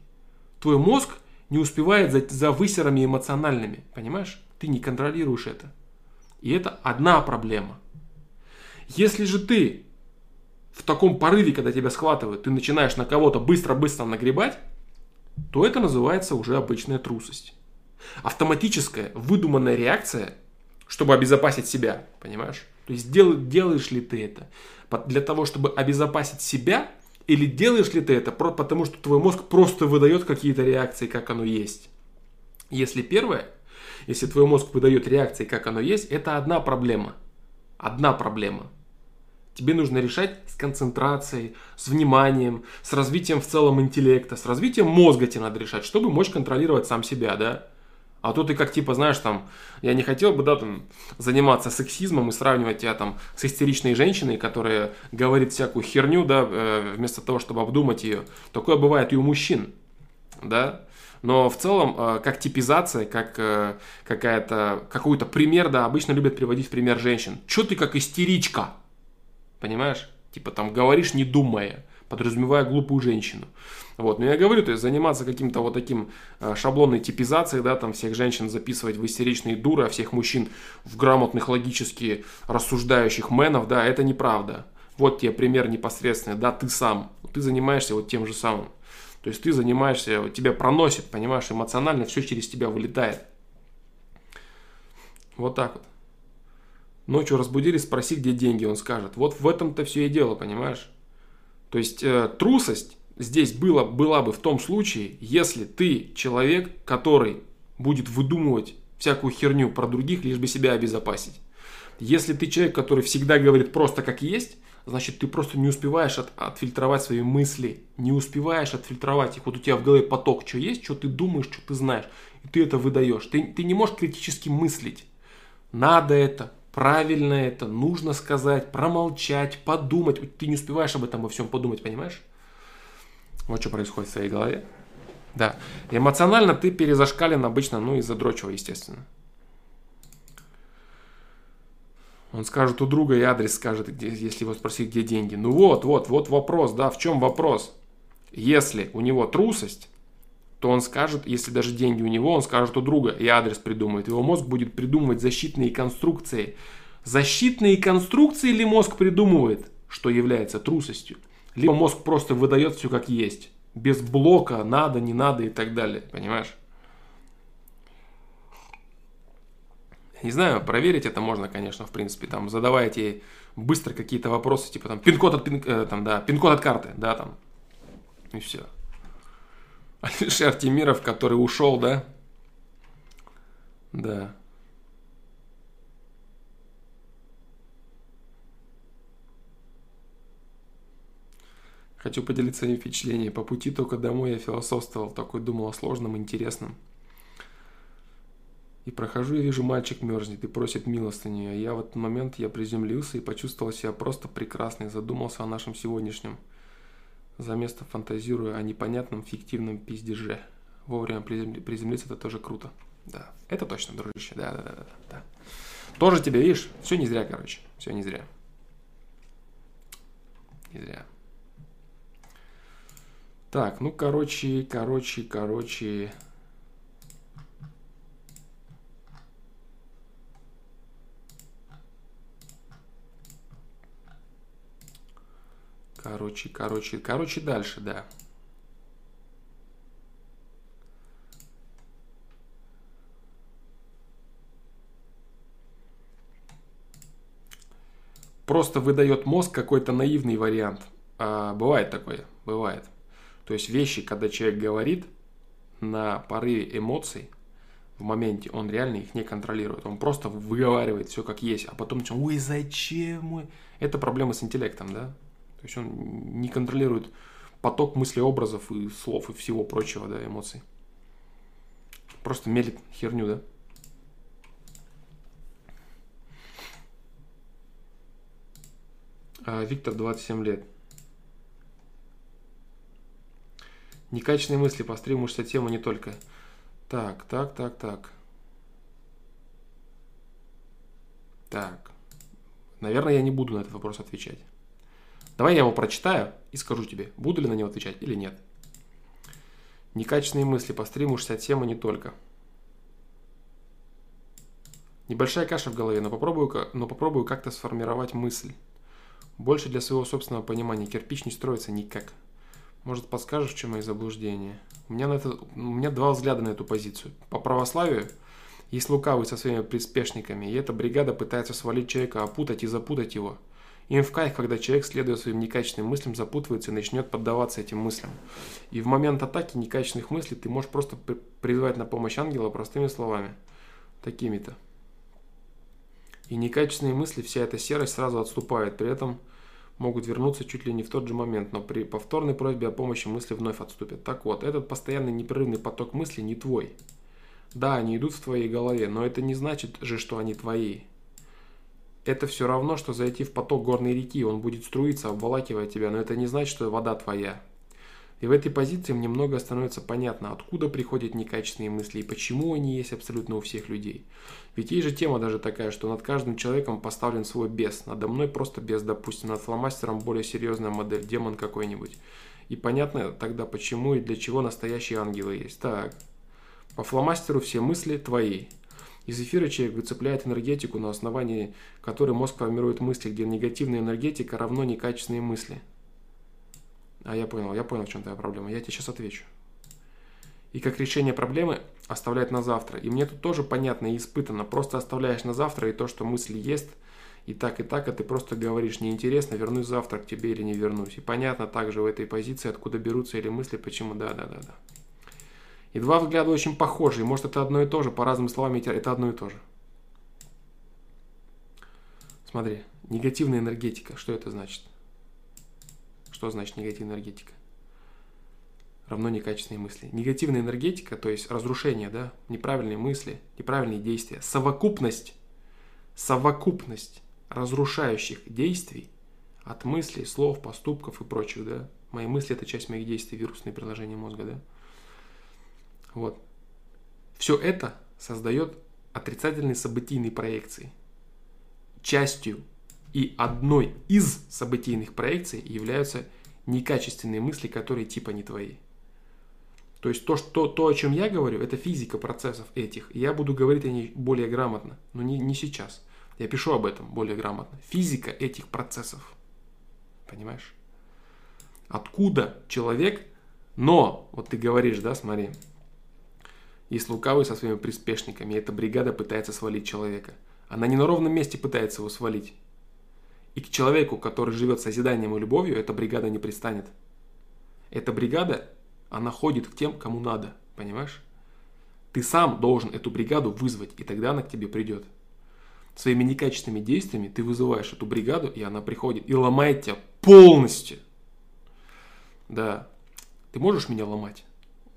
Твой мозг не успевает за, за высерами эмоциональными, понимаешь? Ты не контролируешь это. И это одна проблема. Если же ты в таком порыве, когда тебя схватывают, ты начинаешь на кого-то быстро-быстро нагребать, то это называется уже обычная трусость. Автоматическая, выдуманная реакция, чтобы обезопасить себя, понимаешь? То есть дел, делаешь ли ты это для того, чтобы обезопасить себя, или делаешь ли ты это потому, что твой мозг просто выдает какие-то реакции, как оно есть. Если первое, если твой мозг выдает реакции, как оно есть, это одна проблема. Одна проблема – тебе нужно решать с концентрацией, с вниманием, с развитием в целом интеллекта, с развитием мозга тебе надо решать, чтобы мочь контролировать сам себя, да. А то ты как типа, знаешь, там, я не хотел бы, да, там, заниматься сексизмом и сравнивать тебя там с истеричной женщиной, которая говорит всякую херню, да, э, вместо того, чтобы обдумать ее. Такое бывает и у мужчин, да. Но в целом, э, как типизация, как э, какая-то, какой-то пример, да, обычно любят приводить в пример женщин. Че ты как истеричка? Понимаешь? Типа там говоришь не думая, подразумевая глупую женщину. Вот, но я говорю, то есть заниматься каким-то вот таким э, шаблонной типизацией, да, там всех женщин записывать в истеричные дуры, а всех мужчин в грамотных, логически рассуждающих менов, да, это неправда. Вот тебе пример непосредственный, да, ты сам, ты занимаешься вот тем же самым. То есть ты занимаешься, тебя проносит, понимаешь, эмоционально все через тебя вылетает. Вот так вот. Ночью разбудили, спроси, где деньги, он скажет. Вот в этом-то все и дело, понимаешь? То есть э, трусость здесь было, была бы в том случае, если ты человек, который будет выдумывать всякую херню про других, лишь бы себя обезопасить. Если ты человек, который всегда говорит просто как есть, значит ты просто не успеваешь от, отфильтровать свои мысли, не успеваешь отфильтровать их. Вот у тебя в голове поток, что есть, что ты думаешь, что ты знаешь, и ты это выдаешь. Ты, ты не можешь критически мыслить. Надо это, правильно это, нужно сказать, промолчать, подумать. Ты не успеваешь об этом во всем подумать, понимаешь? Вот что происходит в твоей голове. Да. Эмоционально ты перезашкален обычно, ну, из-за дрочего, естественно. Он скажет у друга и адрес скажет, где, если его спросить, где деньги. Ну вот, вот, вот вопрос, да, в чем вопрос? Если у него трусость, то он скажет, если даже деньги у него, он скажет у друга и адрес придумает. Его мозг будет придумывать защитные конструкции. Защитные конструкции ли мозг придумывает, что является трусостью? Либо мозг просто выдает все как есть. Без блока, надо, не надо и так далее. Понимаешь? Не знаю, проверить это можно, конечно, в принципе. Там задавайте быстро какие-то вопросы, типа там пин-код от, пин, э, там, да, пин-код от карты, да, там. И все. Алишер Тимиров, который ушел, да? Да. Хочу поделиться своими впечатлениями. По пути только домой я философствовал, такой думал о сложном, интересном. И прохожу и вижу, мальчик мерзнет и просит милостыни. А я в этот момент я приземлился и почувствовал себя просто прекрасно и задумался о нашем сегодняшнем. За место фантазируя о непонятном фиктивном пиздеже. Вовремя приземлиться это тоже круто. Да, это точно, дружище. Да, да, да, да, да. Тоже тебе, видишь, все не зря, короче. Все не зря. Не зря. Так, ну, короче, короче, короче. Короче, короче, короче, дальше, да. Просто выдает мозг какой-то наивный вариант. А, бывает такое, бывает. То есть вещи, когда человек говорит на порыве эмоций, в моменте он реально их не контролирует. Он просто выговаривает все как есть, а потом ой, зачем мы? Это проблема с интеллектом, да? То есть он не контролирует поток мыслеобразов и слов и всего прочего, да, эмоций. Просто мелит херню, да? А, Виктор, 27 лет. Некачественные мысли по стриму, что тема не только. Так, так, так, так. Так. Наверное, я не буду на этот вопрос отвечать. Давай я его прочитаю и скажу тебе, буду ли на него отвечать или нет. Некачественные мысли по стриму 67 не только. Небольшая каша в голове, но попробую, но попробую как-то сформировать мысль. Больше для своего собственного понимания. Кирпич не строится никак. Может, подскажешь, в чем мои заблуждения? У меня, на это, у меня два взгляда на эту позицию. По православию есть лукавый со своими приспешниками, и эта бригада пытается свалить человека, опутать и запутать его. Им в кайф, когда человек, следуя своим некачественным мыслям, запутывается и начнет поддаваться этим мыслям. И в момент атаки некачественных мыслей ты можешь просто призвать на помощь ангела простыми словами. Такими-то. И некачественные мысли, вся эта серость сразу отступает. При этом могут вернуться чуть ли не в тот же момент, но при повторной просьбе о помощи мысли вновь отступят. Так вот, этот постоянный непрерывный поток мыслей не твой. Да, они идут в твоей голове, но это не значит же, что они твои. Это все равно, что зайти в поток горной реки, он будет струиться, обволакивая тебя, но это не значит, что вода твоя. И в этой позиции мне много становится понятно, откуда приходят некачественные мысли и почему они есть абсолютно у всех людей. Ведь есть же тема даже такая, что над каждым человеком поставлен свой бес. Надо мной просто бес, допустим, над фломастером более серьезная модель, демон какой-нибудь. И понятно тогда, почему и для чего настоящие ангелы есть. Так, по фломастеру все мысли твои. Из эфира человек выцепляет энергетику, на основании которой мозг формирует мысли, где негативная энергетика равно некачественные мысли – а я понял, я понял, в чем твоя проблема. Я тебе сейчас отвечу. И как решение проблемы оставлять на завтра. И мне тут тоже понятно и испытано. Просто оставляешь на завтра и то, что мысли есть, и так, и так, а ты просто говоришь, неинтересно, вернусь завтра к тебе или не вернусь. И понятно также в этой позиции, откуда берутся или мысли, почему, да, да, да, да. И два взгляда очень похожи, и может это одно и то же, по разным словам, это одно и то же. Смотри, негативная энергетика, что это значит? Что значит негативная энергетика? Равно некачественные мысли. Негативная энергетика, то есть разрушение, да, неправильные мысли, неправильные действия, совокупность, совокупность разрушающих действий от мыслей, слов, поступков и прочих, да. Мои мысли – это часть моих действий, вирусные приложения мозга, да. Вот. Все это создает отрицательные событийные проекции. Частью и одной из событийных проекций являются некачественные мысли, которые типа не твои. То есть то, что, то, о чем я говорю, это физика процессов этих. Я буду говорить о ней более грамотно, но не, не сейчас. Я пишу об этом более грамотно. Физика этих процессов. Понимаешь? Откуда человек, но, вот ты говоришь, да, смотри, если лукавый со своими приспешниками, эта бригада пытается свалить человека. Она не на ровном месте пытается его свалить. И к человеку, который живет созиданием и любовью, эта бригада не пристанет. Эта бригада, она ходит к тем, кому надо, понимаешь? Ты сам должен эту бригаду вызвать, и тогда она к тебе придет. Своими некачественными действиями ты вызываешь эту бригаду, и она приходит и ломает тебя полностью. Да, ты можешь меня ломать?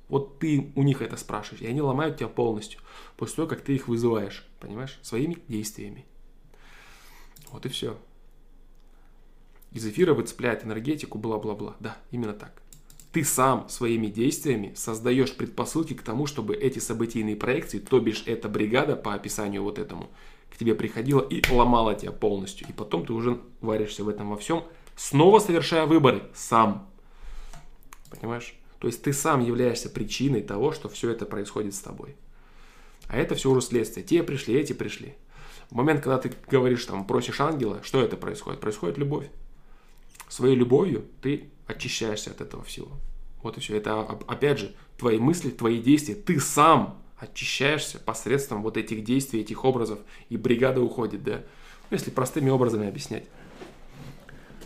Вот ты у них это спрашиваешь, и они ломают тебя полностью, после того, как ты их вызываешь, понимаешь, своими действиями. Вот и все из эфира выцепляет энергетику, бла-бла-бла. Да, именно так. Ты сам своими действиями создаешь предпосылки к тому, чтобы эти событийные проекции, то бишь эта бригада по описанию вот этому, к тебе приходила и ломала тебя полностью. И потом ты уже варишься в этом во всем, снова совершая выборы сам. Понимаешь? То есть ты сам являешься причиной того, что все это происходит с тобой. А это все уже следствие. Те пришли, эти пришли. В момент, когда ты говоришь, там, просишь ангела, что это происходит? Происходит любовь своей любовью ты очищаешься от этого всего. Вот и все. Это, опять же, твои мысли, твои действия. Ты сам очищаешься посредством вот этих действий, этих образов, и бригада уходит, да. Ну, если простыми образами объяснять.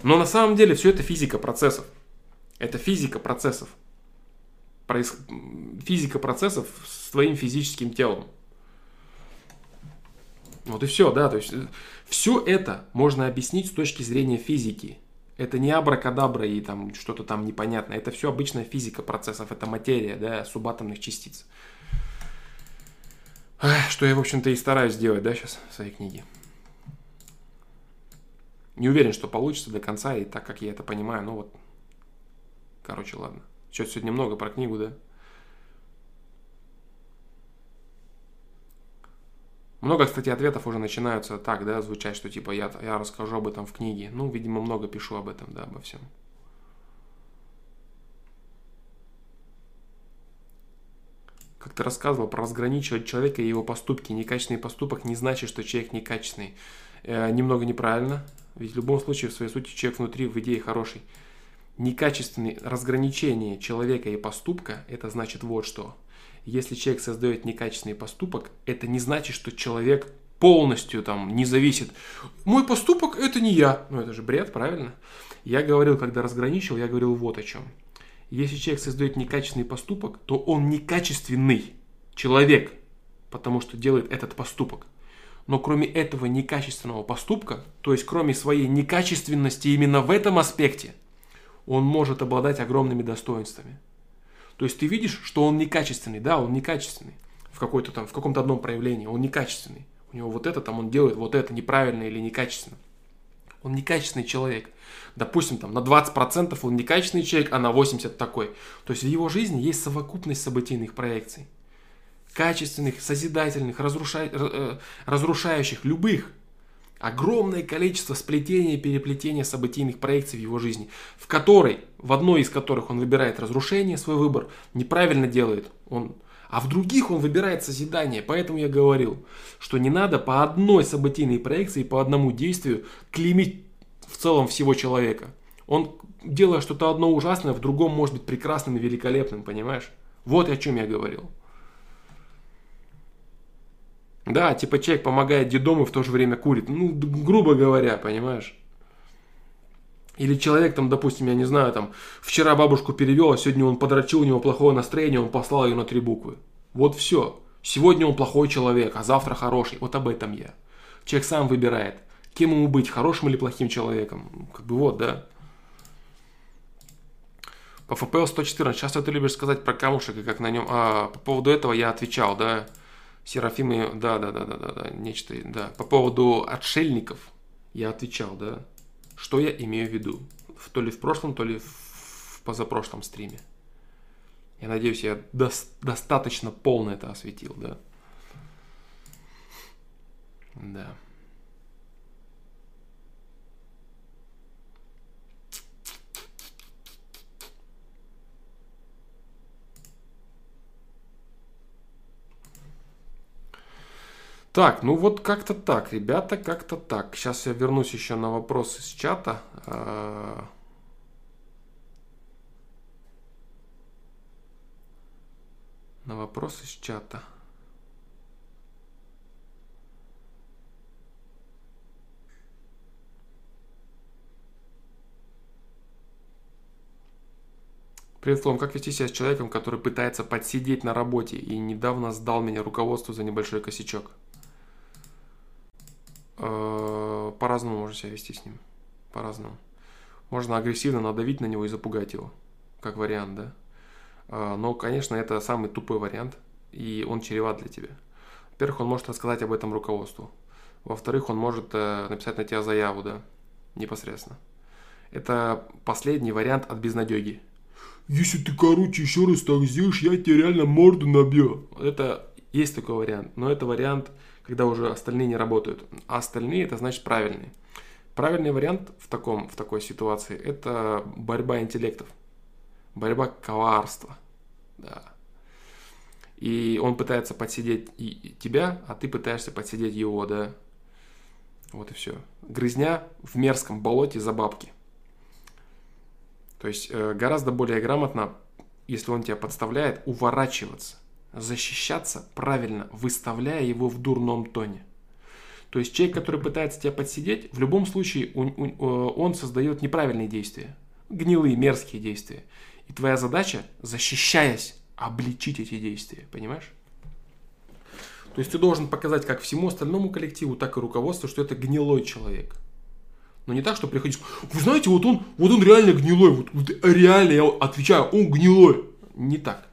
Но на самом деле все это физика процессов. Это физика процессов. Проис... Физика процессов с твоим физическим телом. Вот и все, да, то есть э, все это можно объяснить с точки зрения физики. Это не абракадабра и там что-то там непонятное. Это все обычная физика процессов, это материя, да, субатомных частиц. Что я, в общем-то, и стараюсь сделать, да, сейчас в своей книге. Не уверен, что получится до конца, и так как я это понимаю, ну вот. Короче, ладно. Сейчас сегодня много про книгу, да. Много, кстати, ответов уже начинаются так, да, звучать, что типа я, я расскажу об этом в книге. Ну, видимо, много пишу об этом, да, обо всем. Как ты рассказывал про разграничивать человека и его поступки. Некачественный поступок не значит, что человек некачественный. Э, немного неправильно. Ведь в любом случае, в своей сути, человек внутри в идее хороший. Некачественное разграничение человека и поступка, это значит вот что – если человек создает некачественный поступок, это не значит, что человек полностью там не зависит. Мой поступок это не я. Ну это же бред, правильно? Я говорил, когда разграничил, я говорил вот о чем. Если человек создает некачественный поступок, то он некачественный человек, потому что делает этот поступок. Но кроме этого некачественного поступка, то есть кроме своей некачественности именно в этом аспекте, он может обладать огромными достоинствами. То есть ты видишь, что он некачественный, да, он некачественный. в какой-то там, в каком-то одном проявлении, он некачественный. У него вот это там он делает вот это неправильно или некачественно. Он некачественный человек. Допустим, там на 20% он некачественный человек, а на 80% такой. То есть в его жизни есть совокупность событийных проекций. Качественных, созидательных, э, разрушающих, любых. Огромное количество сплетения и переплетения событийных проекций в его жизни, в которой, в одной из которых он выбирает разрушение, свой выбор, неправильно делает. Он а в других он выбирает созидание. Поэтому я говорил, что не надо по одной событийной проекции, по одному действию клеймить в целом всего человека. Он, делая что-то одно ужасное, в другом может быть прекрасным и великолепным, понимаешь? Вот о чем я говорил. Да, типа человек помогает дедому и в то же время курит. Ну, грубо говоря, понимаешь? Или человек там, допустим, я не знаю, там, вчера бабушку перевел, а сегодня он подрочил, у него плохое настроение, он послал ее на три буквы. Вот все. Сегодня он плохой человек, а завтра хороший. Вот об этом я. Человек сам выбирает, кем ему быть, хорошим или плохим человеком. Как бы вот, да. По FPL 114. Часто ты любишь сказать про камушек и как на нем... А, по поводу этого я отвечал, да. Серафимы, да, да, да, да, да, да, нечто, да. По поводу отшельников я отвечал, да. Что я имею в виду? То ли в прошлом, то ли в позапрошлом стриме. Я надеюсь, я до, достаточно полно это осветил, да. Да. Так, ну вот как-то так, ребята, как-то так. Сейчас я вернусь еще на вопрос из чата. А, на вопрос из чата. Привет, Флом. Как вести себя с человеком, который пытается подсидеть на работе и недавно сдал меня руководству за небольшой косячок? Э, по-разному можно себя вести с ним. По-разному. Можно агрессивно надавить на него и запугать его. Как вариант, да. Э, но, конечно, это самый тупой вариант. И он чреват для тебя. Во-первых, он может рассказать об этом руководству. Во-вторых, он может э, написать на тебя заяву, да, непосредственно. Это последний вариант от безнадеги. Если ты, короче, еще раз так сделаешь, я тебе реально морду набью. Это есть такой вариант, но это вариант когда уже остальные не работают. А остальные это значит правильные. Правильный вариант в, таком, в такой ситуации – это борьба интеллектов, борьба коварства. Да. И он пытается подсидеть и тебя, а ты пытаешься подсидеть его, да. Вот и все. Грызня в мерзком болоте за бабки. То есть э, гораздо более грамотно, если он тебя подставляет, уворачиваться – защищаться правильно, выставляя его в дурном тоне. То есть человек, который пытается тебя подсидеть, в любом случае он, э, он создает неправильные действия, гнилые, мерзкие действия. И твоя задача, защищаясь, обличить эти действия, понимаешь? То есть ты должен показать как всему остальному коллективу, так и руководству, что это гнилой человек. Но не так, что приходишь, вы знаете, вот он, вот он реально гнилой, вот, вот реально, я отвечаю, он гнилой. Не так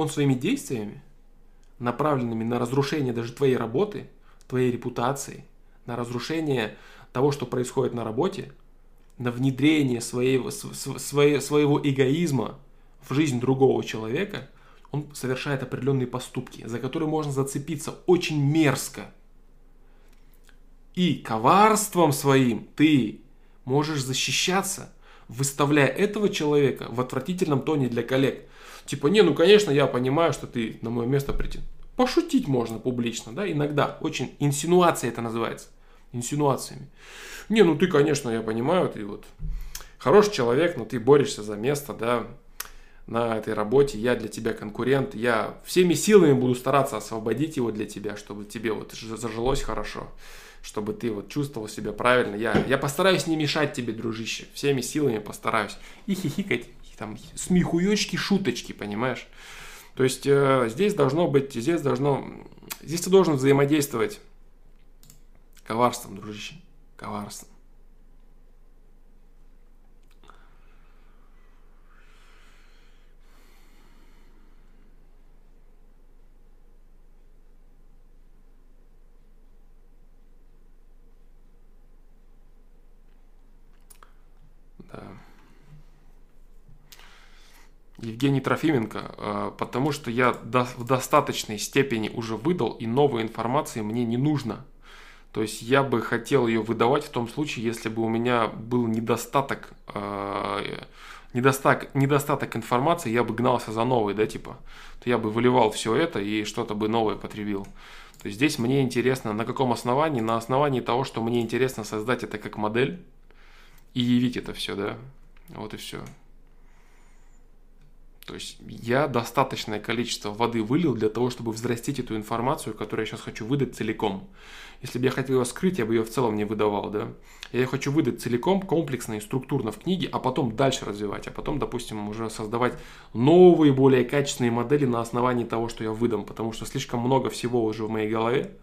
он своими действиями, направленными на разрушение даже твоей работы, твоей репутации, на разрушение того, что происходит на работе, на внедрение своего, своего, своего эгоизма в жизнь другого человека, он совершает определенные поступки, за которые можно зацепиться очень мерзко. И коварством своим ты можешь защищаться, выставляя этого человека в отвратительном тоне для коллег. Типа, не, ну конечно, я понимаю, что ты на мое место прийти. Пошутить можно публично, да, иногда. Очень инсинуация это называется. Инсинуациями. Не, ну ты, конечно, я понимаю, ты вот хороший человек, но ты борешься за место, да, на этой работе, я для тебя конкурент, я всеми силами буду стараться освободить его для тебя, чтобы тебе вот зажилось хорошо, чтобы ты вот чувствовал себя правильно. Я, я постараюсь не мешать тебе, дружище, всеми силами постараюсь. И хихикать там смехуёчки, шуточки, понимаешь? То есть э, здесь должно быть, здесь должно, здесь ты должен взаимодействовать коварством, дружище, коварством. Евгений Трофименко, э, потому что я в достаточной степени уже выдал, и новой информации мне не нужно. То есть я бы хотел ее выдавать в том случае, если бы у меня был недостаток, э, недостаток, недостаток информации, я бы гнался за новой, да, типа, то я бы выливал все это и что-то бы новое потребил. То есть здесь мне интересно, на каком основании? На основании того, что мне интересно создать это как модель и явить это все, да. Вот и все. То есть я достаточное количество воды вылил для того, чтобы взрастить эту информацию, которую я сейчас хочу выдать целиком. Если бы я хотел ее скрыть, я бы ее в целом не выдавал, да. Я ее хочу выдать целиком, комплексно и структурно в книге, а потом дальше развивать, а потом, допустим, уже создавать новые, более качественные модели на основании того, что я выдам, потому что слишком много всего уже в моей голове,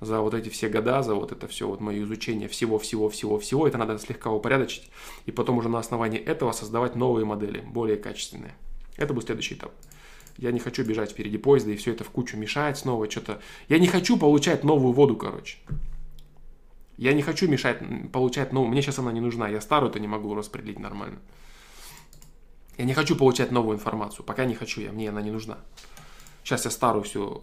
за вот эти все года, за вот это все вот мое изучение всего-всего-всего-всего, это надо слегка упорядочить, и потом уже на основании этого создавать новые модели, более качественные. Это был следующий этап. Я не хочу бежать впереди поезда и все это в кучу мешать снова, что-то. Я не хочу получать новую воду, короче. Я не хочу мешать, получать новую. Мне сейчас она не нужна. Я старую-то не могу распределить нормально. Я не хочу получать новую информацию. Пока не хочу я. Мне она не нужна. Сейчас я старую все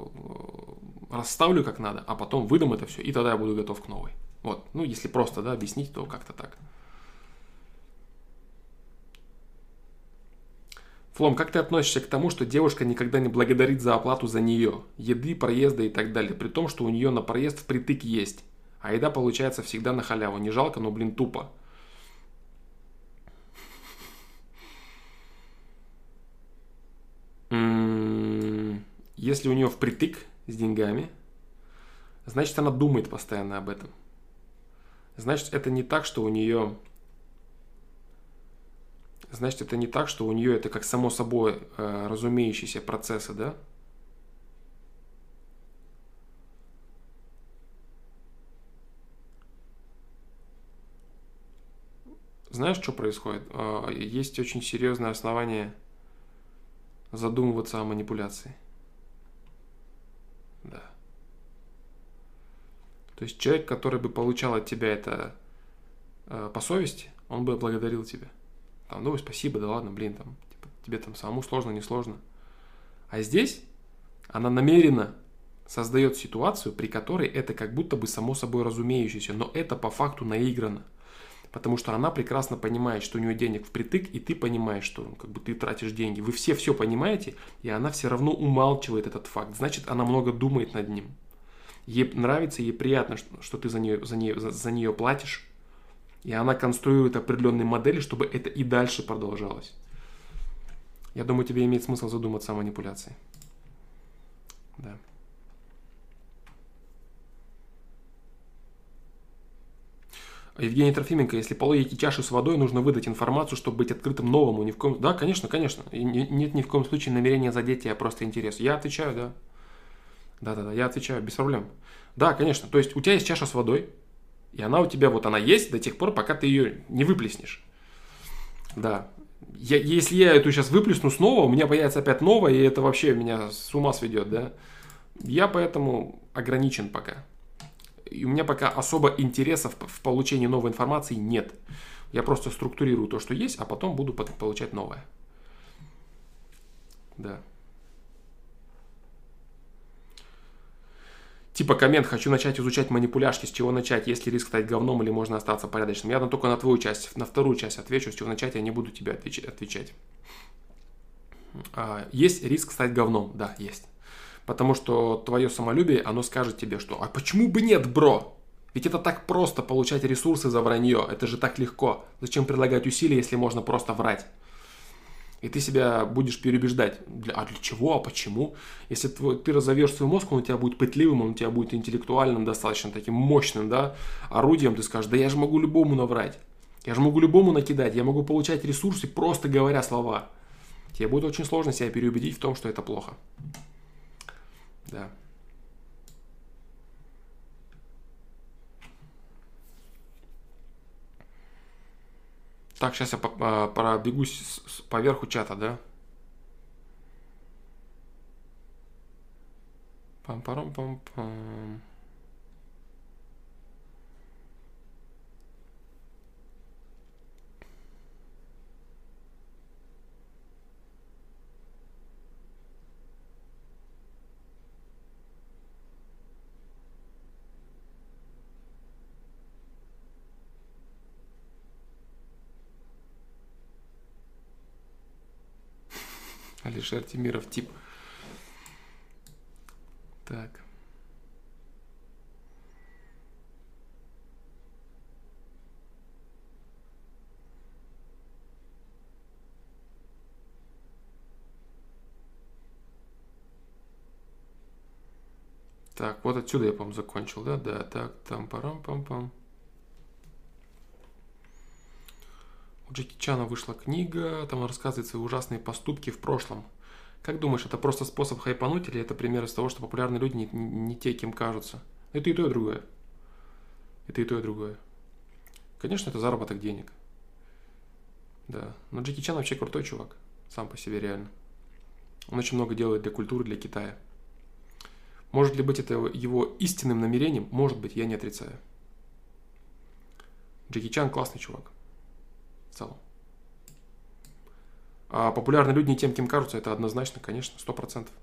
э, расставлю как надо, а потом выдам это все, и тогда я буду готов к новой. Вот. Ну, если просто, да, объяснить, то как-то так. Флом, как ты относишься к тому, что девушка никогда не благодарит за оплату за нее, еды, проезда и так далее, при том, что у нее на проезд впритык есть, а еда получается всегда на халяву. Не жалко, но, блин, тупо. М-м-м, если у нее впритык с деньгами, значит она думает постоянно об этом. Значит, это не так, что у нее значит, это не так, что у нее это как само собой э, разумеющиеся процессы, да? Знаешь, что происходит? Э, есть очень серьезное основание задумываться о манипуляции. Да. То есть человек, который бы получал от тебя это э, по совести, он бы благодарил тебя. Там, ну, спасибо, да ладно, блин, там, типа, тебе там самому сложно, не сложно. А здесь она намеренно создает ситуацию, при которой это как будто бы само собой разумеющееся, но это по факту наиграно. Потому что она прекрасно понимает, что у нее денег впритык, и ты понимаешь, что как бы ты тратишь деньги. Вы все все понимаете, и она все равно умалчивает этот факт. Значит, она много думает над ним. Ей нравится, ей приятно, что ты за нее, за, нее, за, за нее платишь, и она конструирует определенные модели, чтобы это и дальше продолжалось. Я думаю, тебе имеет смысл задуматься о манипуляции. Да. Евгений Трофименко, если по логике чаши с водой нужно выдать информацию, чтобы быть открытым новому, ни в коем... Да, конечно, конечно. И нет ни в коем случае намерения задеть а просто интерес. Я отвечаю, да. Да-да-да, я отвечаю, без проблем. Да, конечно. То есть у тебя есть чаша с водой, и она у тебя, вот она есть до тех пор, пока ты ее не выплеснешь. Да. Я, если я эту сейчас выплесну снова, у меня появится опять новая, и это вообще меня с ума сведет, да. Я поэтому ограничен пока. И у меня пока особо интересов в получении новой информации нет. Я просто структурирую то, что есть, а потом буду получать новое. Да. Типа коммент, хочу начать изучать манипуляшки, с чего начать, есть ли риск стать говном или можно остаться порядочным. Я только на твою часть, на вторую часть отвечу, с чего начать я не буду тебе отвечать. А, есть риск стать говном, да, есть. Потому что твое самолюбие, оно скажет тебе, что «А почему бы нет, бро?» Ведь это так просто получать ресурсы за вранье, это же так легко. Зачем предлагать усилия, если можно просто врать? И ты себя будешь переубеждать. А для чего, а почему? Если ты разовьешь свой мозг, он у тебя будет пытливым, он у тебя будет интеллектуальным, достаточно таким мощным, да, орудием, ты скажешь, да я же могу любому наврать. Я же могу любому накидать, я могу получать ресурсы, просто говоря слова. Тебе будет очень сложно себя переубедить в том, что это плохо. Да. Так, сейчас я пробегусь по верху чата, да? Пам-парам-пам-пам. Алишер Тимиров тип. Так. Так, вот отсюда я, по-моему, закончил, да? Да, так, там парам-пам-пам. У Джеки Чана вышла книга, там он рассказывает свои ужасные поступки в прошлом. Как думаешь, это просто способ хайпануть или это пример из того, что популярные люди не, не те, кем кажутся? Это и то, и другое. Это и то, и другое. Конечно, это заработок денег. Да. Но Джеки Чан вообще крутой чувак. Сам по себе реально. Он очень много делает для культуры, для Китая. Может ли быть это его истинным намерением? Может быть, я не отрицаю. Джеки Чан классный чувак. В целом. А популярные люди не тем, кем кажутся, это однозначно, конечно, сто процентов.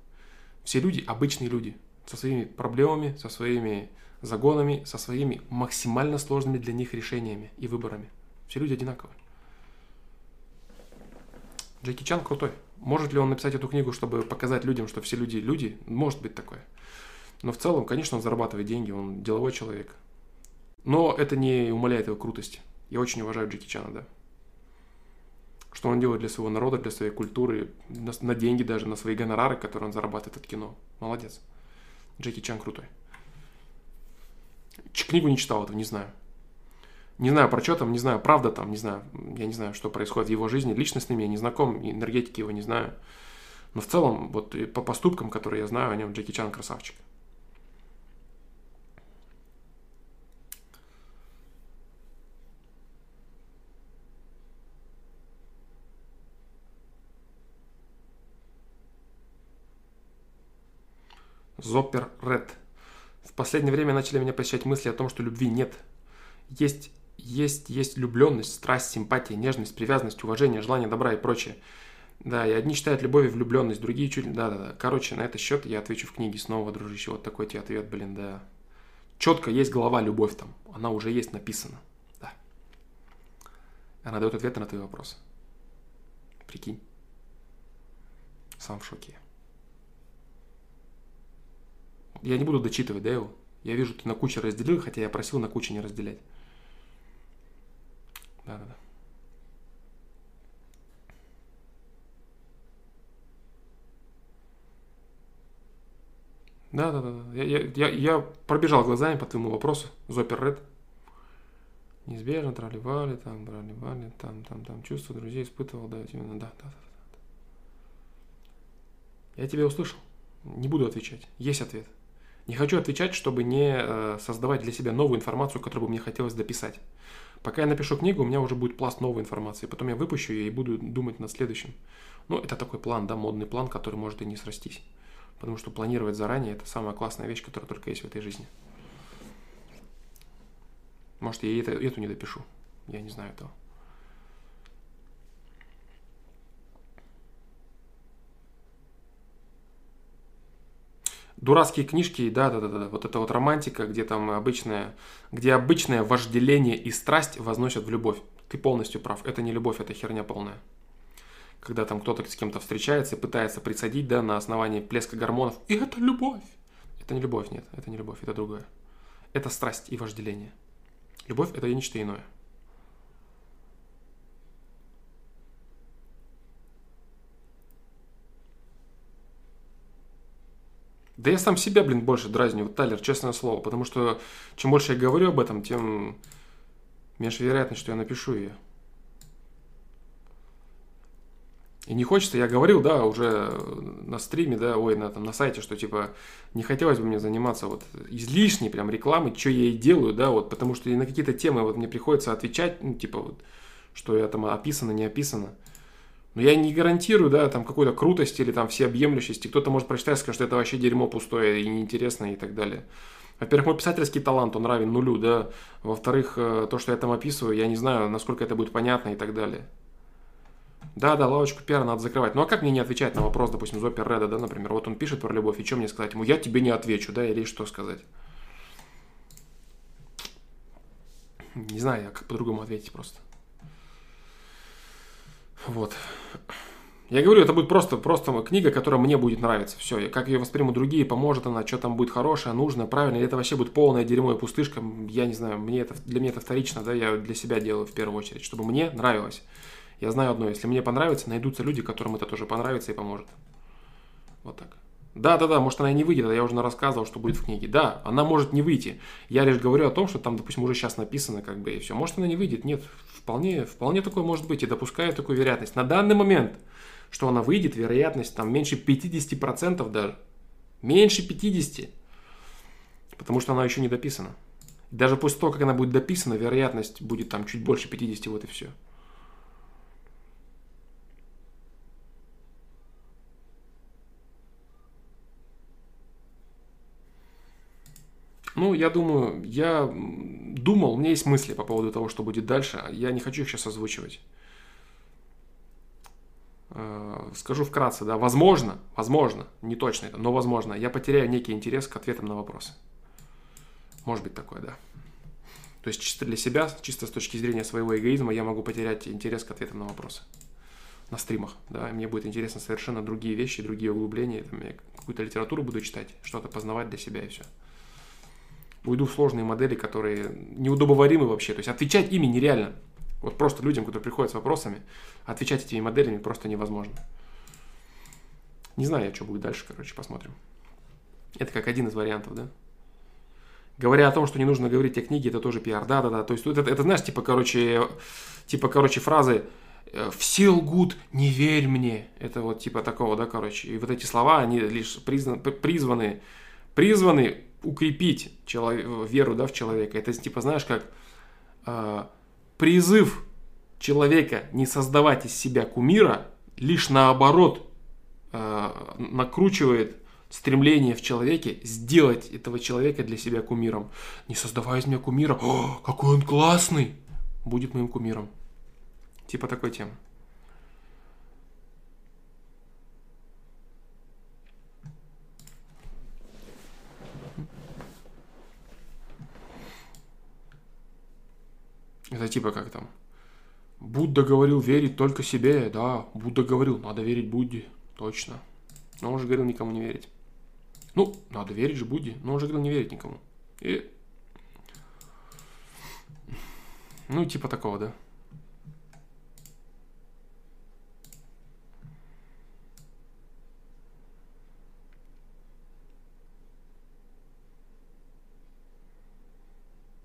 Все люди обычные люди со своими проблемами, со своими загонами, со своими максимально сложными для них решениями и выборами. Все люди одинаковые. Джеки Чан крутой. Может ли он написать эту книгу, чтобы показать людям, что все люди люди? Может быть такое. Но в целом, конечно, он зарабатывает деньги, он деловой человек. Но это не умаляет его крутости. Я очень уважаю Джеки Чана, да. Что он делает для своего народа, для своей культуры, на, на деньги даже, на свои гонорары, которые он зарабатывает от кино. Молодец. Джеки Чан крутой. Ч книгу не читал этого, не знаю. Не знаю, про что там, не знаю, правда там, не знаю. Я не знаю, что происходит в его жизни. Лично с ним я не знаком, энергетики его не знаю. Но в целом, вот по поступкам, которые я знаю о нем, Джеки Чан красавчик. Зоппер Ред. В последнее время начали меня посещать мысли о том, что любви нет. Есть, есть, есть влюбленность, страсть, симпатия, нежность, привязанность, уважение, желание добра и прочее. Да, и одни считают любовью влюбленность, другие чуть... Да-да-да. Короче, на этот счет я отвечу в книге снова, дружище. Вот такой тебе ответ, блин, да. Четко есть глава «Любовь» там. Она уже есть написана. Да. Она дает ответы на твои вопросы. Прикинь. Сам в шоке. Я не буду дочитывать, да, его? Я вижу, ты на куче разделил, хотя я просил на куче не разделять. Да-да-да. Да, да, да. Я, я, я, пробежал глазами по твоему вопросу. Зопер Ред. Неизбежно тролливали, там, тролливали, там, там, там, чувства друзей испытывал, да, именно, да, да, да, да. Я тебя услышал. Не буду отвечать. Есть ответ. Не хочу отвечать, чтобы не э, создавать для себя новую информацию, которую бы мне хотелось дописать. Пока я напишу книгу, у меня уже будет пласт новой информации. Потом я выпущу ее и буду думать над следующим. Ну, это такой план, да, модный план, который может и не срастись. Потому что планировать заранее – это самая классная вещь, которая только есть в этой жизни. Может, я это, эту не допишу. Я не знаю этого. Дурацкие книжки, да, да, да, да, вот это вот романтика, где там обычное, где обычное вожделение и страсть возносят в любовь. Ты полностью прав, это не любовь, это херня полная. Когда там кто-то с кем-то встречается и пытается присадить, да, на основании плеска гормонов, и это любовь. Это не любовь, нет, это не любовь, это другое. Это страсть и вожделение. Любовь – это нечто иное. Да я сам себя, блин, больше дразню, вот Тайлер, честное слово, потому что чем больше я говорю об этом, тем меньше вероятность, что я напишу ее. И не хочется, я говорил, да, уже на стриме, да, ой, на, там, на сайте, что, типа, не хотелось бы мне заниматься вот излишней прям рекламой, что я и делаю, да, вот, потому что на какие-то темы вот мне приходится отвечать, ну, типа, вот, что я там описано, не описано. Но я не гарантирую, да, там какой-то крутости или там всеобъемлющести. Кто-то может прочитать и скажет, что это вообще дерьмо пустое и неинтересно и так далее. Во-первых, мой писательский талант, он равен нулю, да. Во-вторых, э, то, что я там описываю, я не знаю, насколько это будет понятно и так далее. Да, да, лавочку пиара надо закрывать. Ну а как мне не отвечать на вопрос, допустим, Зопер Реда, да, например, вот он пишет про любовь, и что мне сказать ему? Я тебе не отвечу, да, или что сказать? Не знаю, как по-другому ответить просто. Вот. Я говорю, это будет просто, просто книга, которая мне будет нравиться. Все, как ее воспримут другие, поможет она, что там будет хорошее, нужное, правильно, или это вообще будет полное дерьмо и пустышка, я не знаю, мне это, для меня это вторично, да, я для себя делаю в первую очередь, чтобы мне нравилось. Я знаю одно, если мне понравится, найдутся люди, которым это тоже понравится и поможет. Вот так. Да, да, да, может она и не выйдет, а я уже рассказывал, что будет в книге. Да, она может не выйти. Я лишь говорю о том, что там, допустим, уже сейчас написано, как бы, и все. Может она не выйдет, нет, вполне, вполне такое может быть, и допускаю такую вероятность. На данный момент – что она выйдет, вероятность там меньше 50% даже. Меньше 50%. Потому что она еще не дописана. Даже после того, как она будет дописана, вероятность будет там чуть больше 50, вот и все. Ну, я думаю, я думал, у меня есть мысли по поводу того, что будет дальше. Я не хочу их сейчас озвучивать. Э, скажу вкратце, да, возможно, возможно, не точно это, но возможно, я потеряю некий интерес к ответам на вопросы. Может быть такое, да. То есть чисто для себя, чисто с точки зрения своего эгоизма, я могу потерять интерес к ответам на вопросы на стримах, да, мне будет интересно совершенно другие вещи, другие углубления, там, я какую-то литературу буду читать, что-то познавать для себя и все. Уйду в сложные модели, которые неудобоваримы вообще, то есть отвечать ими нереально, вот просто людям, которые приходят с вопросами, отвечать этими моделями просто невозможно. Не знаю я, что будет дальше, короче, посмотрим. Это как один из вариантов, да? Говоря о том, что не нужно говорить о книге, это тоже пиар. Да, да, да. То есть это, это знаешь, типа, короче, типа, короче, фразы э, «все лгут, не верь мне». Это вот типа такого, да, короче. И вот эти слова, они лишь призваны, призваны, призваны укрепить человек, веру, да, в человека. Это типа, знаешь, как э, призыв человека не создавать из себя кумира, лишь наоборот э, накручивает стремление в человеке сделать этого человека для себя кумиром. Не создавая из меня кумира, О, какой он классный, будет моим кумиром. Типа такой темы. Это типа как там? Будда говорил верить только себе, да, Будда говорил, надо верить Будде, точно. Но он же говорил никому не верить. Ну, надо верить же Будде, но он же говорил не верить никому. И... Ну, типа такого, да.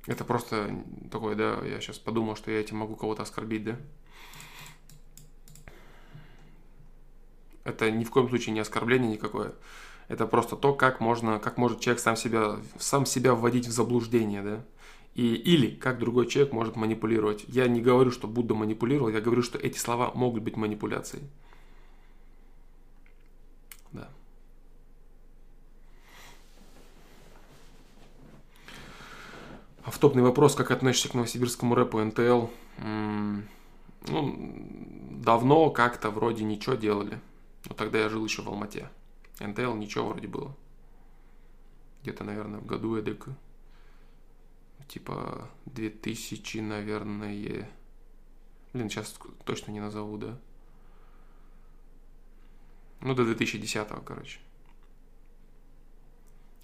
Это просто такое, да, я сейчас подумал, что я этим могу кого-то оскорбить, да? Это ни в коем случае не оскорбление никакое. Это просто то, как можно, как может человек сам себя, сам себя вводить в заблуждение, да? И, или как другой человек может манипулировать. Я не говорю, что Будда манипулировал, я говорю, что эти слова могут быть манипуляцией. Да. Автопный вопрос, как относишься к новосибирскому рэпу НТЛ? Ну, давно как-то вроде ничего делали. Но тогда я жил еще в Алмате. НТЛ ничего вроде было. Где-то, наверное, в году эдак. Типа 2000, наверное. Блин, сейчас точно не назову, да? Ну, до 2010, короче.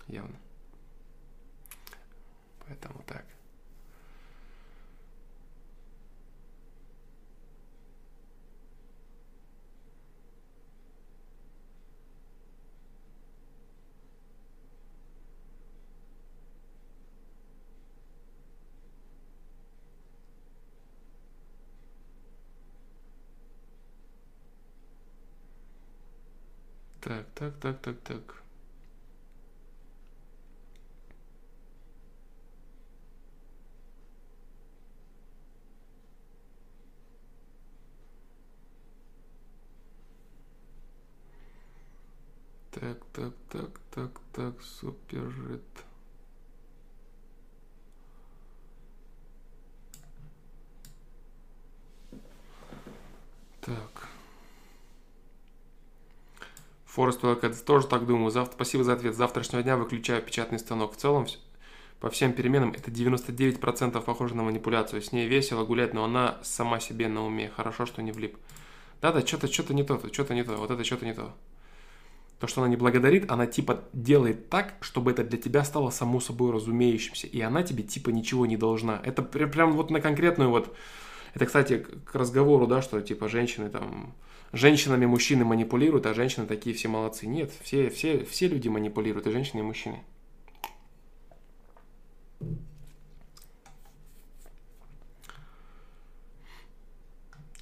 Явно. Поэтому так. Так, так, так, так, так. Так, так, так, так, так, супер. Так. Форест Уэлкэт тоже так думаю. Завтра, спасибо за ответ. С завтрашнего дня выключаю печатный станок. В целом, по всем переменам, это 99% похоже на манипуляцию. С ней весело гулять, но она сама себе на уме. Хорошо, что не влип. Да-да, что-то что не то, что-то не то, вот это что-то не то. То, что она не благодарит, она типа делает так, чтобы это для тебя стало само собой разумеющимся. И она тебе типа ничего не должна. Это прям вот на конкретную вот... Это, кстати, к разговору, да, что типа женщины там... Женщинами мужчины манипулируют, а женщины такие все молодцы. Нет, все, все, все люди манипулируют, и женщины, и мужчины.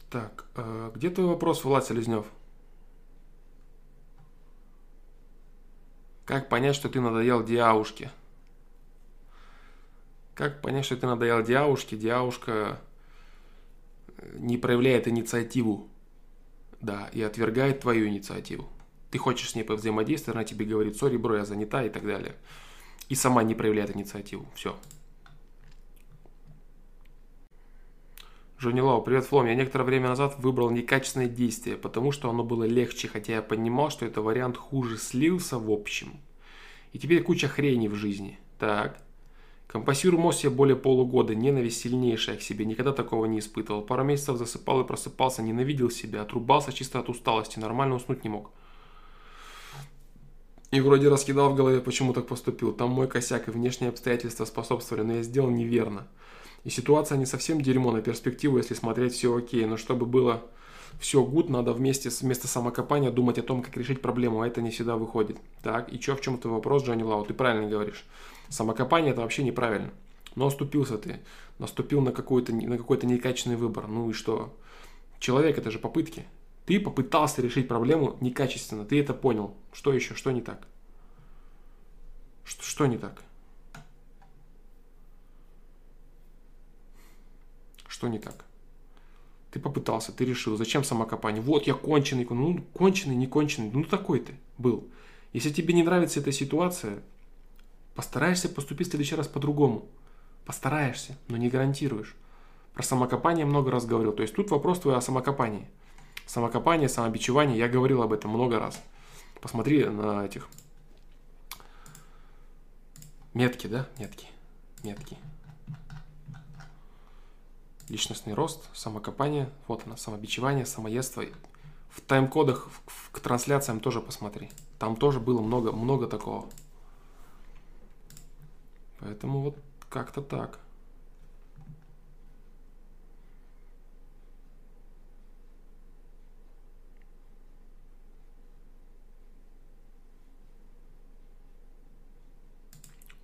Так, э, где твой вопрос, Влад Селезнев? Как понять, что ты надоел диаушке? Как понять, что ты надоел диаушке? Диаушка э, не проявляет инициативу, да, и отвергает твою инициативу. Ты хочешь с ней повзаимодействовать, она тебе говорит, сори, бро, я занята и так далее. И сама не проявляет инициативу. Все. Джонни Лоу, привет, Флом. Я некоторое время назад выбрал некачественное действие, потому что оно было легче, хотя я понимал, что это вариант хуже слился в общем. И теперь куча хрени в жизни. Так. Компассирую мозг себе более полугода, ненависть сильнейшая к себе, никогда такого не испытывал. Пару месяцев засыпал и просыпался, ненавидел себя, отрубался чисто от усталости, нормально уснуть не мог. И вроде раскидал в голове, почему так поступил. Там мой косяк и внешние обстоятельства способствовали, но я сделал неверно. И ситуация не совсем дерьмо на перспективу, если смотреть все окей. Но чтобы было все гуд, надо вместе, вместо самокопания думать о том, как решить проблему, а это не всегда выходит. Так, и что, в чем твой вопрос, Джонни Лау? Ты правильно говоришь. Самокопание это вообще неправильно. Но оступился ты, наступил на какой-то на какой-то некачественный выбор. Ну и что? Человек это же попытки. Ты попытался решить проблему некачественно, ты это понял. Что еще? Что не так? Что, что не так? Что не так? Ты попытался, ты решил, зачем самокопание? Вот я конченый, ну конченый, не конченый, ну такой ты был. Если тебе не нравится эта ситуация, постараешься поступить в следующий раз по-другому. Постараешься, но не гарантируешь. Про самокопание много раз говорил. То есть тут вопрос твой о самокопании. Самокопание, самобичевание, я говорил об этом много раз. Посмотри на этих метки, да? Метки. Метки личностный рост, самокопание, вот оно, самобичевание, самоедство. В тайм-кодах к трансляциям тоже посмотри. Там тоже было много, много такого. Поэтому вот как-то так.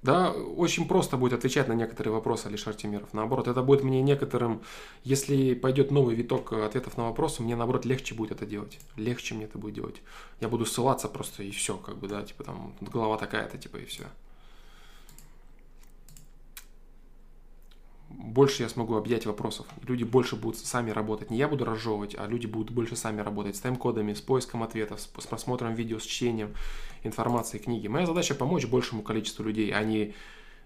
Да, очень просто будет отвечать на некоторые вопросы Алишер Тимиров. Наоборот, это будет мне некоторым, если пойдет новый виток ответов на вопросы, мне наоборот легче будет это делать. Легче мне это будет делать. Я буду ссылаться просто и все, как бы, да, типа там голова такая-то, типа и все. Больше я смогу объять вопросов. Люди больше будут сами работать. Не я буду разжевывать, а люди будут больше сами работать с тайм-кодами, с поиском ответов, с, просмотром видео, с чтением информации, книги. Моя задача помочь большему количеству людей, а не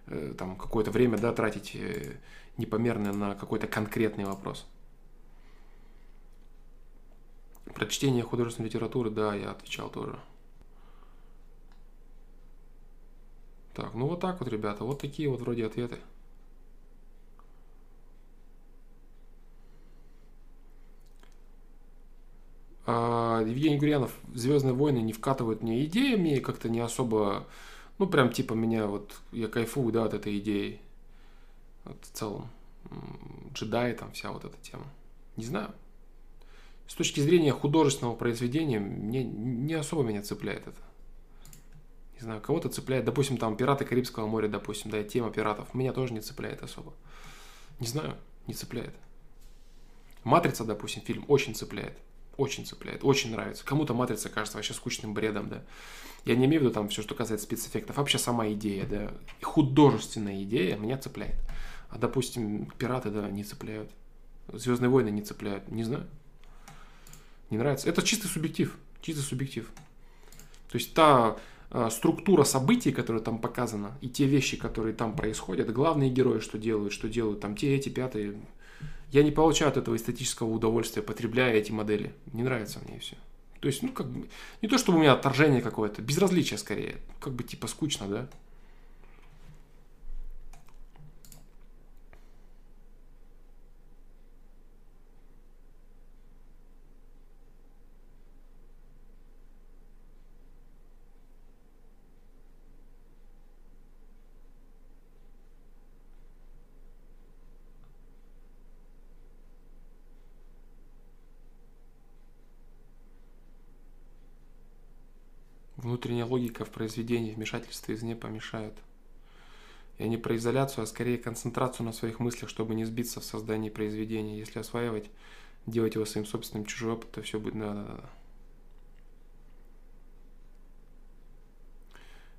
э, там какое-то время да, тратить э, непомерно на какой-то конкретный вопрос. Про чтение художественной литературы, да, я отвечал тоже. Так, ну вот так вот, ребята, вот такие вот вроде ответы. Евгений Гурьянов, Звездные войны не вкатывают мне идеи, мне как-то не особо, ну прям типа меня вот, я кайфую, да, от этой идеи. Вот в целом. Джедаи там вся вот эта тема. Не знаю. С точки зрения художественного произведения, мне не особо меня цепляет это. Не знаю, кого-то цепляет. Допустим, там «Пираты Карибского моря», допустим, да, тема пиратов. Меня тоже не цепляет особо. Не знаю, не цепляет. «Матрица», допустим, фильм очень цепляет очень цепляет, очень нравится. Кому-то матрица кажется вообще скучным бредом, да. Я не имею в виду там все, что касается спецэффектов, вообще сама идея, да, художественная идея меня цепляет. А, допустим, пираты, да, не цепляют. Звездные войны не цепляют, не знаю. Не нравится. Это чистый субъектив, чистый субъектив. То есть та э, структура событий, которая там показана, и те вещи, которые там происходят, главные герои, что делают, что делают, там те, эти, пятые, я не получаю от этого эстетического удовольствия, потребляя эти модели. Не нравится мне и все. То есть, ну, как бы, не то чтобы у меня отторжение какое-то, безразличие скорее. Как бы, типа, скучно, да? Внутренняя логика в произведении вмешательства извне помешает. Я не про изоляцию, а скорее концентрацию на своих мыслях, чтобы не сбиться в создании произведения. Если осваивать, делать его своим собственным чужой опыт, то все будет... Да, да, да.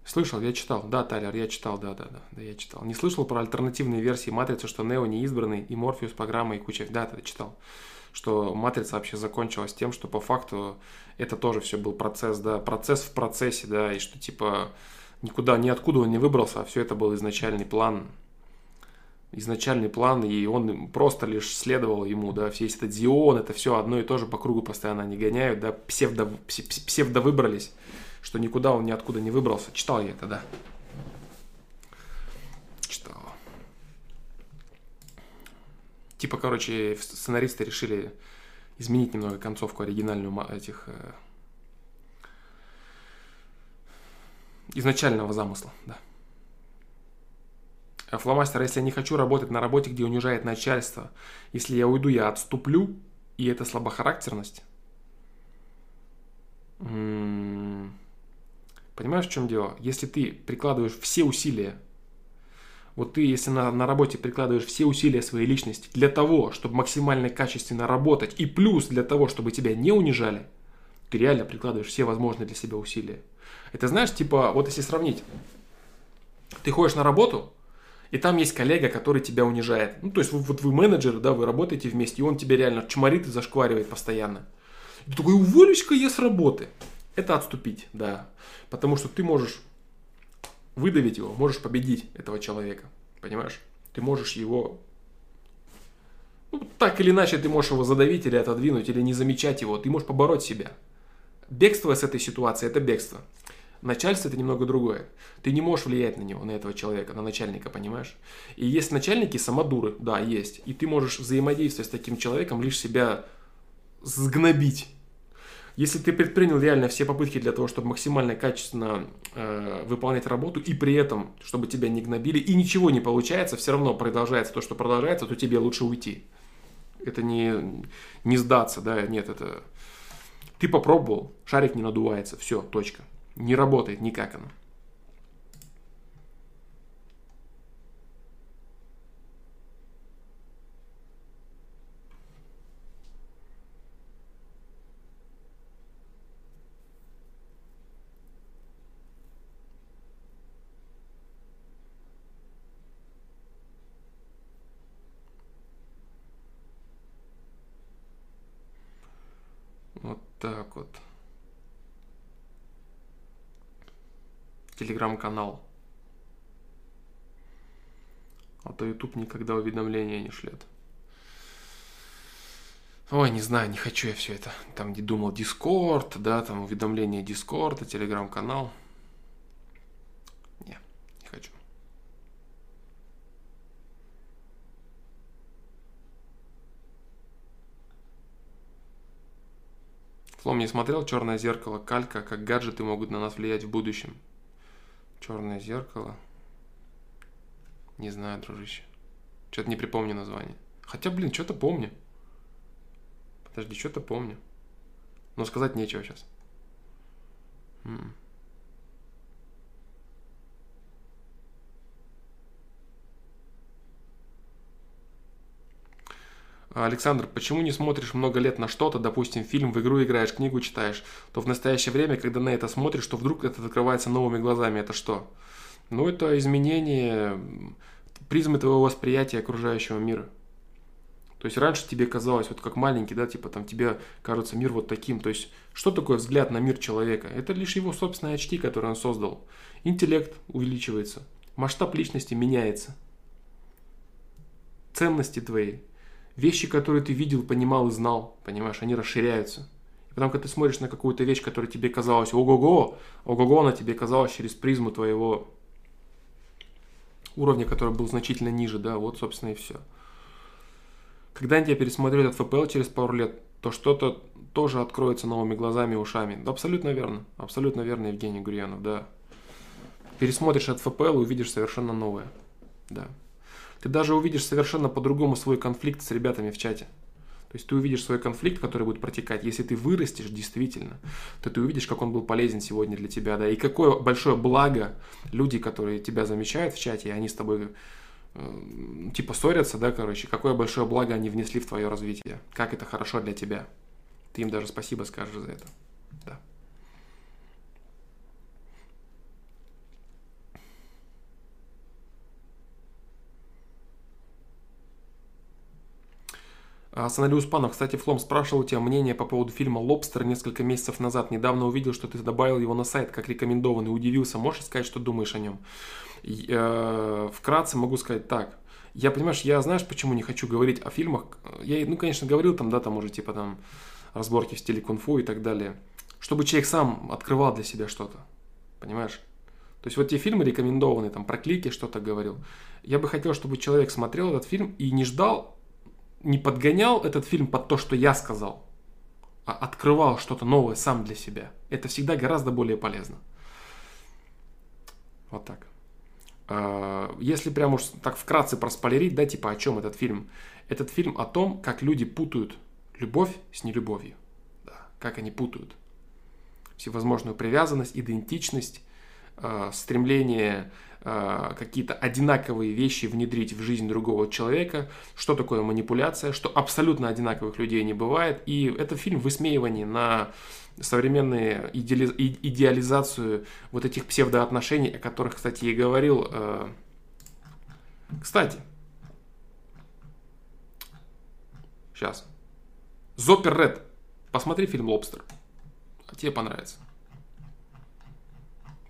Слышал, я читал. Да, Тайлер, я читал, да, да, да, да, я читал. Не слышал про альтернативные версии Матрицы, что Нео не избранный, и Морфеус программа, и куча... Да, это читал. Что Матрица вообще закончилась тем, что по факту это тоже все был процесс, да, процесс в процессе, да, и что типа никуда, ниоткуда он не выбрался, а все это был изначальный план, изначальный план, и он просто лишь следовал ему, да, все этот Зион, это все одно и то же по кругу постоянно не гоняют, да, псевдо, псевдо выбрались что никуда он ниоткуда не выбрался. Читал я это, да. Читал. Типа, короче, сценаристы решили изменить немного концовку оригинальную этих э, изначального замысла, да. А фломастер, если я не хочу работать на работе, где унижает начальство, если я уйду, я отступлю, и это слабохарактерность. М-м- Понимаешь, в чем дело? Если ты прикладываешь все усилия, вот ты, если на, на работе прикладываешь все усилия своей личности для того, чтобы максимально качественно работать, и плюс для того, чтобы тебя не унижали, ты реально прикладываешь все возможные для себя усилия. Это знаешь, типа, вот если сравнить, ты ходишь на работу, и там есть коллега, который тебя унижает. Ну, то есть, вы, вот вы менеджер, да, вы работаете вместе, и он тебя реально чморит и зашкваривает постоянно. И ты такой, уволюсь-ка я с работы это отступить, да. Потому что ты можешь выдавить его, можешь победить этого человека, понимаешь? Ты можешь его... Ну, так или иначе, ты можешь его задавить или отодвинуть, или не замечать его. Ты можешь побороть себя. Бегство с этой ситуации – это бегство. Начальство – это немного другое. Ты не можешь влиять на него, на этого человека, на начальника, понимаешь? И есть начальники самодуры, да, есть. И ты можешь взаимодействовать с таким человеком, лишь себя сгнобить если ты предпринял реально все попытки для того, чтобы максимально качественно э, выполнять работу, и при этом, чтобы тебя не гнобили, и ничего не получается, все равно продолжается то, что продолжается, то тебе лучше уйти. Это не, не сдаться, да, нет, это... Ты попробовал, шарик не надувается, все, точка. Не работает никак оно. Так вот. Телеграм-канал. А то YouTube никогда уведомления не шлет. Ой, не знаю, не хочу я все это. Там где думал Discord, да, там уведомления Discord, телеграм-канал. Флом не смотрел «Черное зеркало», калька, как гаджеты могут на нас влиять в будущем. «Черное зеркало». Не знаю, дружище. Что-то не припомню название. Хотя, блин, что-то помню. Подожди, что-то помню. Но сказать нечего сейчас. М-м. Александр, почему не смотришь много лет на что-то, допустим, фильм, в игру играешь, книгу читаешь, то в настоящее время, когда на это смотришь, то вдруг это открывается новыми глазами. Это что? Ну, это изменение призмы твоего восприятия окружающего мира. То есть раньше тебе казалось, вот как маленький, да, типа там тебе кажется мир вот таким. То есть что такое взгляд на мир человека? Это лишь его собственные очки, которые он создал. Интеллект увеличивается, масштаб личности меняется, ценности твои вещи, которые ты видел, понимал и знал, понимаешь, они расширяются. И потом, когда ты смотришь на какую-то вещь, которая тебе казалась ого-го, ого-го, она тебе казалась через призму твоего уровня, который был значительно ниже, да, вот, собственно, и все. Когда я пересмотрю этот ФПЛ через пару лет, то что-то тоже откроется новыми глазами и ушами. Да, абсолютно верно. Абсолютно верно, Евгений Гурьянов, да. Пересмотришь этот ФПЛ и увидишь совершенно новое. Да. Ты даже увидишь совершенно по-другому свой конфликт с ребятами в чате. То есть ты увидишь свой конфликт, который будет протекать. Если ты вырастешь действительно, то ты увидишь, как он был полезен сегодня для тебя, да, и какое большое благо люди, которые тебя замечают в чате, и они с тобой э, типа ссорятся, да, короче, какое большое благо они внесли в твое развитие, как это хорошо для тебя. Ты им даже спасибо скажешь за это. Да. Санали Успанов, кстати, Флом спрашивал у тебя мнение по поводу фильма «Лобстер» несколько месяцев назад. Недавно увидел, что ты добавил его на сайт как рекомендованный. Удивился. Можешь сказать, что думаешь о нем? И, э, вкратце могу сказать так. Я, понимаешь, я, знаешь, почему не хочу говорить о фильмах? Я, ну, конечно, говорил там, да, там уже типа там разборки в стиле кунг-фу и так далее. Чтобы человек сам открывал для себя что-то. Понимаешь? То есть вот те фильмы рекомендованные, там, про клики что-то говорил. Я бы хотел, чтобы человек смотрел этот фильм и не ждал не подгонял этот фильм под то, что я сказал, а открывал что-то новое сам для себя. Это всегда гораздо более полезно. Вот так. А, если прям уж так вкратце проспойлерить, да, типа о чем этот фильм? Этот фильм о том, как люди путают любовь с нелюбовью. Да, как они путают всевозможную привязанность, идентичность, а, стремление какие-то одинаковые вещи внедрить в жизнь другого человека, что такое манипуляция, что абсолютно одинаковых людей не бывает. И это фильм высмеивание на современную идеали... идеализацию вот этих псевдоотношений, о которых, кстати, и говорил. Э, кстати, сейчас. Зопер Ред. Посмотри фильм «Лобстер». Тебе понравится.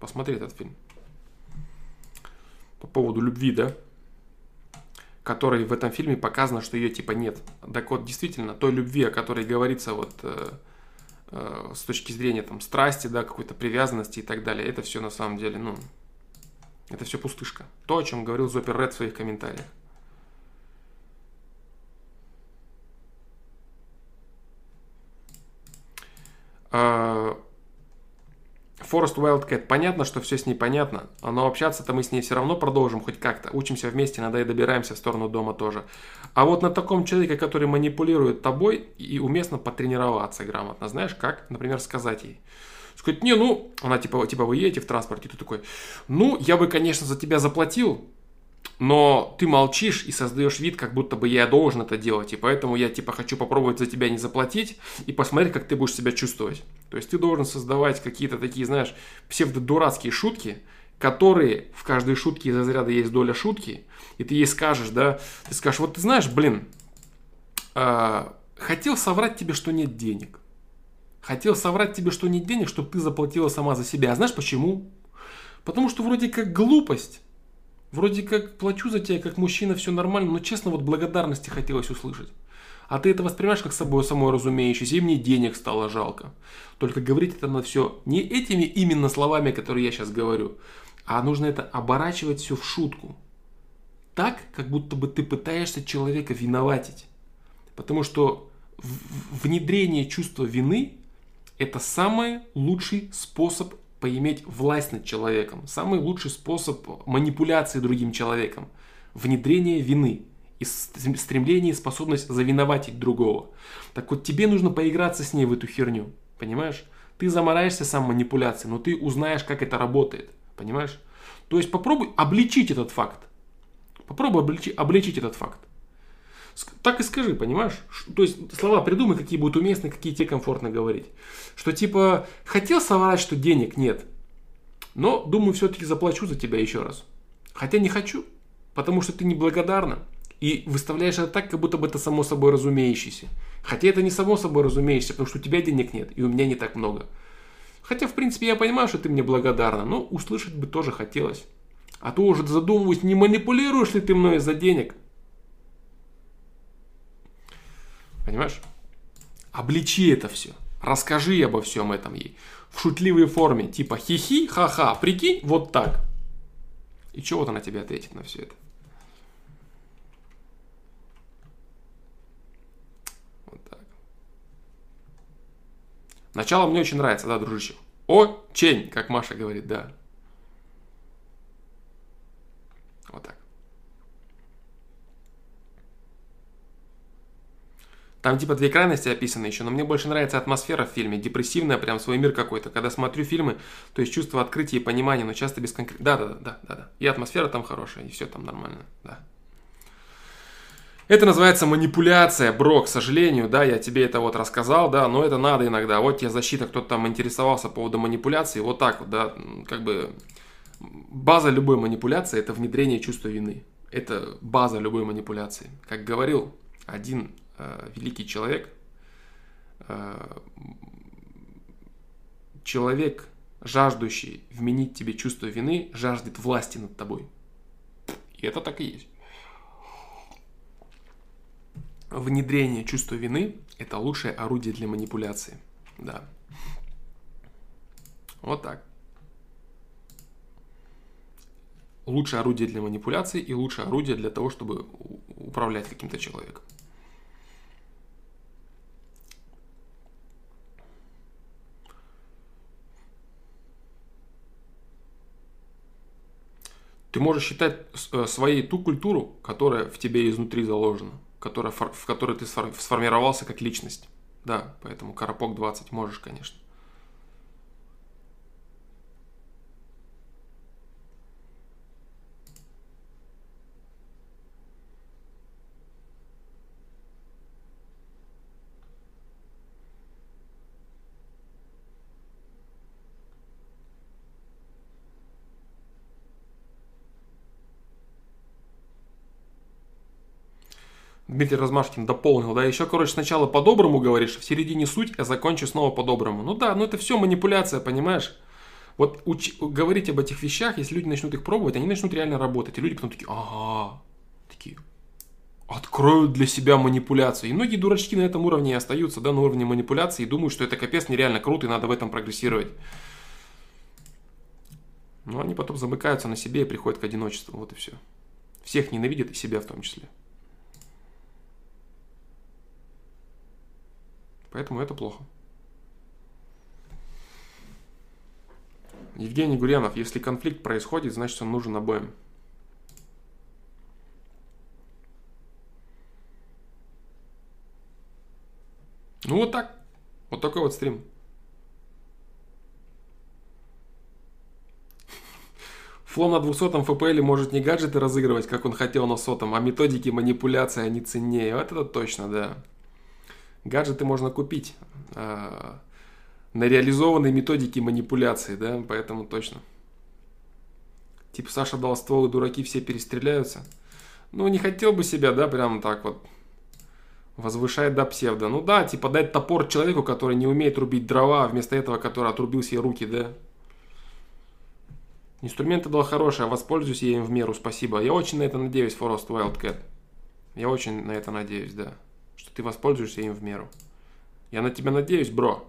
Посмотри этот фильм по поводу любви, да, которой в этом фильме показано, что ее типа нет. Так вот, действительно, той любви, о которой говорится вот э, э, с точки зрения там страсти, да, какой-то привязанности и так далее, это все на самом деле, ну, это все пустышка. То, о чем говорил Зопер Ред в своих комментариях. Uh, Forest Wildcat, понятно, что все с ней понятно, но общаться-то мы с ней все равно продолжим хоть как-то. Учимся вместе, иногда и добираемся в сторону дома тоже. А вот на таком человеке, который манипулирует тобой, и уместно потренироваться грамотно. Знаешь как? Например, сказать ей. Сказать, не, ну, она типа, типа вы едете в транспорте, ты такой, ну, я бы, конечно, за тебя заплатил, но ты молчишь и создаешь вид, как будто бы я должен это делать, и поэтому я типа хочу попробовать за тебя не заплатить и посмотреть, как ты будешь себя чувствовать. То есть ты должен создавать какие-то такие, знаешь, псевдодурацкие шутки, которые в каждой шутке из разряда есть доля шутки, и ты ей скажешь, да, ты скажешь, вот ты знаешь, блин, э, хотел соврать тебе, что нет денег. Хотел соврать тебе, что нет денег, чтобы ты заплатила сама за себя. А знаешь почему? Потому что вроде как глупость Вроде как плачу за тебя как мужчина, все нормально, но честно вот благодарности хотелось услышать. А ты это воспринимаешь как собой самой разумеющееся, и мне денег стало жалко. Только говорить это на все не этими именно словами, которые я сейчас говорю, а нужно это оборачивать все в шутку. Так, как будто бы ты пытаешься человека виноватить. Потому что внедрение чувства вины – это самый лучший способ поиметь власть над человеком. Самый лучший способ манипуляции другим человеком. Внедрение вины и стремление и способность завиноватить другого. Так вот, тебе нужно поиграться с ней в эту херню. Понимаешь? Ты замораешься сам манипуляцией, но ты узнаешь, как это работает. Понимаешь? То есть попробуй обличить этот факт. Попробуй обличить, обличить этот факт. Так и скажи, понимаешь? То есть слова придумай, какие будут уместны, какие тебе комфортно говорить. Что типа, хотел соврать, что денег нет, но думаю, все-таки заплачу за тебя еще раз. Хотя не хочу, потому что ты неблагодарна. И выставляешь это так, как будто бы это само собой разумеющееся. Хотя это не само собой разумеющееся, потому что у тебя денег нет, и у меня не так много. Хотя, в принципе, я понимаю, что ты мне благодарна, но услышать бы тоже хотелось. А то уже задумываюсь, не манипулируешь ли ты мной из-за денег. Понимаешь? Обличи это все. Расскажи обо всем этом ей. В шутливой форме. Типа хихи, ха-ха, прикинь, вот так. И что вот она тебе ответит на все это? Вот так. Начало мне очень нравится, да, дружище? Очень, как Маша говорит, да. Вот так. Там типа две крайности описаны еще, но мне больше нравится атмосфера в фильме, депрессивная, прям свой мир какой-то. Когда смотрю фильмы, то есть чувство открытия и понимания, но часто без конкретики. Да, да, да, да, да, да. И атмосфера там хорошая, и все там нормально, да. Это называется манипуляция, бро, к сожалению, да, я тебе это вот рассказал, да, но это надо иногда. Вот тебе защита, кто-то там интересовался по поводу манипуляции, вот так вот, да, как бы база любой манипуляции – это внедрение чувства вины. Это база любой манипуляции. Как говорил один э, великий человек, э, человек, жаждущий вменить тебе чувство вины, жаждет власти над тобой. И это так и есть. Внедрение чувства вины – это лучшее орудие для манипуляции. Да. Вот так. Лучшее орудие для манипуляции и лучшее орудие для того, чтобы управлять каким-то человеком. Ты можешь считать э, своей ту культуру, которая в тебе изнутри заложена, которая, в которой ты сформировался как личность. Да, поэтому Карапок 20 можешь, конечно. Дмитрий Размашкин дополнил, да, еще, короче, сначала по-доброму говоришь, в середине суть, а закончу снова по-доброму. Ну да, ну это все манипуляция, понимаешь? Вот уч- говорить об этих вещах, если люди начнут их пробовать, они начнут реально работать. И люди потом такие, ага, такие, откроют для себя манипуляцию. И многие дурачки на этом уровне остаются, да, на уровне манипуляции, и думают, что это капец нереально круто, и надо в этом прогрессировать. Но они потом замыкаются на себе и приходят к одиночеству, вот и все. Всех ненавидят, и себя в том числе. Поэтому это плохо. Евгений Гурьянов, если конфликт происходит, значит он нужен обоим. Ну вот так. Вот такой вот стрим. Фло на 200 FPL может не гаджеты разыгрывать, как он хотел на сотом, а методики манипуляции они ценнее. Вот это точно, да. Гаджеты можно купить э, на реализованной методике манипуляции, да, поэтому точно. Типа Саша дал ствол, и дураки все перестреляются. Ну, не хотел бы себя, да, прям так вот возвышает до псевдо. Ну да, типа дать топор человеку, который не умеет рубить дрова, а вместо этого, который отрубил себе руки, да. Инструменты дал хорошие, а воспользуюсь я им в меру, спасибо. Я очень на это надеюсь, Forest Wildcat. Я очень на это надеюсь, да что ты воспользуешься им в меру. Я на тебя надеюсь, бро.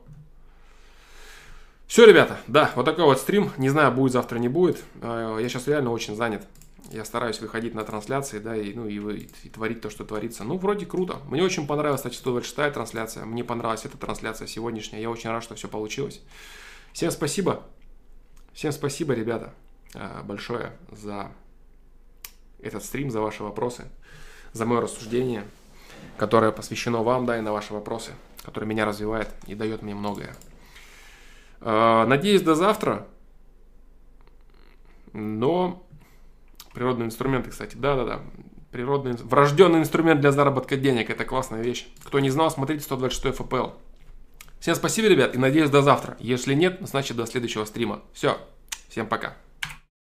Все, ребята, да, вот такой вот стрим. Не знаю, будет завтра, не будет. Э, я сейчас реально очень занят. Я стараюсь выходить на трансляции, да, и, ну, и, и, творить то, что творится. Ну, вроде круто. Мне очень понравилась, кстати, 126 трансляция. Мне понравилась эта трансляция сегодняшняя. Я очень рад, что все получилось. Всем спасибо. Всем спасибо, ребята, э, большое за этот стрим, за ваши вопросы, за мое рассуждение которое посвящено вам, да, и на ваши вопросы, которое меня развивает и дает мне многое. А, надеюсь, до завтра. Но природные инструменты, кстати, да-да-да, природный, врожденный инструмент для заработка денег, это классная вещь. Кто не знал, смотрите 126 FPL. Всем спасибо, ребят, и надеюсь до завтра. Если нет, значит до следующего стрима. Все, всем пока.